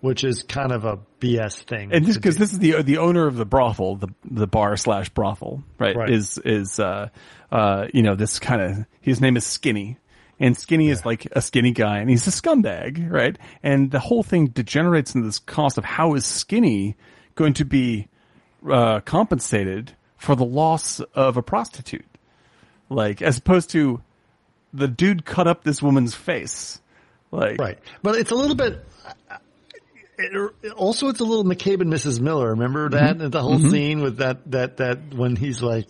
S1: which is kind of a BS thing.
S2: And just because this is the the owner of the brothel, the the bar slash brothel, right?
S1: Right.
S2: Is is uh uh you know this kind of his name is Skinny, and Skinny is like a skinny guy, and he's a scumbag, right? And the whole thing degenerates into this cost of how is Skinny going to be uh compensated for the loss of a prostitute, like as opposed to the dude cut up this woman's face, like
S1: right, but it's a little bit. It, it- also, it's a little McCabe and Mrs. Miller. Remember that mm-hmm. the whole mm-hmm. scene with that that that when he's like.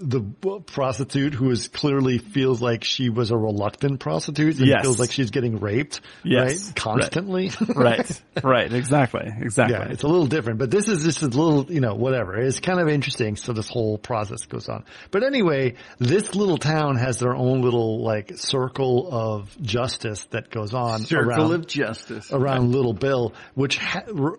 S1: The prostitute who is clearly feels like she was a reluctant prostitute and
S2: Yes.
S1: feels like she's getting raped,
S2: Yes.
S1: right? Constantly.
S2: right, right, exactly, exactly.
S1: Yeah, it's a little different, but this is just a little, you know, whatever. It's kind of interesting. So this whole process goes on. But anyway, this little town has their own little like circle of justice that goes on
S3: Circle
S1: around,
S3: of Justice.
S1: around Little Bill, which ha- r-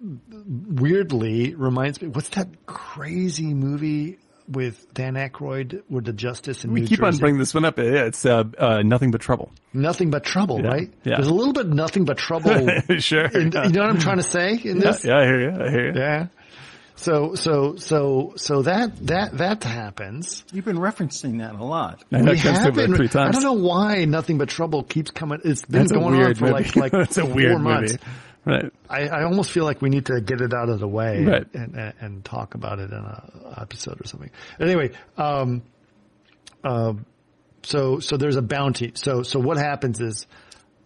S1: weirdly reminds me, what's that crazy movie with Dan Aykroyd with the Justice in
S2: We
S1: New
S2: keep on bringing this one up. It's uh, uh, nothing but trouble.
S1: Nothing but trouble,
S2: Yeah,
S1: right?
S2: yeah.
S1: There's a little bit nothing but trouble.
S2: sure.
S1: in- you know what I'm trying to say in
S2: yeah,
S1: this?
S2: yeah, I hear you. I hear you.
S1: Yeah. So so so so that that that happens.
S3: You've been referencing that a lot.
S2: I know
S1: We
S2: it comes
S1: have been-
S2: three times.
S1: I don't know why nothing but trouble keeps coming. It's been
S2: That's
S1: going on for
S2: movie.
S1: like like
S2: That's a
S1: four
S2: weird
S1: months.
S2: Right.
S1: I, I almost feel like we need to get it out of the way
S2: Right.
S1: and, and, and talk about it in a episode or something. Anyway, um, um, so so there's a bounty. So so what happens is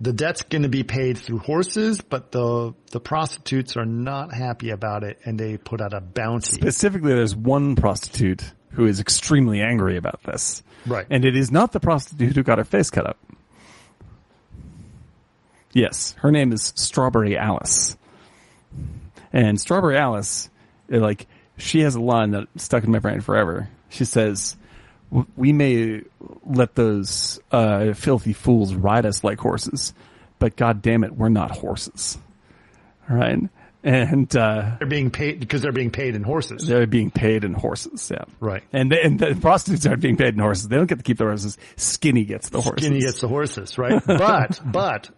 S1: the debt's going to be paid through horses, but the the prostitutes are not happy about it, and they put out a bounty.
S2: Specifically, there's one prostitute who is extremely angry about this.
S1: Right.
S2: And it is not the prostitute who got her face cut up. Yes, her name is Strawberry Alice. And Strawberry Alice, like, she has a line that stuck in my brain forever. She says, we may let those, uh, filthy fools ride us like horses, but god damn it, we're not horses. All right. And, uh,
S1: They're being paid because they're being paid in horses.
S2: they're being paid in horses, yeah.
S1: Right.
S2: And the, and the prostitutes aren't being paid in horses. They don't get to keep the horses. Skinny gets the horses.
S1: Skinny gets the horses, right? but but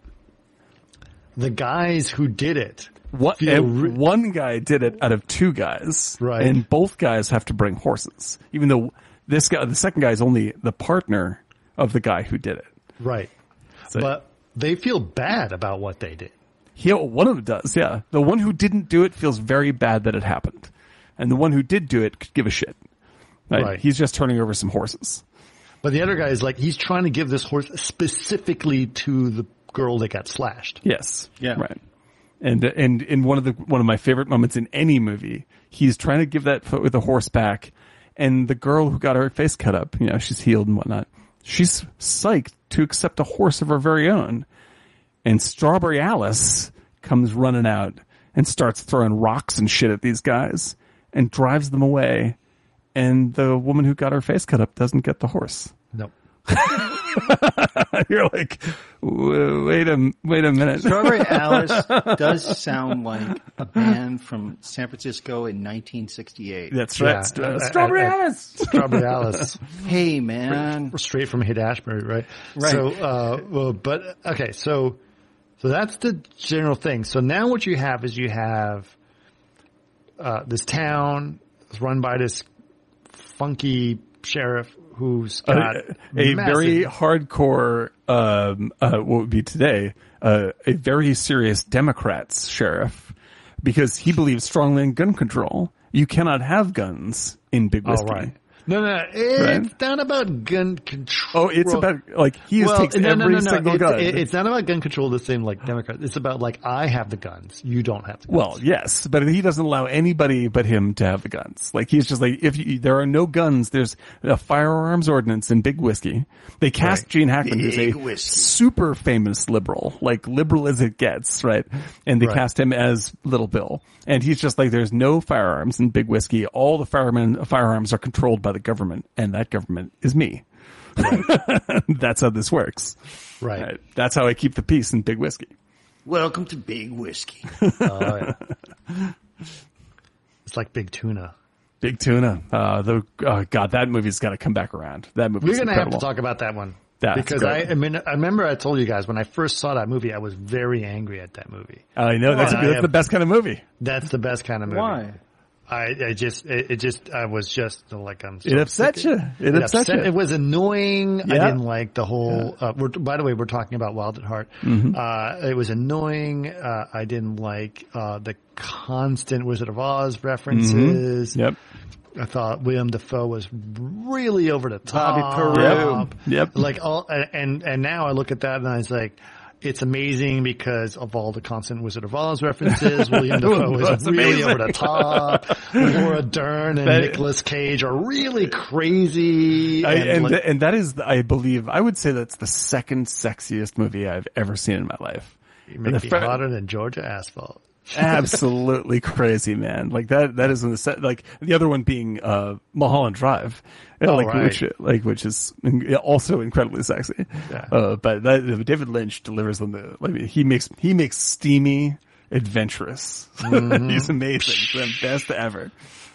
S1: the guys who did it
S2: What,
S1: re-
S2: one guy did it out of two guys.
S1: Right.
S2: And both guys have to bring horses. Even though this guy, the second guy is only the partner of the guy who did it.
S1: right,
S2: So
S1: but they feel bad about what they did.
S2: he, one of them does, yeah. The one who didn't do it feels very bad that it happened. And the one who did do it could give a shit. Right?
S1: Right.
S2: He's just turning over some horses.
S1: But the other guy is like he's trying to give this horse specifically to the girl that got slashed.
S2: Yes.
S3: Yeah.
S2: Right. And and in one of the one of my favorite moments in any movie, he's trying to give that foot with a horse back, and the girl who got her face cut up, you know, she's healed and whatnot. She's psyched to accept a horse of her very own, and Strawberry Alice comes running out and starts throwing rocks and shit at these guys and drives them away. And the woman who got her face cut up doesn't get the horse.
S1: No.
S2: You're like, wait a wait a minute.
S3: Strawberry Alice does sound like a band from San Francisco in 1968.
S2: That's
S1: Yeah.
S2: right. St-
S1: Uh,
S2: Strawberry
S1: uh, uh,
S2: Alice.
S1: Strawberry Alice,
S3: Hey man,
S1: straight from Haight Ashbury, right?
S3: Right.
S1: So, uh, well, but okay, so so that's the general thing. So now what you have is you have uh, this town is run by this funky sheriff who's got
S2: a, a
S1: massive-
S2: very hardcore, um, uh, what would be today, uh, a very serious Democrats sheriff, because he believes strongly in gun control. You cannot have guns in Big Whiskey.
S1: right. No, no, it's
S2: Right?
S1: not about gun control.
S2: Oh, it's about like he
S1: well,
S2: takes
S1: no,
S2: every
S1: no, no, no.
S2: single
S1: It's,
S2: gun.
S1: it's not about gun control the same like Democrats. It's about like I have the guns, you don't have the guns.
S2: Well, yes, but he doesn't allow anybody but him to have the guns. Like he's just like, if you, there are no guns, there's a firearms ordinance in Big Whiskey. They cast
S1: Right.
S2: Gene Hackman, who's a
S3: Whiskey.
S2: super famous liberal, like liberal as it gets, right? And they
S1: Right.
S2: cast him as Little Bill, and he's just like, there's no firearms in Big Whiskey. All the firemen firearms are controlled by the government, and that government is me. That's how this works.
S1: right.
S2: Right. That's how I keep the peace in Big Whiskey.
S3: welcome to Big Whiskey.
S1: Oh, yeah. it's like big tuna.
S2: Big tuna. Uh, the, oh God, that movie's got to come back around. That movie's
S1: We're gonna
S2: incredible.
S1: have to talk about that one.
S2: That's
S1: because
S2: great.
S1: I, I mean, I remember I told you guys when I first saw that movie, I was very angry at that movie.
S2: I know that's,
S1: Well, I
S2: that's
S1: have-
S2: the best kind of movie.
S1: That's the best kind of movie.
S3: Why?
S1: I, I just, it, it just, I was just like, I'm. So
S2: It upset you. It upset you.
S1: It was annoying. I didn't like the whole. Uh, we're, by the way, we're talking about Wild at Heart.
S2: Mm-hmm.
S1: Uh, it was annoying. Uh, I didn't like uh, the constant Wizard of Oz references.
S2: Mm-hmm. Yep.
S1: I thought Willem Dafoe was really over the top.
S3: Bobby Peru.
S2: Yep. Yep.
S1: Like all, and and now I look at that and I was like. It's amazing because of all the constant Wizard of Oz references. Willem
S2: Dafoe
S1: is really
S2: amazing.
S1: over the top. Laura Dern and
S2: That-
S1: Nicolas Cage are really crazy.
S2: I, and
S1: like-
S2: th- and that is, I believe, I would say that's the second sexiest movie I've ever seen in my life.
S1: You make me
S2: fa-
S1: hotter than Georgia asphalt.
S2: Absolutely crazy, man. Like that, that is in the set, like the other one being, uh, Mulholland Drive.
S1: Oh,
S2: like,
S1: right.
S2: which, like, which is also incredibly sexy.
S1: Yeah.
S2: Uh, but that, David Lynch delivers on the, like, he makes, he makes steamy, adventurous.
S1: Mm-hmm.
S2: He's amazing. the best ever.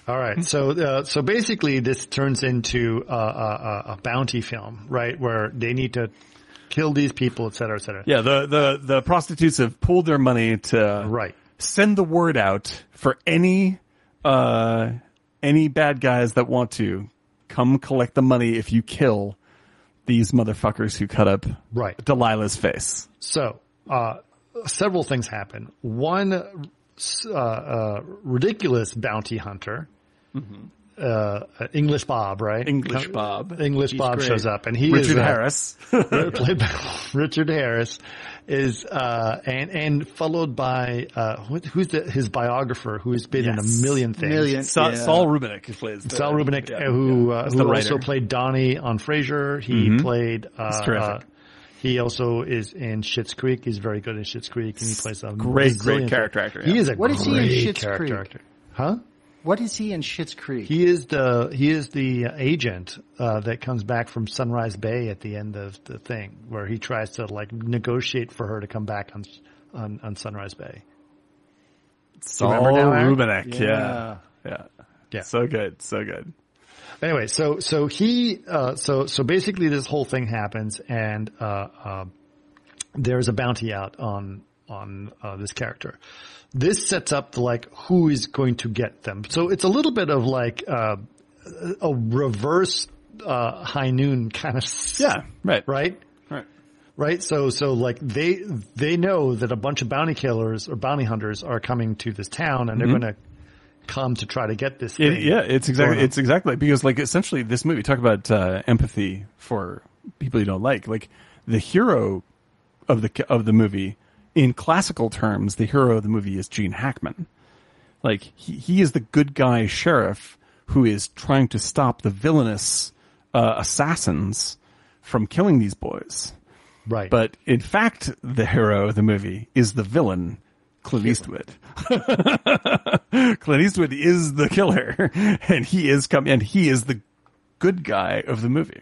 S1: All right. So, uh, so basically this turns into a, a, a bounty film, right? Where they need to kill these people, et cetera, et cetera.
S2: Yeah, the, the, the prostitutes have pooled their money to
S1: Right.
S2: Send the word out for any, uh, any bad guys that want to come collect the money if you kill these motherfuckers who cut up
S1: Right.
S2: Delilah's face.
S1: So, uh, several things happen. One, uh, uh, ridiculous bounty hunter, uh, English Bob, right?
S2: English Bob.
S1: English
S3: He's
S1: Bob
S3: great.
S1: shows up and he is
S2: Richard
S1: uh,
S2: Harris.
S1: played by Richard Harris is uh and and followed by uh what, who's the, his biographer who's been in a million things.
S3: Million.
S2: Saul,
S3: Yeah.
S2: Saul Rubinek plays the-
S1: Sal Rubinek,
S2: yeah,
S1: uh, who
S2: yeah.
S1: uh, who also played Donny on Frasier. He played. Uh,
S2: He's terrific.
S1: uh, he also is in Schitt's Creek. He's very good in Schitt's Creek, and he plays a
S2: Great, great character actor,
S1: He is a
S3: What
S1: great
S3: is he in Schitt's
S1: character
S3: Creek?
S1: actor. Huh?
S3: What is he in Schitt's Creek?
S1: He is the he is the agent uh, that comes back from Sunrise Bay at the end of the thing, where he tries to like negotiate for her to come back on on, on Sunrise Bay.
S2: Saul
S1: remember now,
S2: Yeah.
S3: Yeah.
S2: yeah.
S1: Yeah.
S2: So good. So good.
S1: Anyway, so so he uh, so so basically this whole thing happens, and uh, uh, there's a bounty out on on uh, this character. This sets up like who is going to get them. So it's a little bit of like uh, a reverse uh, high noon kind of
S2: Yeah. Right.
S1: right
S2: Right.
S1: right so so like they they know that a bunch of bounty killers or bounty hunters are coming to this town and they're going to come to try to get this
S2: It, yeah, it's exactly it's exactly because like essentially this movie talk about uh, empathy for people you don't like. Like the hero of the of the movie in classical terms, the hero of the movie is Gene Hackman. Like he he is the good guy sheriff who is trying to stop the villainous uh, assassins from killing these boys.
S1: right
S2: But in fact, the hero of the movie is the villain, Clint Eastwood. Clint Eastwood is the killer, and he is come and he is the good guy of the movie.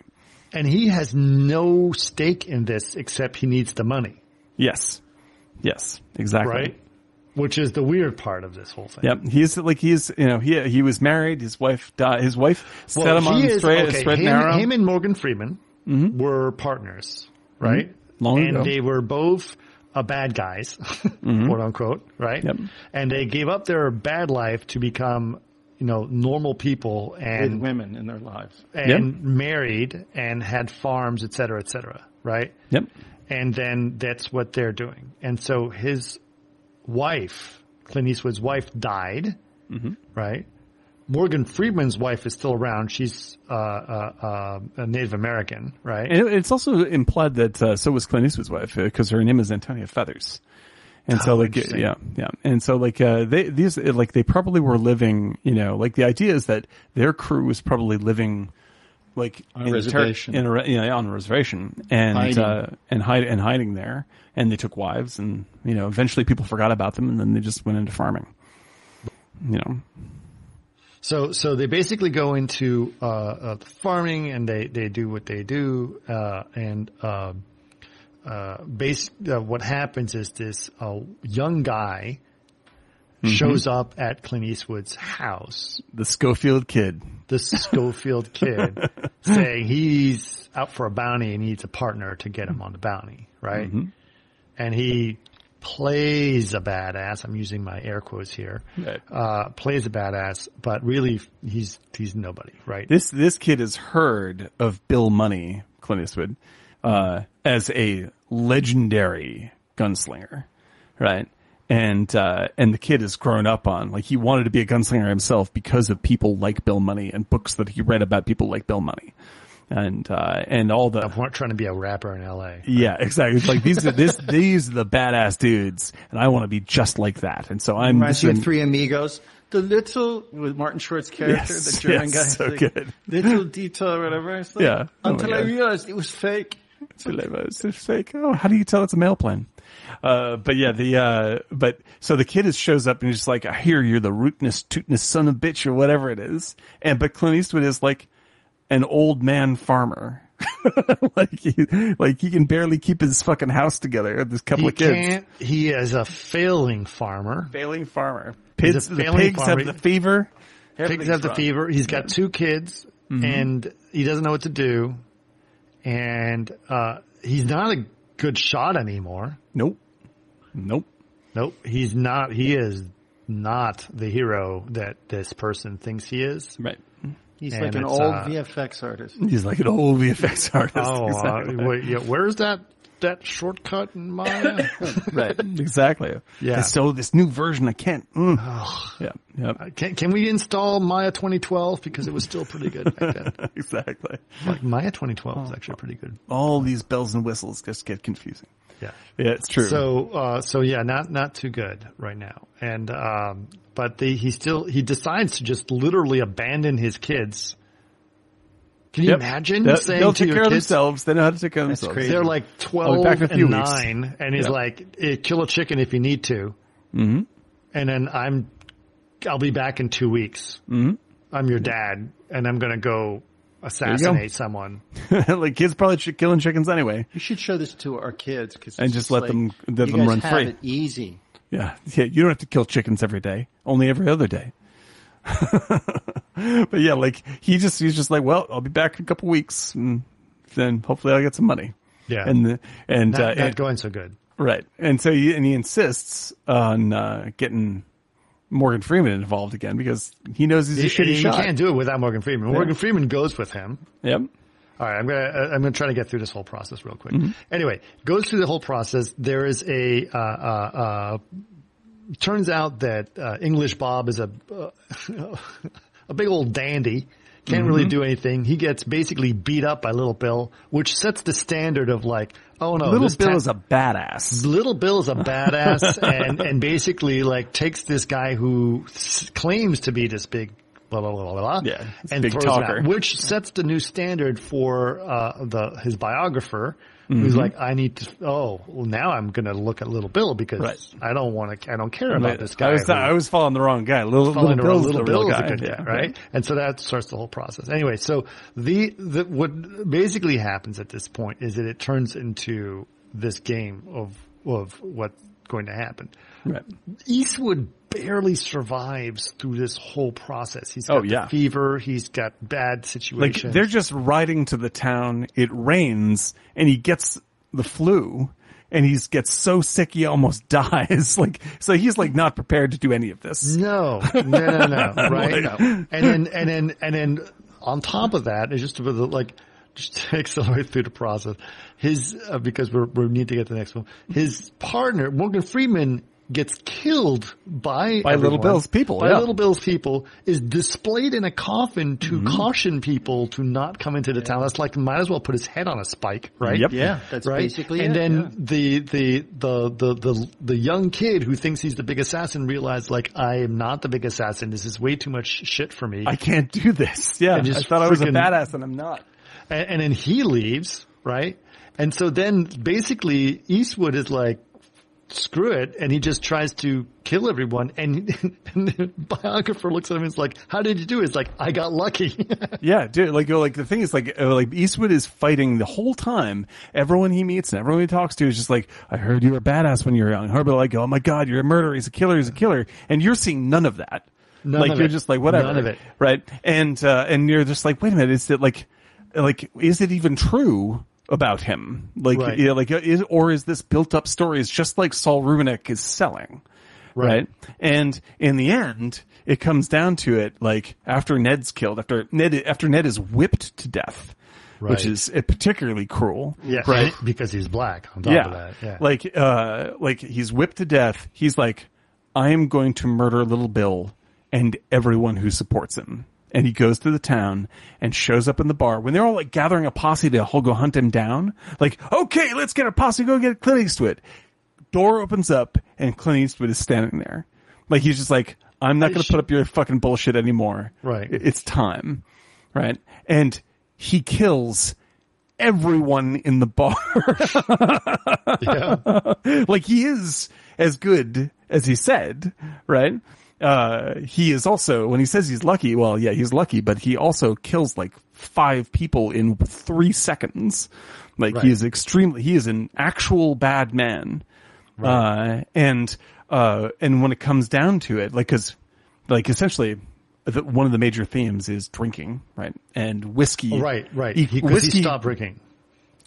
S1: and he has no stake in this except he needs the money
S2: Yes, yes, exactly.
S1: right which is the weird part of this whole thing
S2: Yep, he's like he's you know he he was married. His wife died. His wife set him on
S1: he is-
S2: straight,
S1: okay,
S2: straight
S1: him,
S2: and narrow.
S1: him and Morgan Freeman mm-hmm. were partners, right? Mm-hmm.
S2: Long
S1: and
S2: ago.
S1: they were both uh, bad guys, mm-hmm. quote unquote, right?
S2: Yep.
S1: And they gave up their bad life to become, you know, normal people
S3: with
S1: and
S3: women in their lives.
S1: and married and had farms, et cetera, et cetera, right?
S2: Yep.
S1: And then that's what they're doing. And so his wife, Clint Eastwood's wife, died,
S2: Mm-hmm.
S1: right? Morgan Freeman's wife is still around. She's uh, uh, uh, a Native American, right?
S2: And it's also implied that uh, so was Clint Eastwood's wife because her name is Antonia Feathers. And so
S1: Oh,
S2: like yeah yeah and so like uh they these like they probably were living you know like the idea is that their crew was probably living like
S3: On a
S2: in
S3: reservation.
S2: in a, re- you know, on a reservation and
S3: Hiding.
S2: uh and hide and hiding there and they took wives and you know eventually people forgot about them and then they just went into farming you know
S1: So, so they basically go into uh, uh, farming and they, they do what they do. Uh, and uh, uh, base, uh, what happens is this uh, young guy shows up at Clint Eastwood's house,
S2: the Schofield kid
S1: the Schofield kid, saying he's out for a bounty and needs a partner to get him on the bounty, right? And he plays a badass. I'm using my air quotes here.
S2: Right.
S1: Uh, plays a badass, but really he's he's nobody, right?
S2: This this kid has heard of Bill Money, Clint Eastwood, uh, as a legendary gunslinger, right? And uh, and the kid has grown up on like he wanted to be a gunslinger himself because of people like Bill Money and books that he read about people like Bill Money, and uh, and all the
S1: I'm not trying to be a rapper in L.A.
S2: yeah, exactly. It's like these are this these are the badass dudes, and I want to be just like that. And so I'm
S3: Reminds you of Three Amigos. The little with Martin Short's character,
S2: Yes,
S3: the German
S2: yes,
S3: guy.
S2: so
S3: like,
S2: good.
S3: Little detail, or whatever. It's like,
S2: Yeah. Oh my
S3: Until I realized it was fake.
S2: It's just like, oh, how do you tell it's a mail plane? Uh, but yeah, the, uh, but so the kid is, shows up and he's just like, I hear you're the rootinest, tootness son of bitch or whatever it is. And, but Clint Eastwood is like an old man farmer. like he, like he can barely keep his fucking house together. This couple
S1: He
S2: of kids.
S1: can't. He is a failing farmer.
S2: Failing farmer. Pigs,
S1: a
S2: the
S1: failing
S2: pigs
S1: farmer.
S2: have the fever
S1: kids have the
S3: wrong.
S1: fever. He's got two kids, and he doesn't know what to do, and uh, he's not a good shot anymore.
S2: Nope. Nope.
S1: Nope, he's not. He is not the hero that this person thinks he is.
S2: Right.
S3: He's
S1: And
S3: like an old
S1: uh,
S3: VFX artist.
S2: He's like an old VFX artist.
S1: Oh,
S2: exactly.
S1: uh, wait, yeah, where's that that shortcut in Maya?
S2: right. Exactly.
S1: Yeah.
S2: So this new version of Kent. Mm. Yeah. Yep.
S1: can can we install Maya 2012 because it was still pretty good back then?
S2: exactly.
S1: Like Maya 2012 is actually pretty good.
S2: All these bells and whistles just get confusing.
S1: Yeah.
S2: Yeah, it's true.
S1: So, uh, so yeah, not, not too good right now. And, um, but the, he still, he decides to just literally abandon his kids. Can you
S2: Yep.
S1: imagine
S2: They'll,
S1: saying
S2: they'll
S1: to
S2: take
S1: your
S2: care of themselves. They know how to take care of themselves.
S3: crazy.
S1: they're like 12
S2: be back in a few
S1: and
S2: weeks.
S1: 9 and he's
S2: Yeah.
S1: like, eh, kill a chicken if you need to. Mm-hmm. And then I'm, I'll be back in two weeks. Mm-hmm. I'm your dad and I'm going to go assassinate someone.
S2: like kids probably ch- killing chickens anyway.
S3: We should show this to our kids because
S2: And just let them- let
S3: you
S2: them
S3: guys
S2: run
S3: have
S2: free.
S3: It easy.
S2: Yeah. Yeah. You don't have to kill chickens every day. Only every other day. but yeah, like he just, he's just like, well, I'll be back in a couple weeks and then hopefully I'll get some money.
S1: Yeah.
S2: And, the, and,
S1: Not,
S2: uh,
S1: not
S2: and-
S1: going so good.
S2: right. And so he, and he insists on, uh, getting Morgan Freeman involved again because he knows he's a
S1: He,
S2: shitty
S1: he
S2: shot.
S1: can't do it without Morgan Freeman. Morgan Freeman goes with him.
S2: Yep.
S1: All right, I'm gonna uh, I'm gonna try to get through this whole process real quick.
S2: Mm-hmm.
S1: Anyway, goes through the whole process. There is a uh, uh, uh, turns out that uh, English Bob is a uh, a big old dandy. Can't really
S2: Mm-hmm.
S1: do anything. He gets basically beat up by Little Bill, which sets the standard of like, oh no,
S2: Little Bill
S1: ta-
S2: is a badass.
S1: Little Bill is a badass and, and basically like takes this guy who s- claims to be this big blah, blah, blah, blah, blah,
S2: Yeah,
S1: and
S2: big
S1: throws him out, which sets the new standard for, uh, the, his biographer
S2: Mm-hmm.
S1: who's like, I need to, oh, well now I'm going to look at Little Bill because
S2: Right.
S1: I don't want to, I don't care about this guy.
S2: I was,
S1: who-
S2: I was following the wrong guy. Little, little Bill's
S1: Little
S2: the real
S1: Bill is
S2: guy.
S1: a good
S2: Yeah.
S1: guy, right? And so that starts the whole process. Anyway, so the, the what basically happens at this point is that it turns into this game of of what's going to happen.
S2: Right.
S1: Eastwood barely survives through this whole process. He's got
S2: Oh, yeah.
S1: fever. He's got bad situations.
S2: Like they're just riding to the town. It rains and he gets the flu and he gets so sick he almost dies. Like, so he's like not prepared to do any of this.
S1: No, no, no, no, right?
S2: Like-
S1: And then, and then, and then on top of that, it's just like, just to accelerate through the process, his, uh, because we're, we need to get to the next one, his partner, Morgan Freeman, gets killed by
S2: By Little Bill's people,
S1: By
S2: yeah.
S1: Little Bill's people is displayed in a coffin to
S2: Mm-hmm.
S1: caution people to not come into the town. That's like might as well put his head on a spike, right?
S2: Yep.
S3: Yeah, that's
S1: right?
S3: basically
S1: and
S3: it.
S1: then
S3: yeah.
S1: the, the, the, the, the, the young kid who thinks he's the big assassin realized like, I am not the big assassin. This is way too much shit for me.
S2: I can't do this. Yeah.
S1: And just
S2: I thought I was a badass and I'm not.
S1: and, and then he leaves, right? And so then basically Eastwood is like, screw it. And he just tries to kill everyone. And, and the biographer looks at him and is like, how did you do it? It's like, I got lucky.
S2: Yeah, dude. Like, like the thing is, like, uh, like Eastwood is fighting the whole time. Everyone he meets and everyone he talks to is just like, "I heard you were a badass when you were young." Herbert, like, "Oh my god, you're a murderer. He's a killer. He's a killer." And you're seeing none of that.
S1: None
S2: like
S1: of
S2: you're
S1: it.
S2: just like whatever,
S1: None of it.
S2: right? And uh, and you're just like, wait a minute, is it like, like, is it even true? About him, like,
S1: Right.
S2: you know, like, is or is this built up story? Is just like Saul Rubinek is selling, right? And in the end, it comes down to it, like after Ned's killed, after Ned, after Ned is whipped to death,
S1: Right.
S2: which is uh, particularly cruel.
S1: yeah.
S2: Right.
S1: Because he's black on top
S2: Yeah.
S1: of that. Yeah.
S2: Like, uh, like he's whipped to death. He's like, I am going to murder little Bill and everyone who supports him. And he goes to the town and shows up in the bar when they're all like gathering a posse to go hunt him down. Like, okay, let's get a posse, go get Clint Eastwood. Door opens up and Clint Eastwood is standing there. Like he's just like, I'm not going to put up your fucking bullshit anymore.
S1: Right.
S2: It's time. Right. And he kills everyone in the bar.
S1: yeah.
S2: like he is as good as he said, right? Uh, he is also, when he says he's lucky, well, yeah, he's lucky, but he also kills like five people in three seconds. Like
S1: Right.
S2: he is extremely, he is an actual bad man. Uh, and, uh, and when it comes down to it, like, cause, like essentially, the, one of the major themes is drinking, right? And whiskey.
S1: Right, right.
S2: E-
S1: He,
S2: whiskey,
S1: he stopped drinking.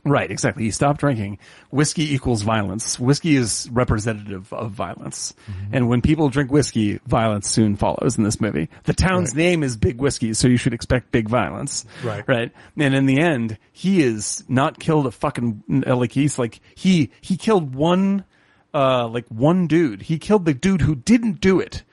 S2: Right, exactly. He stopped drinking. Whiskey equals violence. Whiskey is representative of violence.
S1: Mm-hmm.
S2: And when people drink whiskey, violence soon follows in this movie. The town's
S1: Right.
S2: name is Big Whiskey, so you should expect big violence.
S1: Right.
S2: Right. And in the end, he is not killed a fucking, like he's like, he, he killed one, uh, like one dude. He killed the dude who didn't do it.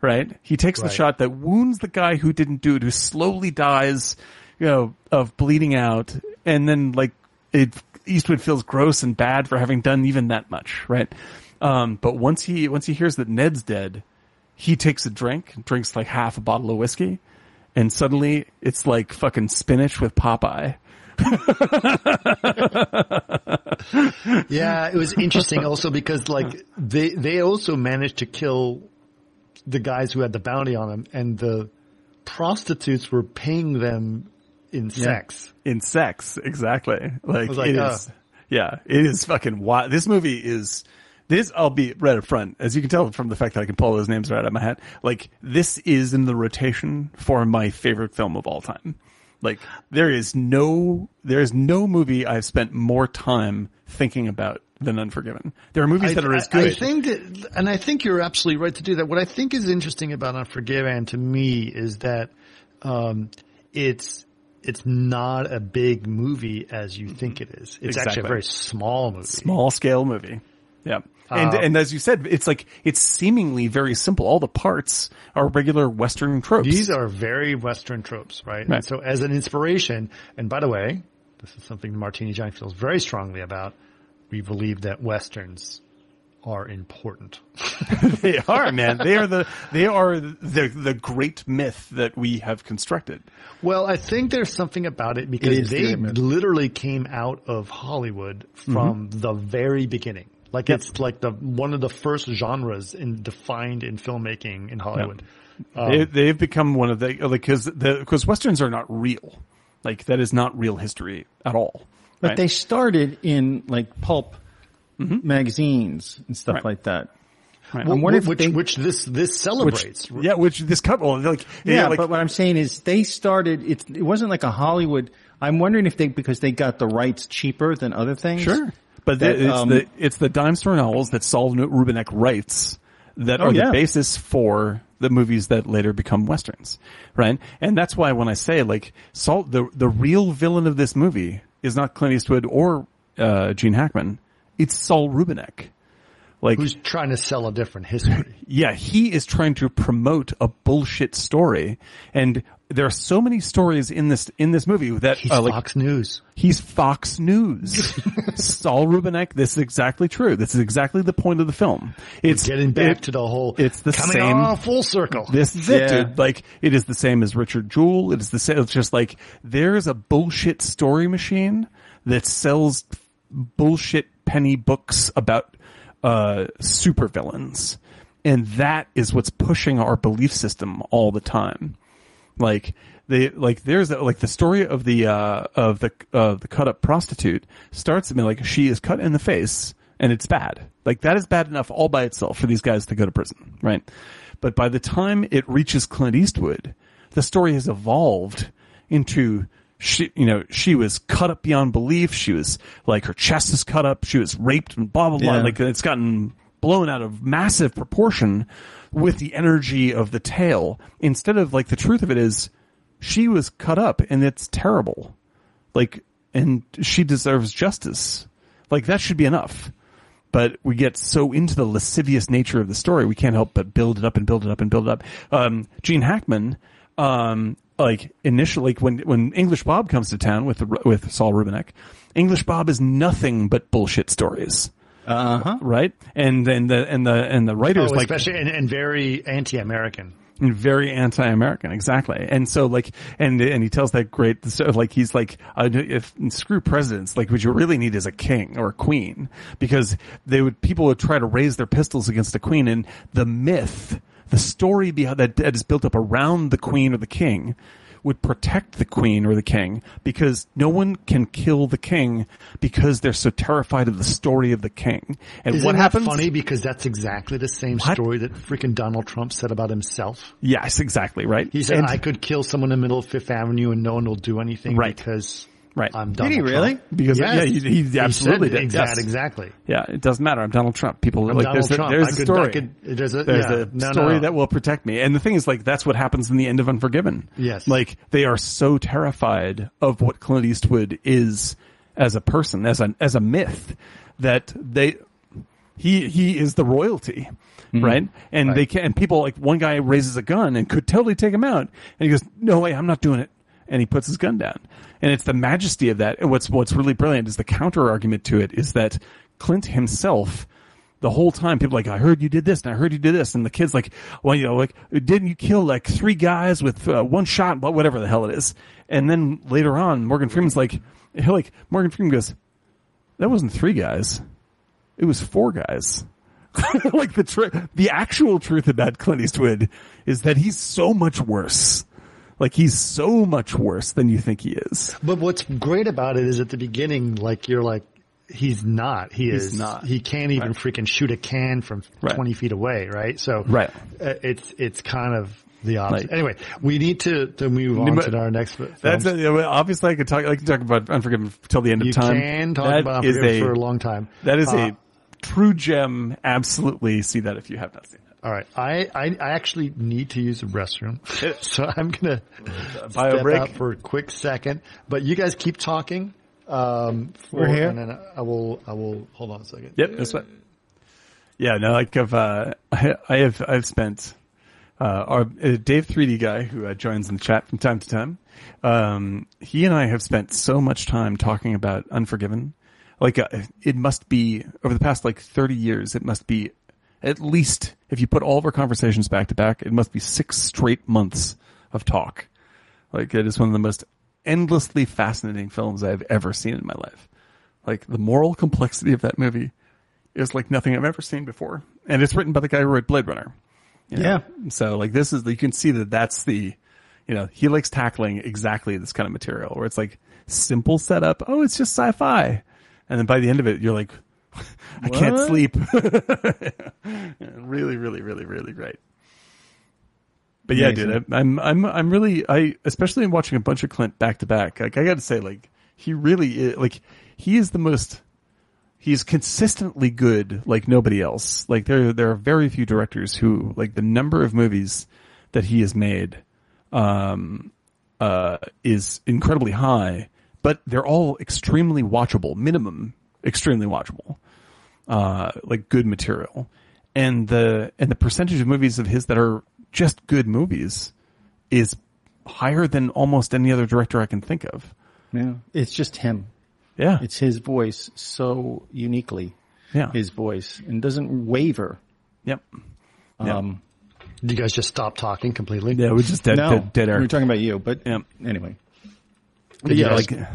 S2: Right? He takes the shot that wounds the guy who didn't do it, who slowly dies, you know, of bleeding out, and then like it Eastwood feels gross and bad for having done even that much, right? Um, but once he once he hears that Ned's dead, he takes a drink, drinks like half a bottle of whiskey, and suddenly it's like fucking spinach with Popeye.
S1: Yeah, it was interesting also because like they they also managed to kill the guys who had the bounty on them, and the prostitutes were paying them in sex.
S2: in sex. Exactly. Like,
S1: was like,
S2: it
S1: uh.
S2: is- yeah, it is fucking wild. This movie is, this, I'll be right up front. As you can tell from the fact that I can pull those names right out of my hat. Like, this is in the rotation for my favorite film of all time. Like, there is no, there is no movie I've spent more time thinking about than Unforgiven. There are movies that are as
S1: I, I
S2: good.
S1: think that, and I think you're absolutely right to do that. What I think is interesting about Unforgiven to me is that um, it's it's not a big movie as you think it is. It's actually a very small movie.
S2: small scale movie. Yeah. And,
S1: Uh,
S2: and as you said, it's like, it's seemingly very simple. All the parts are regular Western tropes.
S1: These are very Western tropes, right?
S2: Right.
S1: And so as an inspiration, and by the way, this is something Martini Giant feels very strongly about. We believe that Westerns are important.
S2: they are, man. They are the they are the the great myth that we have constructed.
S1: Well, I think there's something about it because
S3: is
S1: they
S3: the
S1: literally came out of Hollywood mm-hmm. from the very beginning. Like it's like the one of the first genres in defined in filmmaking in Hollywood.
S2: they, um, they've become one of the because the because westerns are not real. Like that is not real history at all.
S3: But
S2: right?
S3: they started in like pulp magazines and stuff
S2: Right.
S3: like that.
S2: Right.
S3: I'm wondering if
S1: which
S3: they-
S1: which this this
S2: which,
S1: celebrates.
S2: yeah, which this couple like
S3: Yeah,
S2: like
S3: but what I'm saying is they started. It, it wasn't like a Hollywood. I'm wondering if they because they got the rights cheaper than other things.
S2: Sure. But
S3: That,
S2: the, it's
S3: um,
S2: the it's the dime store novels that Saul Rubinek writes that
S3: Oh,
S2: are
S3: yeah.
S2: the basis for the movies that later become westerns, right? And that's why when I say like Saul, the the real villain of this movie is not Clint Eastwood or uh, Gene Hackman, it's Saul Rubinek. Like
S1: Who's trying to sell a different history?
S2: yeah, he is trying to promote a bullshit story, and there are so many stories in this in this movie that
S1: He's
S2: uh, like
S1: Fox News.
S2: He's Fox News. Saul Rubinek, this is exactly true. This is exactly the point of the film. It's
S1: Getting back
S2: it-
S1: to the whole.
S2: it's the
S1: coming
S2: same-
S1: on full circle.
S2: This is it, dude. Like, it is the same as Richard Jewell. It is the same. It's just like, there's a bullshit story machine that sells bullshit penny books about, uh, supervillains. And that is what's pushing our belief system all the time. Like, they, like, there's, like, the story of the, uh, of the, of the cut up prostitute starts to be like, she is cut in the face and it's bad. Like, that is bad enough all by itself for these guys to go to prison, right? But by the time it reaches Clint Eastwood, the story has evolved into she, you know, she was cut up beyond belief. She was like her chest is cut up. She was raped and blah blah blah.
S3: Yeah.
S2: Like it's gotten blown out of massive proportion with the energy of the tale. Instead of like the truth of it is, she was cut up and it's terrible. Like, and she deserves justice. Like that should be enough but we get so into the lascivious nature of the story, we can't help but build it up and build it up and build it up. Um, Gene Hackman, um, like initially, like when when English Bob comes to town with the, with Saul Rubinek, English Bob is nothing but bullshit stories,
S3: Uh huh.
S2: right? And and the and the and the writers
S1: Oh,
S2: like
S1: especially and, and very anti-American.
S2: and very anti-American, exactly. And so like, and and he tells that great, so like he's like, uh, if screw presidents, like what you really need is a king or a queen, because they would people would try to raise their pistols against a queen, and the myth, the story that that is built up around the queen or the king, would protect the queen or the king because no one can kill the king because they're so terrified of the story of the king. And
S1: Isn't
S2: what
S1: that
S2: happens?
S1: funny? Because that's exactly the same
S2: What?
S1: story that freaking Donald Trump said about himself.
S2: Yes, exactly, right?
S1: He said,
S2: And-
S1: I could kill someone in the middle of Fifth Avenue and no one will do anything
S2: Right.
S1: because
S2: Right.
S1: I'm
S3: Did he really?
S1: Trump.
S2: Because-
S1: Yes.
S2: yeah, he- he absolutely
S1: said
S2: did,
S1: Exact,
S2: yes.
S1: Exactly.
S2: Yeah, it doesn't matter. I'm Donald Trump. People are
S1: I'm
S2: like,
S1: Donald
S2: there's a,
S1: Trump.
S2: there's
S1: I
S2: a
S1: could-
S2: story.
S1: Could- there's a-
S2: there's
S1: yeah.
S2: a
S1: No,
S2: story
S1: no.
S2: that will protect me. And the thing is, like, that's what happens in the end of Unforgiven.
S1: Yes.
S2: Like, they are so terrified of what Clint Eastwood is as a person, as a, as a myth, that they, he, he is the royalty. Mm-hmm. Right. And they can, and people like one guy raises a gun and could totally take him out. And he goes, no way, I'm not doing it. And he puts his gun down. And it's the majesty of that. What's, what's really brilliant is the counter argument to it is that Clint himself, the whole time people like, I heard you did this and I heard you did this. And the kid's like, well, you know, like, didn't you kill like three guys with uh, one shot, but whatever the hell it is. And then later on, Morgan Freeman's like, like, Morgan Freeman goes, that wasn't three guys. It was four guys. like the tr- the actual truth about Clint Eastwood is that he's so much worse. Like he's so much worse than you think he is.
S1: But what's great about it is at the beginning, like you're like, he's not. He
S2: He's
S1: is
S2: not.
S1: He can't even
S2: Right.
S1: freaking shoot a can from
S2: Right.
S1: 20 feet away, right? So
S2: Right.
S1: uh, it's it's kind of the opposite.
S2: Right.
S1: Anyway, we need to to move on
S2: But
S1: to our next. fi-
S2: That's
S1: films.
S2: a, obviously I could talk. I can talk about Unforgiven till the end of time.
S1: you can talk
S2: That
S1: about Unforgiven for a long time.
S2: That is
S1: Uh,
S2: a true gem. Absolutely see that if you have not seen it.
S1: All right, I, I I actually need to use the restroom, so I'm gonna
S2: Bio
S1: step
S2: break.
S1: out for a quick second. But you guys keep talking. Um, for,
S3: We're here.
S1: and then I will I will hold on a second.
S2: Yep, that's what. Yeah, no, like I've, uh, I, I have, I've spent, uh, our, uh, Dave 3D guy who uh, joins in the chat from time to time. Um, he and I have spent so much time talking about Unforgiven. Like, uh, it must be over the past like 30 years, it must be at least, if you put all of our conversations back to back, it must be six straight months of talk. Like, it is one of the most endlessly fascinating films I've ever seen in my life. Like, the moral complexity of that movie is like nothing I've ever seen before. And it's written by the guy who wrote Blade Runner. you know?
S3: Yeah.
S2: So like this is, you can see that that's the, you know, he likes tackling exactly this kind of material where it's like simple setup. Oh, it's just sci-fi. And then by the end of it, you're like, I can't sleep. really, really, really, really great. But yeah,
S3: Amazing.
S2: dude, I, I'm, I'm, I'm really, I, especially in watching a bunch of Clint back to back, like I got to say, like, he really, is, like, he is the most, he's consistently good like nobody else. Like there, there are very few directors who, like the number of movies that he has made, um, uh, is incredibly high, but they're all extremely watchable, minimum, extremely watchable, uh, like good material. And the, and the percentage of movies of his that are just good movies is higher than almost any other director I can think of.
S3: Yeah. It's just him.
S2: Yeah.
S3: It's his voice so uniquely
S2: yeah.
S3: his voice and doesn't waver.
S2: yep. Yeah.
S3: Um,
S1: Did you guys just stop talking completely?
S2: Yeah, we just dead,
S3: no,
S2: dead, dead air.
S3: We're talking about you, but
S2: Yeah.
S3: anyway.
S2: But yeah,
S1: guys-
S2: like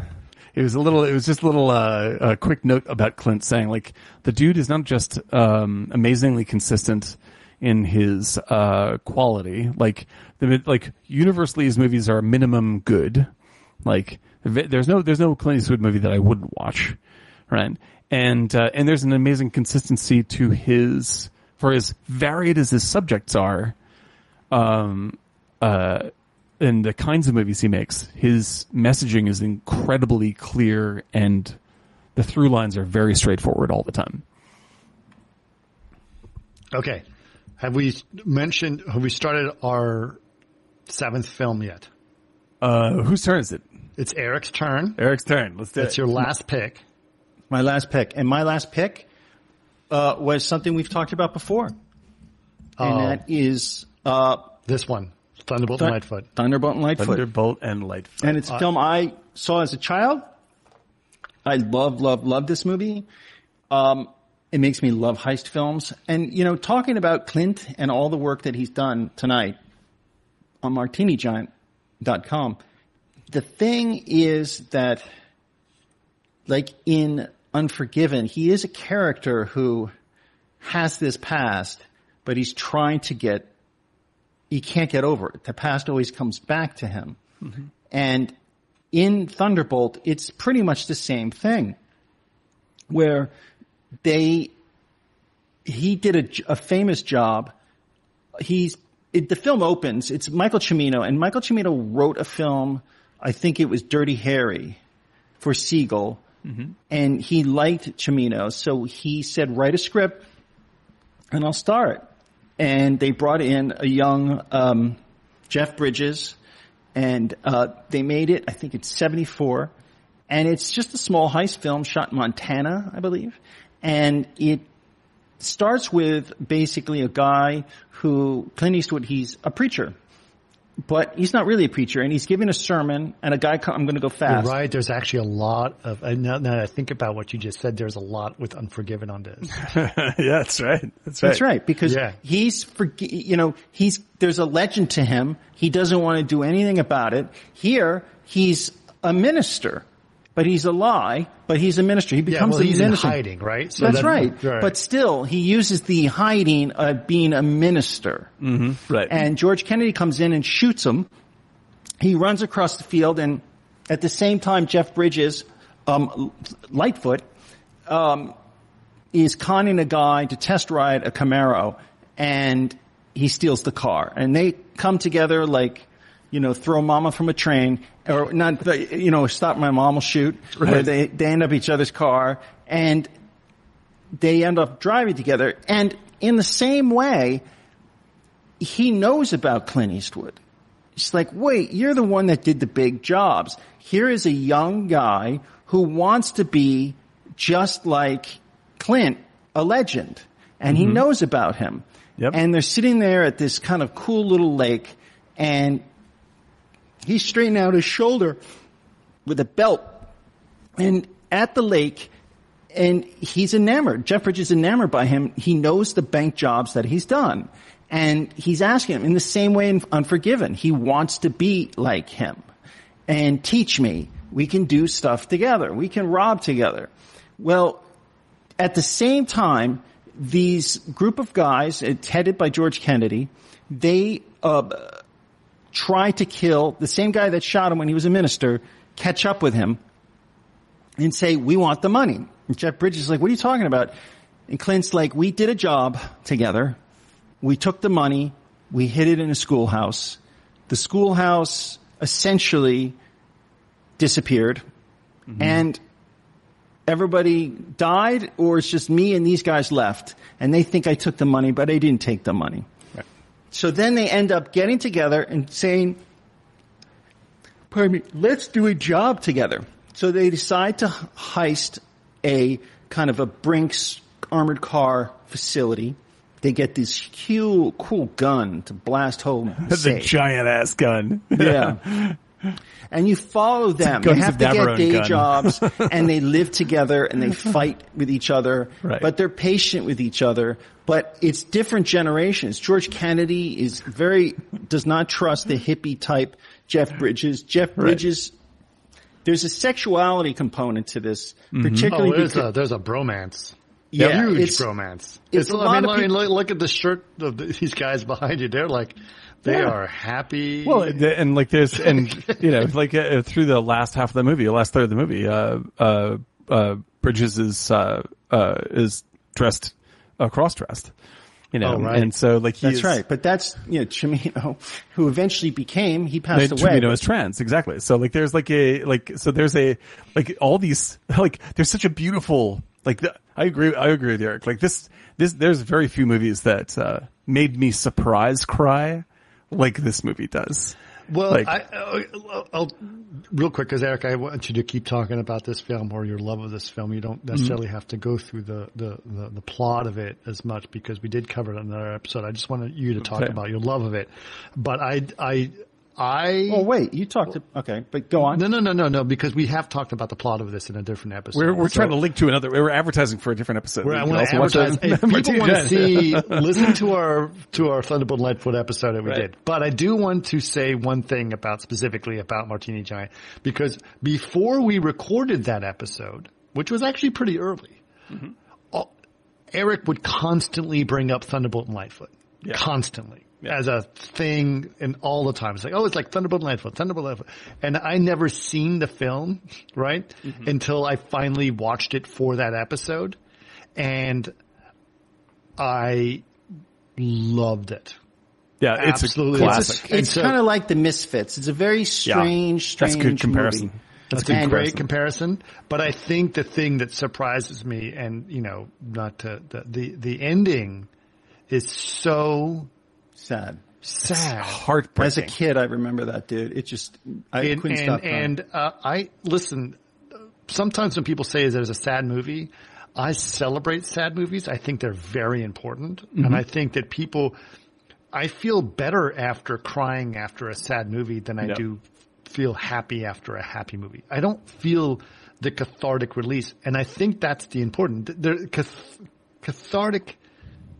S2: it was a little. It was just a little uh, a quick note about Clint saying like the dude is not just um, amazingly consistent in his uh, quality. Like the like universally, his movies are minimum good. Like there's no there's no Clint Eastwood movie that I wouldn't watch, right? And uh, and there's an amazing consistency to his for as varied as his subjects are. Um, uh, and the kinds of movies he makes, his messaging is incredibly clear and the through lines are very straightforward all the time.
S1: Okay. Have we mentioned? Have we started our seventh film yet?
S2: Uh, whose turn is it?
S1: It's Eric's turn.
S2: Eric's turn. Let's do
S1: That's
S2: it.
S1: It's your last pick.
S3: My last pick. And my last pick, uh, was something we've talked about before. And
S1: Oh.
S3: that is, uh,
S1: This one, Thunderbolt
S3: Thun-
S1: and Lightfoot.
S3: Thunderbolt and Lightfoot.
S2: Thunderbolt and Lightfoot.
S3: And it's a film I saw as a child. I love, love, love this movie. Um, it makes me love heist films. And, you know, talking about Clint and all the work that he's done tonight on martinigiant.com, the thing is that, like in Unforgiven, he is a character who has this past, but he's trying to get, he can't get over it. The past always comes back to him mm-hmm. And in Thunderbolt, it's pretty much the same thing where they, he did a, a famous job. He's, it, the film opens, it's Michael Cimino and Michael Cimino wrote a film, I think it was Dirty Harry for Siegel. Mm-hmm. And he liked Cimino. So he said, write a script and I'll star it. And they brought in a young, um, Jeff Bridges and, uh, they made it, I think it's 74 and it's just a small heist film shot in Montana, I believe. And it starts with basically a guy who, Clint Eastwood, he's a preacher. But he's not really a preacher, and he's giving a sermon, and a guy, co- I'm going to go
S1: You're
S3: fast.
S1: right. There's actually a lot of, and now, now that I think about what you just said, there's a lot with Unforgiven on this.
S2: yeah, that's right. That's right.
S3: That's right, because
S1: Yeah.
S3: he's, forg- you know, he's, there's a legend to him. He doesn't want to do anything about it. Here, he's a minister, but he's a lie, but he's a minister. He
S1: Yeah,
S3: becomes
S1: well,
S3: a
S1: he's in
S3: minister.
S1: hiding, right? So
S3: That's
S1: that-
S3: right. But still, he uses the hiding of being a minister.
S2: Right.
S3: And George Kennedy comes in and shoots him. He runs across the field, and at the same time, Jeff Bridges, um, Lightfoot, um, is conning a guy to test ride a Camaro, and he steals the car. And they come together like, you know, throw mama from a train, or not, you know, stop my mom will shoot.
S2: Right.
S3: they they end up each other's car, and they end up driving together. And in the same way, he knows about Clint Eastwood. It's like, wait, you're the one that did the big jobs. Here is a young guy who wants to be just like Clint, a legend. And he mm-hmm. knows about him.
S2: Yep.
S3: And they're sitting there at this kind of cool little lake and he's straightening out his shoulder with a belt and at the lake and he's enamored. Jeff Bridges is enamored by him. He knows the bank jobs that he's done. And he's asking him in the same way in Unforgiven. He wants to be like him. And teach me. We can do stuff together. We can rob together. Well, at the same time, these group of guys, it's headed by George Kennedy, they uh, try to kill the same guy that shot him when he was a minister, catch up with him, and say, we want the money. And Jeff Bridges is like, what are you talking about? And Clint's like, we did a job together. We took the money. We hid it in a schoolhouse. The schoolhouse essentially disappeared mm-hmm. and everybody died or it's just me and these guys left and they think I took the money, but I didn't take the money. So then they end up getting together and saying, pardon me, let's do a job together. So they decide to heist a kind of a Brinks armored car facility. They get this cool, cool gun to blast home
S2: That's
S3: a
S2: giant ass gun.
S3: Yeah. And you follow them. They have
S2: of
S3: to get day
S2: gun.
S3: jobs and they live together and they fight with each other,
S2: Right.
S3: but they're patient with each other. But it's different generations. George Kennedy is very, does not trust the hippie type Jeff Bridges. Jeff Bridges, there's a sexuality component to this, mm-hmm. particularly
S1: Oh, there's
S3: because,
S1: a, there's a bromance.
S3: Yeah,
S1: Huge
S3: it's-
S1: bromance.
S3: it's a
S1: I
S3: lot
S1: mean,
S3: of
S1: I mean,
S3: people-
S1: look, look at the shirt of the, these guys behind you. They're like, they
S3: Yeah.
S1: are happy.
S2: Well, and, and like there's, and you know, like uh, through the last half of the movie, the last third of the movie, uh, uh, uh, Bridges is, uh, uh, is dressed, uh, cross-dressed, you know,
S1: Oh, right.
S2: and so like he's,
S3: that's right. But that's, you know, Cimino, who eventually became, he passed away.
S2: Cimino is trans, exactly. So like, there's like a like, so there's a like all these like there's such a beautiful like. The, I agree. I agree with Eric. Like this, this there's very few movies that uh, made me surprise cry like this movie does.
S1: Well,
S2: Like-
S1: I, I'll, I'll real quick because Eric, I want you to keep talking about this film or your love of this film. You don't necessarily
S3: Mm-hmm.
S1: have to go through the, the, the, the plot of it as much because we did cover it in another episode. I just wanted you to talk
S2: Okay.
S1: about your love of it. But I, I, I.
S3: Oh wait, you talked to, okay, but go on.
S1: no, no, no, no, no, because we have talked about the plot of this in a different episode.
S2: We're we're
S1: So-
S2: trying to link to another. We're advertising for a different episode.
S1: Where
S2: You
S1: I
S2: can
S1: want to
S2: also watch
S1: advertise. If people want to see, listen to our to our Thunderbolt and Lightfoot episode that we
S2: Right.
S1: did. But I do want to say one thing about specifically about Martini Giant because before we recorded that episode, which was actually pretty early,
S2: Mm-hmm.
S1: Eric would constantly bring up Thunderbolt and Lightfoot. Constantly. As a thing and all the time. It's like, oh, it's like Thunderbolt Landfall, Thunderbolt Landfall. And I never seen the film, right? Mm-hmm. Until I finally watched it for that episode. And I loved it.
S2: Yeah, it's
S1: Absolutely.
S2: a
S1: It's
S2: classic.
S1: And
S3: It's
S1: so-
S3: kind of like the Misfits. It's a very strange,
S2: That's
S3: strange
S2: a good comparison.
S3: movie.
S1: That's a
S3: And-
S1: great comparison. But I think the thing that surprises me and, you know, not to, the, the, the ending is so
S3: Sad.
S1: sad.
S2: Heartbreaking.
S3: As a kid, I remember that, dude. It just, I
S1: and
S3: couldn't
S1: and,
S3: stop crying.
S1: and uh, I listen. Sometimes when people say there's a sad movie, I celebrate sad movies. I think they're very important,
S3: Mm-hmm.
S1: and I think that people. I feel better after crying after a sad movie than I
S2: Yep.
S1: do feel happy after a happy movie. I don't feel the cathartic release, and I think that's the important. The cath- cathartic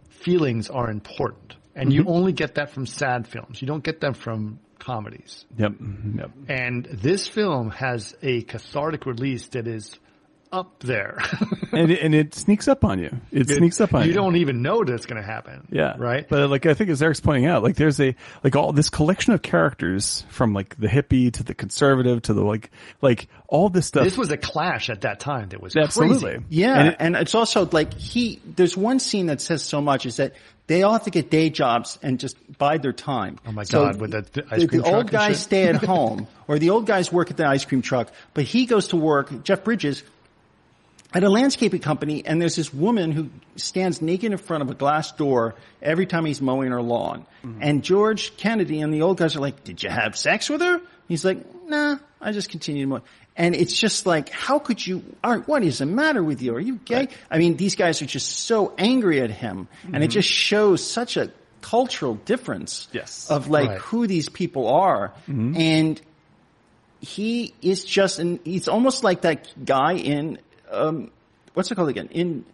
S1: feelings are important, and you mm-hmm. only get that from sad films. You don't get them from comedies.
S2: Yep. Yep.
S1: And this film has a cathartic release that is up there.
S2: and it, and it sneaks up on you. It, sneaks up on you.
S1: you don't even know that it's going to happen.
S2: Yeah.
S1: Right.
S2: But like I think as Eric's pointing out, like there's a like all this collection of characters from like the hippie to the conservative to the like like all this stuff.
S1: this was a clash at that time that was
S2: absolutely.
S1: crazy.
S3: Yeah,
S2: And
S3: and, it's also like he. There's one scene that says so much is that they all have to get day jobs and just bide their time. Oh
S1: my God, with the- the ice cream truck.
S3: the
S1: truck
S3: old guys stay at home, or the old guys work at the ice cream truck, but he goes to work. Jeff Bridges at a landscaping company, and there's this woman who stands naked in front of a glass door every time he's mowing her lawn.
S1: Mm-hmm.
S3: And George Kennedy and the old guys are like, "Did you have sex with her?" He's like, "Nah, I just continued to mow." And it's just like, how could you? Right, what is the matter with you? Are you gay? I mean, these guys are just so angry at him, and
S1: Mm-hmm.
S3: it just shows such a cultural difference
S2: Yes.
S3: of like
S1: Right.
S3: who these people are, and he is just, and he's almost like that guy in, um, what's it called again? In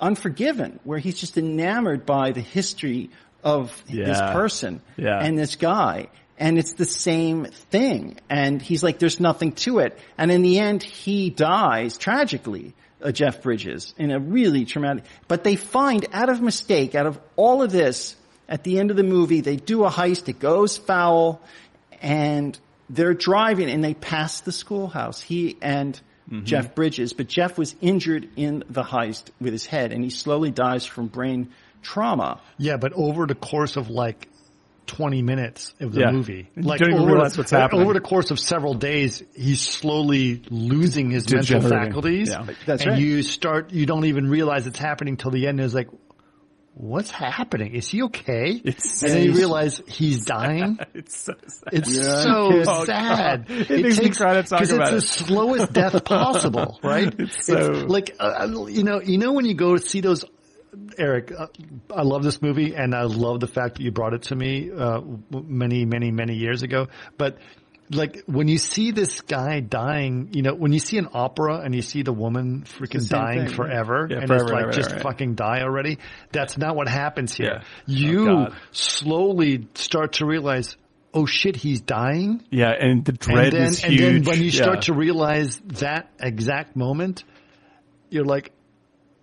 S3: Unforgiven, where he's just enamored by the history of this person
S2: Yeah.
S3: and this guy. And it's the same thing. And he's like, there's nothing to it. And in the end, he dies tragically, uh, Jeff Bridges, in a really traumatic, but they find out of mistake, out of all of this, at the end of the movie, they do a heist, it goes foul, and they're driving and they pass the schoolhouse. He and Jeff Bridges, but Jeff was injured in the heist with his head and he slowly dies from brain trauma.
S1: Yeah, but over the course of like 20 minutes of the
S2: Yeah.
S1: movie,
S2: You
S1: like
S2: don't even
S1: over
S2: realize
S1: the,
S2: what's happening.
S1: Over the course of several days, he's slowly losing his mental faculties.
S2: Yeah.
S3: That's
S1: and
S3: right.
S1: you start, you don't even realize it's happening till the end. And it's like, what's happening? Is he okay?
S2: It's-
S1: and then you realize he's dying.
S2: It's so sad.
S1: It's
S3: Yeah,
S1: so.
S2: Oh,
S1: sad.
S2: God. It makes me cry to talk
S1: because
S2: about
S1: it's
S2: it.
S1: the slowest death possible, right?
S2: It's so-
S1: like uh, you know, you know when you go to see those. Eric, uh, I love this movie, and I love the fact that you brought it to me uh, many, many, many years ago. But like when you see this guy dying, you know, when you see an opera and you see the woman freaking
S3: same
S1: dying
S3: thing,
S1: forever,
S2: Yeah,
S1: and
S2: forever,
S1: it's like
S2: forever,
S1: just
S2: right.
S1: fucking die already. That's not what happens here.
S2: Yeah.
S1: You
S2: Oh,
S1: slowly start to realize, oh shit, he's dying.
S2: Yeah, and the dread
S1: and then,
S2: is
S1: and
S2: huge.
S1: then when you start
S2: Yeah.
S1: to realize that exact moment, you're like,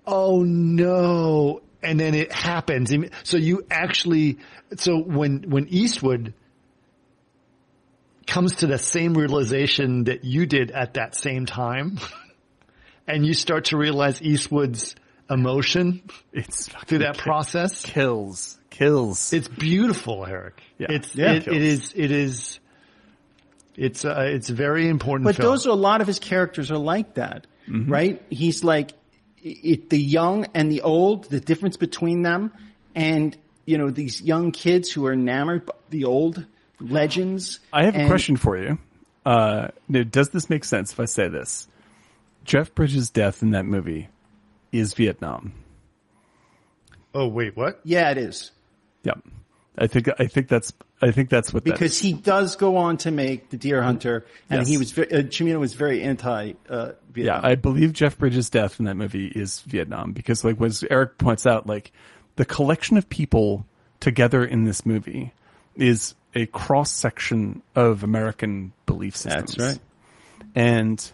S1: oh no. And then it happens. So you actually, so when, when Eastwood comes to the same realization that you did at that same time, and you start to realize Eastwood's emotion
S2: it's
S1: through that process,
S2: kills, kills.
S1: it's beautiful, Eric.
S2: Yeah.
S1: It's,
S2: Yeah.
S1: it, it is, it is, it's, uh, it's a very important
S3: But
S1: film.
S3: those are a lot of his characters are like that,
S2: Mm-hmm.
S3: right? He's like it, the young and the old, the difference between them, and you know these young kids who are enamored by the old legends.
S2: I have a question for you. Uh, now, does this make sense if I say this? Jeff Bridges' death in that movie is Vietnam.
S1: oh, wait, what?
S3: Yeah, it is
S2: Yep. I think I think that's I think that's what that
S3: because
S2: is.
S3: he does go on to make the Deer Hunter, and
S2: Yes.
S3: he was ve- uh, Cimino was very anti uh,
S2: Yeah,
S3: Vietnam.
S2: I believe Jeff Bridges' death in that movie is Vietnam because, like, as Eric points out, like the collection of people together in this movie is a cross section of American belief systems.
S3: That's right.
S2: And.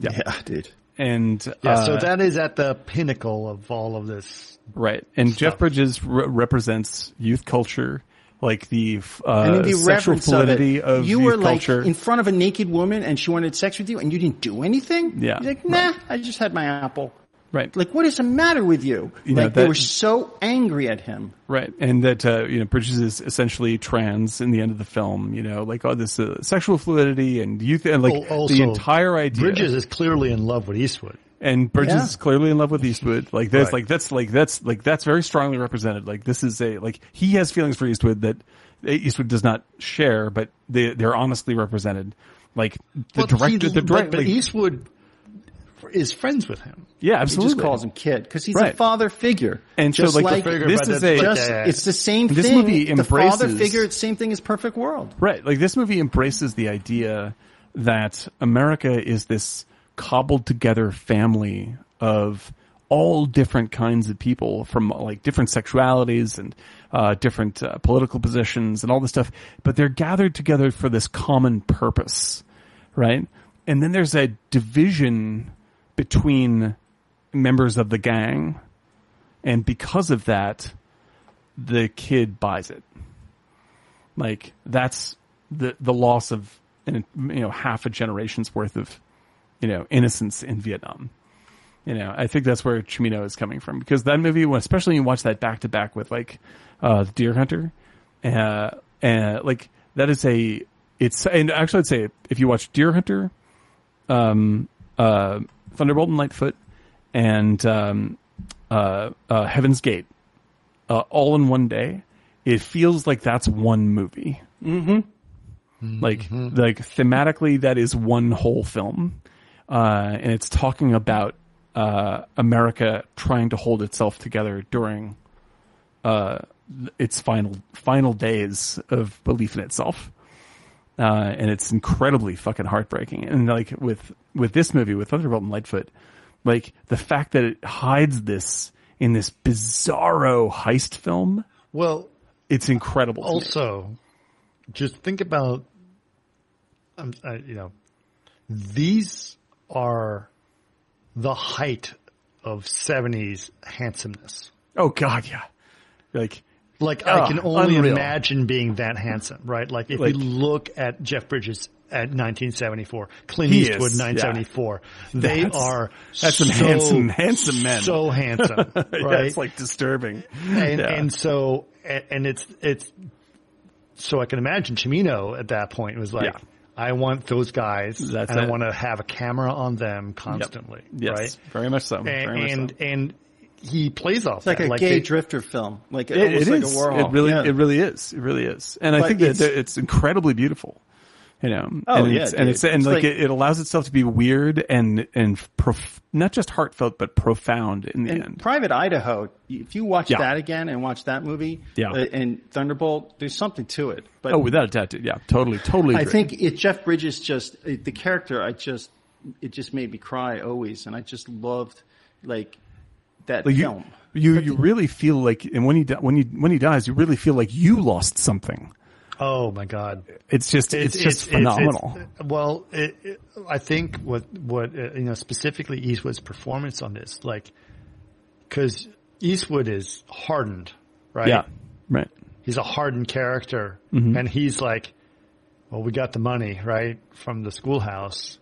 S2: Yeah.
S3: Yeah, dude.
S2: And
S1: Yeah, so
S2: uh,
S1: that is at the pinnacle of all of this.
S2: right, and Jeff. Bridges re- represents youth culture, like the uh,
S3: the
S2: sexual fluidity
S3: of,
S2: of
S3: you
S2: youth
S3: were like in front of a naked woman and she wanted sex with you and you didn't do anything.
S2: Yeah,
S3: You're like, nah, I just had my apple.
S2: right,
S3: Like, what is the matter with you?
S2: You know,
S3: like, they were so angry at him.
S2: Right, and that uh, you know Bridges is essentially trans in the end of the film. You know, like all this uh, sexual fluidity and youth, and like
S1: also,
S2: the entire idea.
S1: Bridges is clearly in love with Eastwood.
S2: And Bridges
S3: Yeah.
S2: is clearly in love with Eastwood. Like that's
S1: Right.
S2: like that's like that's like that's very strongly represented. Like this is a like he has feelings for Eastwood that Eastwood does not share, but they they're honestly represented. Like the
S1: Well,
S2: director,
S1: he-
S2: the
S1: but,
S2: director,
S1: but Eastwood is friends with him.
S2: yeah,
S3: He
S2: absolutely.
S3: just calls him kid because he's
S2: Right.
S3: a father figure.
S2: And so,
S3: just
S2: like,
S3: like,
S2: figure- this is a-
S3: just,
S1: yeah.
S3: it's the same
S2: This
S3: thing.
S2: movie
S3: the father
S2: embraces-
S3: figure, same thing as Perfect World.
S2: Right. Like this movie embraces the idea that America is this cobbled together family of all different kinds of people from like different sexualities and uh, different uh, political positions and all this stuff, but they're gathered together for this common purpose, right? And then there's a division between members of the gang, and because of that, the kid buys it like that's the the loss of you know half a generation's worth of you know innocence in Vietnam. You know, I think that's where Cimino is coming from because that movie, especially when you watch that back to back with like uh, Deer Hunter, uh, and like that is a it's and actually I'd say if you watch Deer Hunter, um, uh, Thunderbolt and Lightfoot, and um, uh, uh, Heaven's Gate, uh, all in one day, it feels like that's one movie. Mm-hmm. Like, like thematically, that is one whole film, uh, and it's talking about uh, America trying to hold itself together during uh, its final final days of belief in itself. Uh, and it's incredibly fucking heartbreaking. And like with with this movie, with Thunderbolt and Lightfoot, like the fact that it hides this in this bizarro heist film,
S1: Well,
S2: it's incredible.
S1: also, just think about, um, uh, you know, these are the height of 70s handsomeness.
S2: oh god, yeah, like
S1: Like I
S2: Ah,
S1: can only
S2: unreal.
S1: imagine being that handsome, right? Like if
S2: Like-
S1: we look at Jeff Bridges at 1974, Clint Eastwood
S2: is,
S1: 1974, they
S2: That's-
S1: are
S2: that's some handsome- handsome men.
S1: so handsome, right?
S2: yeah, it's like disturbing.
S1: and
S2: Yeah.
S1: and so and, and it's it's so I can imagine Cimino at that point was like,
S2: Yeah.
S1: I want those guys,
S2: That's
S1: and I want to have a camera on them constantly,
S2: yes,
S1: right?
S2: very much so. very
S1: And
S2: so.
S1: and, and he plays off
S3: It's like
S1: that.
S3: a gay
S1: they-
S3: drifter film. Like
S2: It,
S3: almost
S2: it
S3: like a Warhol.
S2: It really,
S3: Yeah.
S2: it really is. It really is. And I think that
S3: it's-
S2: it's incredibly beautiful. You know,
S3: Oh,
S2: and
S3: yeah,
S2: it's, and it's and
S3: It's
S2: like,
S3: like-
S2: it, it allows itself to be weird and and prof- not just heartfelt but profound in the
S3: And
S2: end.
S3: Private Idaho, if you watch
S2: Yeah.
S3: that again and watch that movie,
S2: Yeah.
S3: uh, and Thunderbolt, there's something to it. But
S2: Oh, without a doubt, yeah, totally, totally.
S3: I
S2: agree.
S3: think it, Jeff Bridges just it, the character. I just it just made me cry always, and I just loved like that
S2: like,
S3: film.
S2: you you, you really feel like, and when he when he when he dies, you really feel like you lost something.
S1: Oh my god,
S2: It's just it's, just phenomenal.
S1: it's- well, it, it, I think what what uh, you know specifically Eastwood's performance on this, like, because Eastwood is hardened, right?
S2: yeah, right.
S1: he's a hardened character,
S2: Mm-hmm.
S1: and he's like, "Well, we got the money right from the schoolhouse,"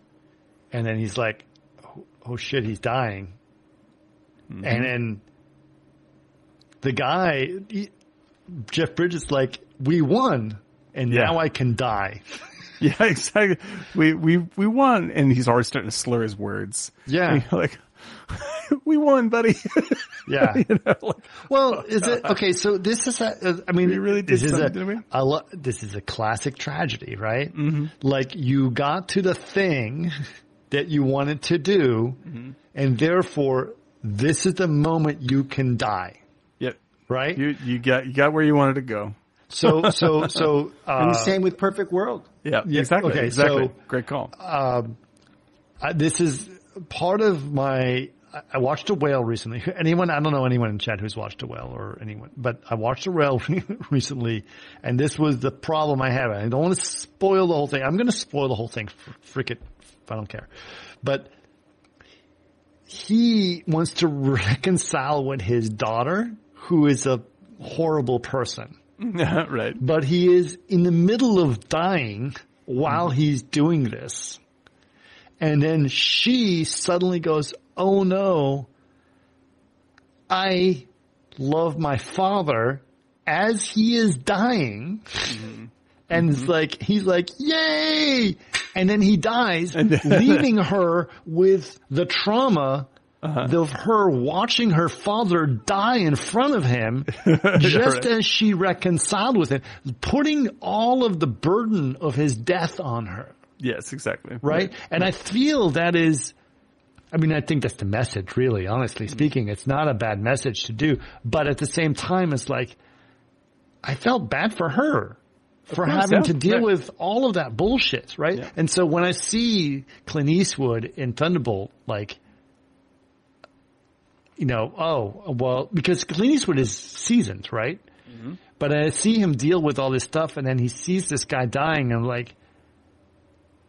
S1: and then he's like, "Oh, oh shit, he's dying,"
S2: Mm-hmm.
S1: and then the guy, he, Jeff Bridges, like, "We won." And
S2: Yeah.
S1: now I can die.
S2: Yeah, exactly. We we we won, and he's already starting to slur his words.
S1: Yeah.
S2: Like we won, buddy.
S1: Yeah.
S2: you know, like,
S1: Well, is it okay? So this is a. I mean,
S2: We really did
S1: this is a,
S2: didn't we?
S1: a lo- this is a classic tragedy, right? Mm-hmm. Like you got to the thing that you wanted to do,
S2: Mm-hmm.
S1: and therefore this is the moment you can die,
S2: yep.
S1: right?
S2: You you got you got where you wanted to go.
S1: So so so
S3: and
S1: uh,
S3: the same with Perfect World.
S2: Yeah,
S1: Yeah,
S2: exactly.
S1: okay,
S2: exactly.
S1: so-
S2: Great call.
S1: I, this is part of my. I- I watched a whale recently. Anyone? I don't know anyone in chat who's watched a whale or anyone, but I watched a whale recently, and this was the problem I have. I don't want to spoil the whole thing. I'm going to spoil the whole thing. Frick it, If I don't care. but he wants to reconcile with his daughter, who is a horrible person.
S2: right.
S1: But he is in the middle of dying while mm-hmm. he's doing this. And then she suddenly goes, Oh no, I love my father as he is dying. Mm-hmm. And it's mm-hmm. like, he's like, yay! And then he dies, leaving her with the trauma Uh-huh. of her watching her father die in front of him, just
S2: right.
S1: as she reconciled with him, putting all of the burden of his death on her
S2: Yes, exactly.
S1: right? And I feel that is, I mean, I think that's the message, really, honestly speaking. It's not a bad message to do, but at the same time, it's like, I felt bad for her for
S2: course,
S1: having
S2: yeah.
S1: to deal with all of that bullshit, right? And so when I see Clint Eastwood in Thunderbolt, like, you know, oh, well, because Clint Eastwood is seasoned, right?
S2: Mm-hmm.
S1: But I see him deal with all this stuff and then he sees this guy dying and I'm like,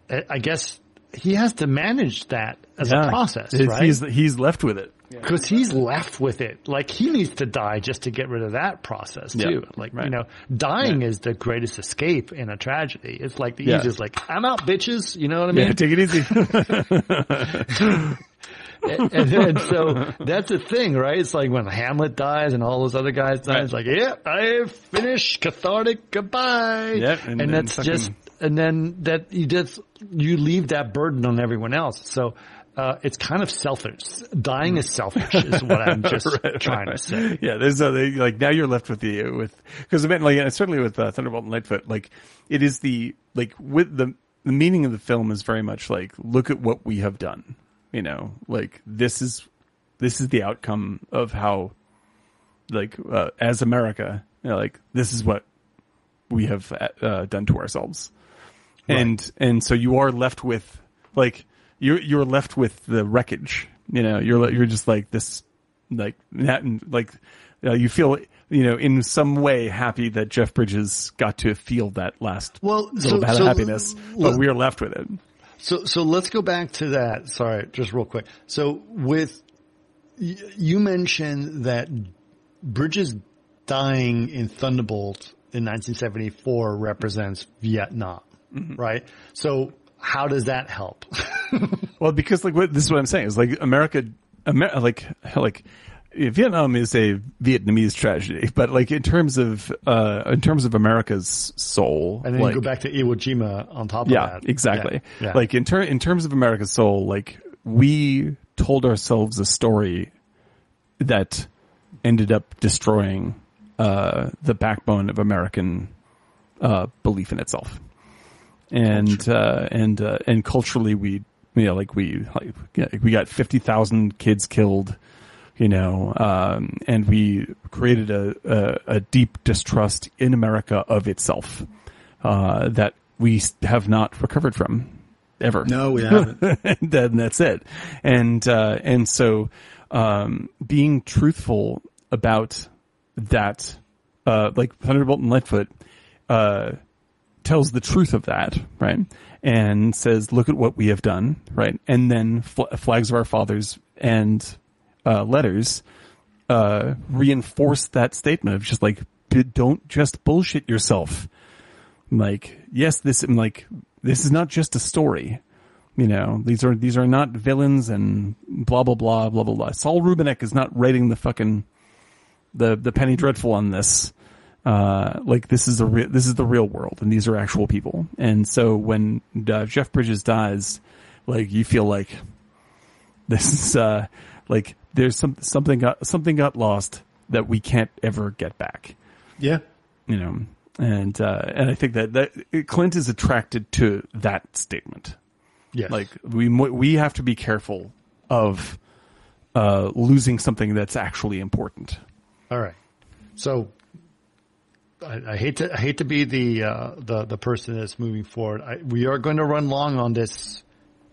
S1: I I guess he has to manage that as
S2: Yeah.
S1: a process,
S2: It's-
S1: right?
S2: He's he's left with it.
S1: Because he's left with it. Like he needs to die just to get rid of that process too.
S2: Yeah.
S1: Like
S2: Right.
S1: you know, dying
S2: Yeah.
S1: is the greatest escape in a tragedy. It's like the
S2: Yeah.
S1: easiest. Like I'm out, bitches. You know what I
S2: Yeah,
S1: mean?
S2: take it easy.
S1: and, and, and so that's the thing, right? It's like when Hamlet dies and all those other guys die. It's like, yeah, I finished cathartic goodbye.
S2: Yep,
S1: and,
S2: and then
S1: that's
S2: fucking-
S1: just, and then that you just you leave that burden on everyone else. So. Uh, it's kind of selfish. Dying is selfish, is what I'm just trying to say.
S2: yeah, there's they, like now you're left with the with because I mean like certainly with uh, Thunderbolt and Lightfoot like it is the like with the the meaning of the film is very much like look at what we have done you know like this is this is the outcome of how like uh, as America you know, like this is what we have uh, done to ourselves and and so you are left with like you're you're left with the wreckage. You know, you're you're just like this, like that, like uh, you feel you know in some way happy that Jeff Bridges got to feel that last
S1: Well,
S2: little
S1: so-
S2: bit of
S1: so
S2: happiness, but we are left with it.
S1: So, so let's go back to that. Sorry, just real quick. So with, you mentioned that Bridges dying in Thunderbolt in 1974 represents Vietnam, mm-hmm. right? So how does that help?
S2: Well, because like what, this is what I'm saying is like America, Amer- like like Vietnam is a Vietnamese tragedy, but like in terms of uh in terms of America's soul,
S1: and then
S2: like,
S1: you go back to Iwo Jima on top of
S2: yeah,
S1: that.
S2: exactly.
S1: Yeah, yeah.
S2: Like in ter- in terms of America's soul, like we told ourselves a story that ended up destroying uh, the backbone of American uh, belief in itself, and uh, and uh, and culturally, we you know like we like yeah, we got fifty thousand kids killed. You know, um, and we created a, a, a deep distrust in America of itself uh, that we have not recovered from ever.
S3: No, we haven't.
S2: and then that's it. And uh, and so um, being truthful about that, uh, like Thunderbolt and Lightfoot, uh, tells the truth of that, right? And says, "Look at what we have done," right? And then fl- flags of our fathers and uh, letters uh, reinforce that statement of just like, don't just bullshit yourself. Like, yes, this like this is not just a story. You know, these are these are not villains and blah blah blah blah blah blah. Saul Rubinek is not writing the fucking the the penny dreadful on this. Uh, like this is a real this is the real world, and these are actual people. And so when uh, Jeff Bridges dies, like you feel like this is uh like there's some something got something got lost that we can't ever get back
S3: Yeah.
S2: you know and uh and i think that that clint is attracted to that statement
S1: Yes.
S2: like we we have to be careful of uh losing something that's actually important
S1: All right. So I, I hate to I hate to be the uh, the the person that's moving forward. I, we are going to run long on this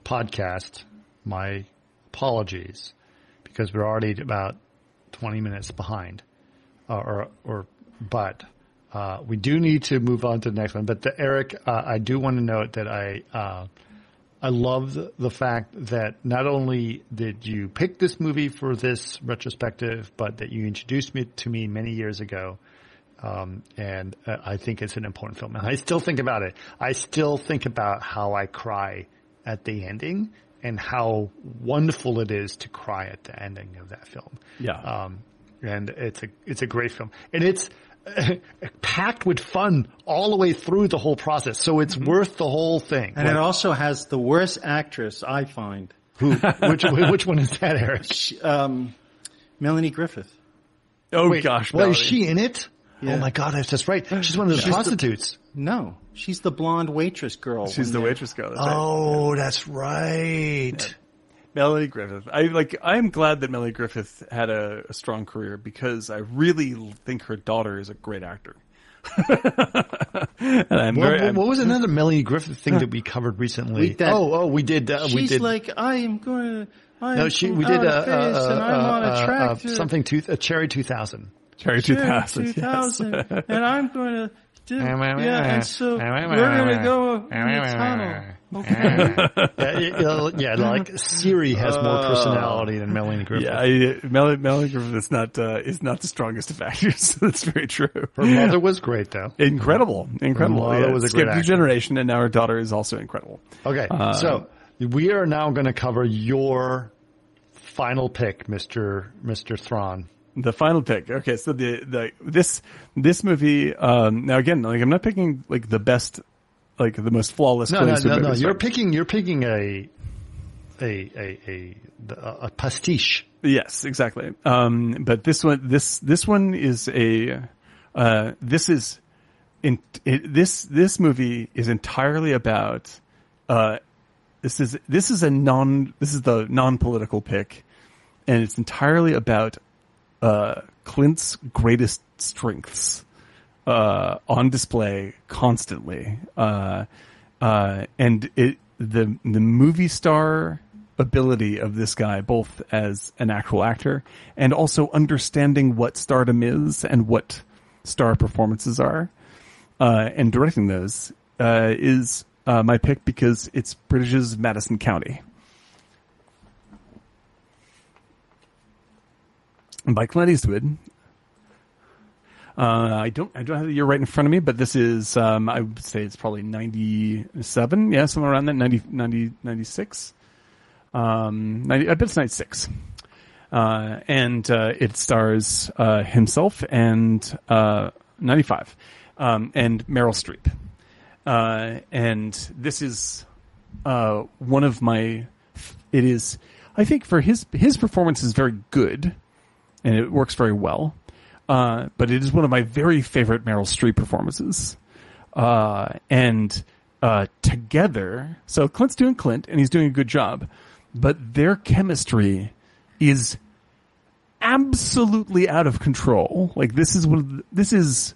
S1: podcast. My apologies because we're already about twenty minutes behind, uh, or or but. Uh, we do need to move on to the next one, but the, Erick, uh, I do want to note that I, uh, I love the, the fact that not only did you pick this movie for this retrospective, but that you introduced me to me many years ago. Um, and uh, I think it's an important film. And I still think about it. I still think about how I cry at the ending and how wonderful it is to cry at the ending of that film.
S2: Yeah.
S1: Um, and it's a, it's a great film. And it's, packed with fun all the way through the whole process. So it's worth the whole thing.
S3: And it also has the worst actress I find.
S1: Who, which, which one is that, Erick?
S3: She- Um, Melanie Griffith.
S2: Oh
S1: Wait,
S2: gosh,
S1: well, is she in it?
S3: Yeah.
S1: Oh my God, that's just right. She's one of the
S3: She's the-
S1: prostitutes.
S3: No, she's the blonde waitress girl.
S2: She's the
S3: they-
S2: waitress girl. That's right.
S1: Oh, that's right.
S2: Melanie Griffith. I like. I'm glad that Melanie Griffith had a, a strong career because I really think her daughter is a great actor. and I'm
S1: What,
S2: very,
S1: what,
S2: I'm-
S1: what was another Melanie Griffith thing that we covered recently?
S3: We- that-
S1: oh, oh, we did. Uh,
S3: She's
S1: we did.
S3: like, I am going to. I
S1: no, she. We did
S3: outer
S1: uh, uh,
S3: and I'm on
S1: uh,
S3: a
S1: uh,
S3: track to
S1: something. Two, a cherry two thousand.
S2: Cherry
S3: Cherry
S2: 2000. yes.
S3: and I'm going to. Do, yeah, and so we're going to go in the tunnel. Okay.
S1: yeah, you know, yeah, like Siri has more personality than Melanie Griffith.
S2: Yeah, I, Melanie, Melanie Griffith is not uh, is not the strongest of actors. That's very true.
S1: Her mother was great though.
S2: Incredible, incredible.
S1: mother
S2: Yeah,
S1: was a
S2: skipped
S1: great
S2: a
S1: actor.
S2: generation, and now her daughter is also incredible.
S1: Okay,
S2: Uh,
S1: so we are now going to cover your final pick, Mister Mister Thrawn.
S2: The final pick. Okay, so the the this this movie. Um, now again, like I'm not picking like the best, like the most flawless.
S1: No, no, no, no. You're picking. You're picking a a a a, a pastiche.
S2: Yes, exactly. Um, but this one, this this one is a uh, this is in it, this this movie is entirely about uh, this is this is a non this is the non political pick, and it's entirely about uh, Clint's greatest strengths uh, on display constantly, uh, uh, and it the the movie star ability of this guy, both as an actual actor and also understanding what stardom is and what star performances are, uh, and directing those uh, is uh, my pick because it's Bridges of Madison County. By Clint Eastwood. Uh, I don't, I don't have the year right in front of me, but this is, um, I would say it's probably 97. Yeah, somewhere around that, 90, 90 96. Um, 90, I bet it's 96. Uh, and, uh, it stars, uh, himself and, uh, 95, um, and Meryl Streep. Uh, and this is, uh, one of my, it is, I think for his, his performance is very good and it works very well. Uh, but it is one of my very favorite Meryl Streep performances. Uh, and, uh, together, so Clint's doing Clint and he's doing a good job, but their chemistry is absolutely out of control. Like this is one of the, this is,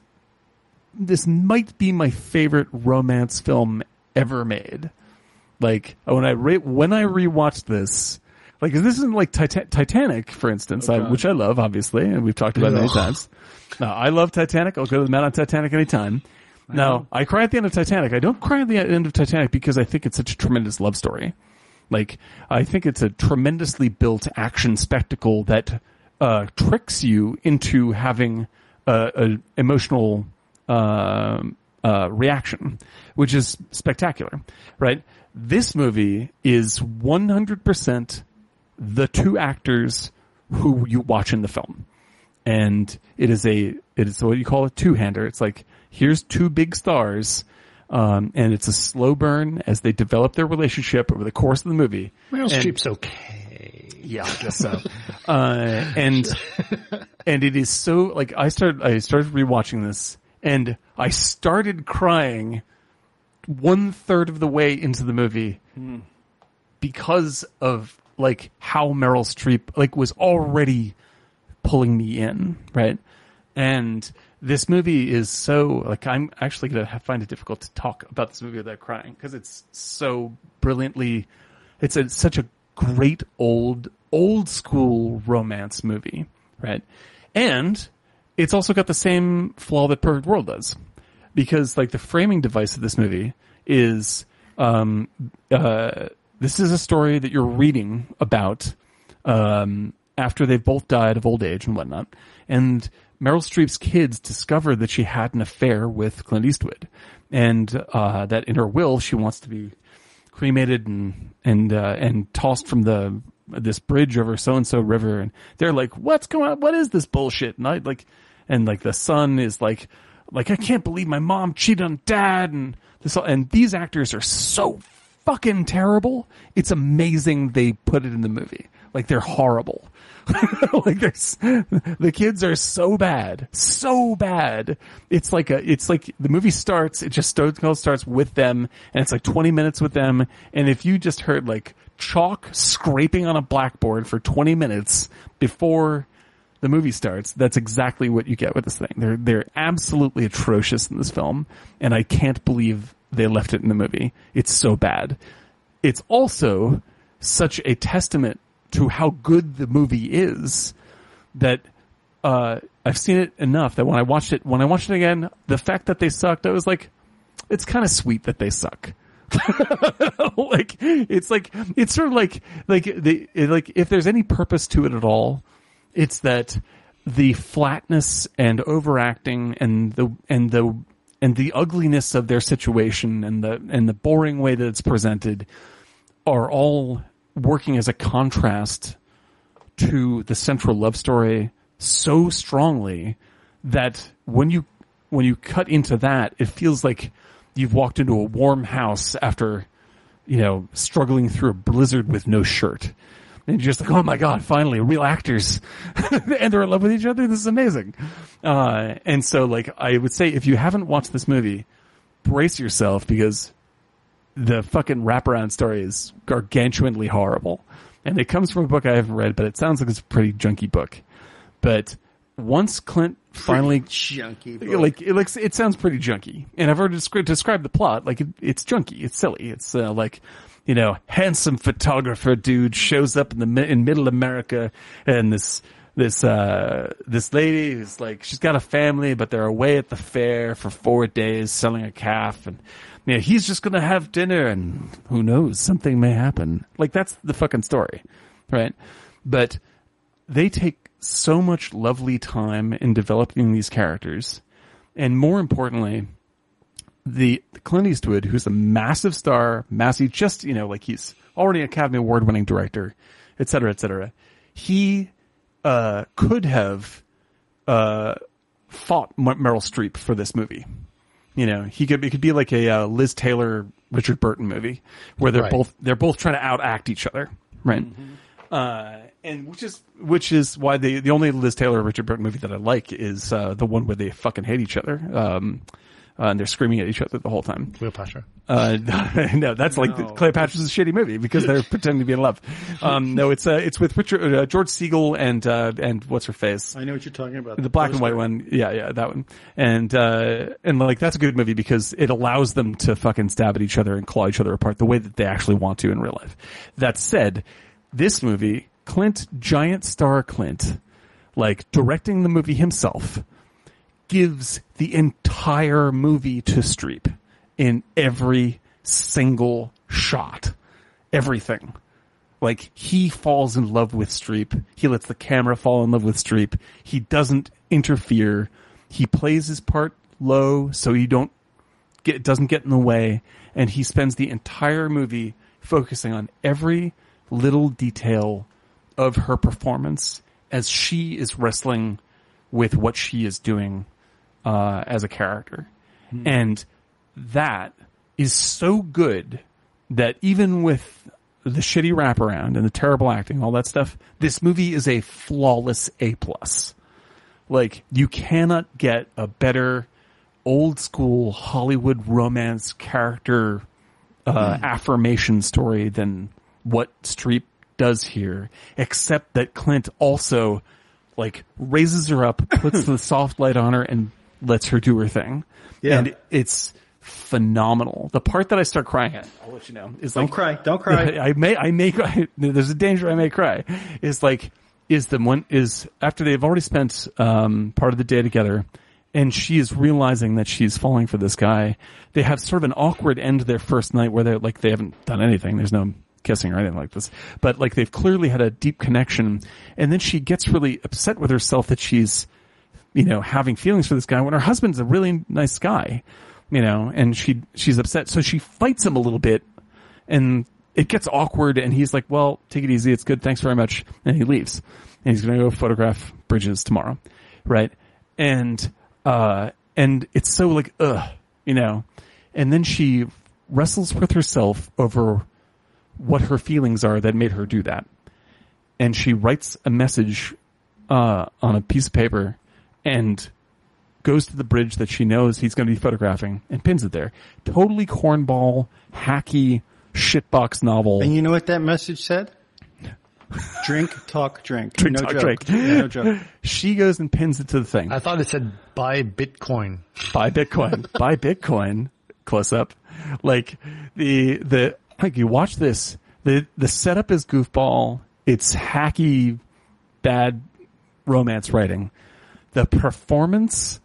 S2: this might be my favorite romance film ever made. Like when I re- when I rewatched this, like this isn't like Tita- Titanic, for instance, I, which I love, obviously, and we've talked about it many times. Now, I love Titanic. I'll go to the mat on Titanic anytime. Now, I cry at the end of Titanic. I don't cry at the end of Titanic because I think it's such a tremendous love story. Like, I think it's a tremendously built action spectacle that uh, tricks you into having a, a emotional uh, uh, reaction, which is spectacular, right? This movie is 100% the two actors who you watch in the film. And it is a, it is what you call a two-hander. It's like, here's two big stars, um, and it's a slow burn as they develop their relationship over the course of the movie.
S1: Meryl
S2: And-
S1: Streep's okay.
S2: yeah, I guess so. uh, and and it is so like I started I started rewatching this and I started crying one third of the way into the movie because of like how Meryl Streep like was already pulling me in, right? And this movie is so like I'm actually gonna have, find it difficult to talk about this movie without crying because it's so brilliantly. It's a, such a great old old school romance movie, right? And it's also got the same flaw that Perfect World does, because like the framing device of this movie is um, uh, this is a story that you're reading about um, after they've both died of old age and whatnot. And Meryl Streep's kids discover that she had an affair with Clint Eastwood, and uh, that in her will she wants to be cremated and and uh, and tossed from the this bridge over so and so river. And they're like, "What's going on? What is this bullshit?" And I like, and like the son is like, like I can't believe my mom cheated on dad, and this and these actors are so fucking terrible. It's amazing they put it in the movie. Like they're horrible. like there's the kids are so bad, so bad. It's like a, it's like the movie starts. It just starts starts with them, and it's like 20 minutes with them. And if you just heard like chalk scraping on a blackboard for 20 minutes before the movie starts, that's exactly what you get with this thing. They're they're absolutely atrocious in this film, and I can't believe they left it in the movie. It's so bad. It's also such a testament to how good the movie is that uh, I've seen it enough that when I watched it, when I watched it again, the fact that they sucked, I was like, it's kind of sweet that they suck. like it's like it's sort of like like the like if there's any purpose to it at all, it's that the flatness and overacting and the and the and the ugliness of their situation and the and the boring way that it's presented are all working as a contrast to the central love story so strongly that when you when you cut into that, it feels like you've walked into a warm house after you know struggling through a blizzard with no shirt. And you're just like, oh my god, finally, real actors, and they're in love with each other. This is amazing. Uh, and so, like, I would say, if you haven't watched this movie, brace yourself because the fucking wraparound story is gargantuanly horrible. And it comes from a book I haven't read, but it sounds like it's a pretty junky book. But once Clint finally
S3: junky. book.
S2: like it looks it sounds pretty junky and i've already described, described the plot like it, it's junky it's silly it's uh, like you know handsome photographer dude shows up in the in middle america and this this uh this lady is like she's got a family but they're away at the fair for four days selling a calf and you know, he's just gonna have dinner and who knows something may happen. Like that's the fucking story right? But they take so much lovely time in developing these characters, and more importantly, the Clint Eastwood, who's a massive star, massive, just you know, like he's already an Academy Award winning director, et cetera, et cetera. He uh, could have uh, fought M- Meryl Streep for this movie. You know, he could it could be like a uh, Liz Taylor Richard Burton movie where they're
S1: Right.
S2: both they're both trying to outact each other, right? Uh, and which is which is why the the only Liz Taylor Richard Burton movie that I like is uh, the one where they fucking hate each other. Um, uh, and they're screaming at each other the whole time.
S1: Cleopatra.
S2: Uh, no, that's like
S3: No.
S2: Cleopatra's a shitty movie because they're pretending to be in love. Um, no, it's uh, it's with Richard uh, George Segal and uh, and what's her face,
S3: I know what you're talking about.
S2: the black and white one. Yeah, yeah, that one. And uh, and like that's a good movie because it allows them to fucking stab at each other and claw each other apart the way that they actually want to in real life. That said, this movie, Clint, giant star Clint, like directing the movie himself, gives the entire movie to Streep in every single shot. Everything. Like he falls in love with Streep. He lets the camera fall in love with Streep. He doesn't interfere. He plays his part low so he don't get doesn't get in the way and he spends the entire movie focusing on every little detail of her performance as she is wrestling with what she is doing uh, as a character. And that is so good that even with the shitty wraparound and the terrible acting, all that stuff, this movie is a flawless A plus. Like you cannot get a better old school Hollywood romance character uh, affirmation story than what Streep does here, except that Clint also like raises her up, puts the soft light on her, and lets her do her thing.
S3: Yeah.
S2: And it's phenomenal. The part that I start crying at, I'll let you know, is
S3: Don't
S2: like
S3: cry. Don't cry.
S2: I may, I may cry. There's a danger I may cry. Is like, is the one, is after they've already spent, um, part of the day together and she is realizing that she's falling for this guy. They have sort of an awkward end to their first night where they're like they haven't done anything. There's no kissing or anything like this, but like they've clearly had a deep connection. And then she gets really upset with herself that she's, you know, having feelings for this guy when her husband's a really nice guy, you know, and she she's upset. So she fights him a little bit, and it gets awkward. And he's like, "Well, take it easy. It's good. Thanks very much." And he leaves. And he's going to go photograph bridges tomorrow, right? And uh, and it's so like, ugh, you know. And then she wrestles with herself over what her feelings are that made her do that. And she writes a message uh, on a piece of paper and goes to the bridge that she knows he's going to be photographing and pins it there. Totally cornball, hacky, shitbox novel.
S3: And you know what that message said? Drink, talk, drink.
S2: Drink,
S3: no
S2: talk,
S3: joke.
S2: drink.
S3: Yeah, no joke.
S2: She goes and pins it to the thing.
S1: I thought it said buy Bitcoin.
S2: buy Bitcoin, buy Bitcoin, close up. Like the, the, like you watch this, the, the setup is goofball. It's hacky, bad romance writing. The performance,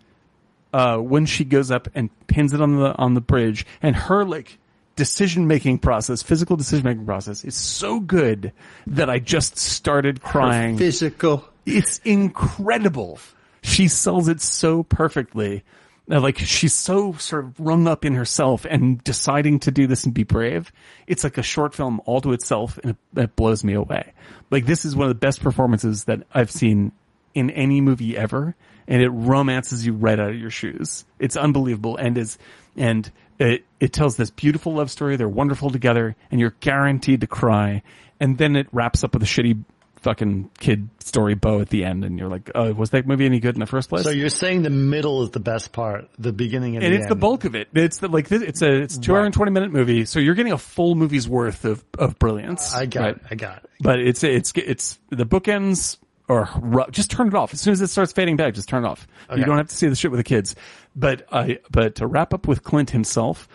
S2: uh, when she goes up and pins it on the, on the bridge and her like decision making process, physical decision making process is so good that I just started crying
S3: Physical.
S2: it's incredible. She sells it so perfectly. Uh, Like she's so sort of rung up in herself and deciding to do this and be brave. It's like a short film all to itself and it, it blows me away. Like this is one of the best performances that I've seen in any movie ever. And it romances you right out of your shoes. It's unbelievable and is, and it, it tells this beautiful love story. They're wonderful together and you're guaranteed to cry. And then it wraps up with a shitty fucking kid story bow at the end, and you're like, oh, was that movie any good in the first place?
S1: So you're saying the middle is the best part, the beginning and,
S2: and
S1: the
S2: it's the bulk of it. It's the, like it's a it's two hour and twenty minute movie, so you're getting a full movie's worth of of brilliance.
S1: I got
S2: right?
S1: it. I got it.
S2: But it's it's it's the bookends or ru- just turn it off as soon as it starts fading back. Just turn it off. You don't have to see the shit with the kids. But I but to wrap up with Clint himself,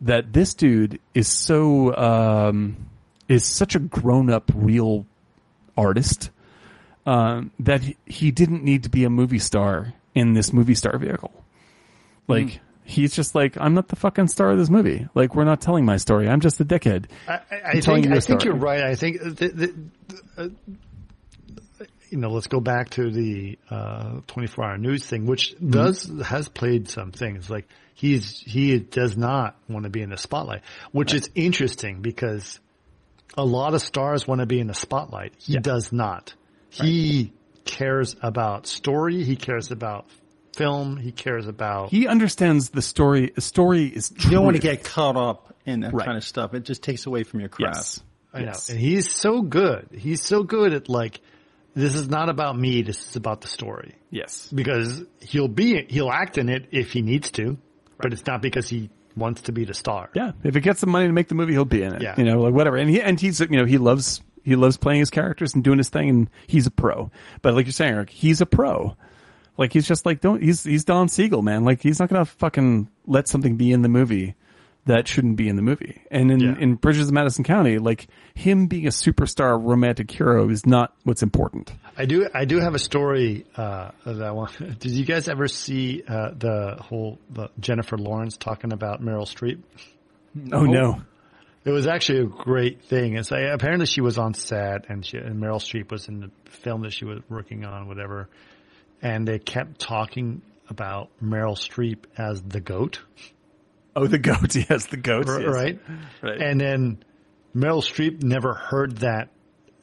S2: that this dude is so um is such a grown up real artist um, that he- didn't need to be a movie star in this movie star vehicle. Like he's just like I'm not the fucking star of this movie. Like we're not telling my story. I'm just a dickhead.
S1: I, I, think I think you're right. I think the, the, uh, you know, let's go back to the uh, 24 hour news thing, which
S2: Mm-hmm.
S1: does has played some things. Like he's he does not want to be in the spotlight, which is interesting because a lot of stars want to be in the spotlight. He does not. He cares about story. He cares about film. He cares about
S2: He understands the story. A story is
S3: You don't want to get caught up in that
S2: Right.
S3: kind of stuff. It just takes away from your craft.
S2: yes.
S1: I know. And he's so good. He's so good at like, this is not about me. This is about the story.
S2: Yes.
S1: Because he'll be, he'll act in it if he needs to, but it's not because he wants to be the star.
S2: Yeah. If it gets the money to make the movie, he'll be in it.
S1: Yeah.
S2: You know, like whatever. And he and he's you know he loves he loves playing his characters and doing his thing, and he's a pro. But like you're saying, Erick, he's a pro. Like he's just like don't he's he's Don Siegel, man. Like he's not gonna fucking let something be in the movie that shouldn't be in the movie. And in
S1: Yeah.
S2: in Bridges of Madison County, like him being a superstar romantic hero is not what's important.
S1: I do, I do have a story, uh, that I want, did you guys ever see, uh, the whole, the Jennifer Lawrence talking about Meryl Streep?
S2: Oh no.
S1: It was actually a great thing. It's like, apparently she was on set and she, and Meryl Streep was in the film that she was working on, whatever. And they kept talking about Meryl Streep as the goat,
S2: Oh, the goat. Yes, the goat.
S1: r-
S2: yes.
S1: right?
S2: Right.
S1: And then Meryl Streep never heard that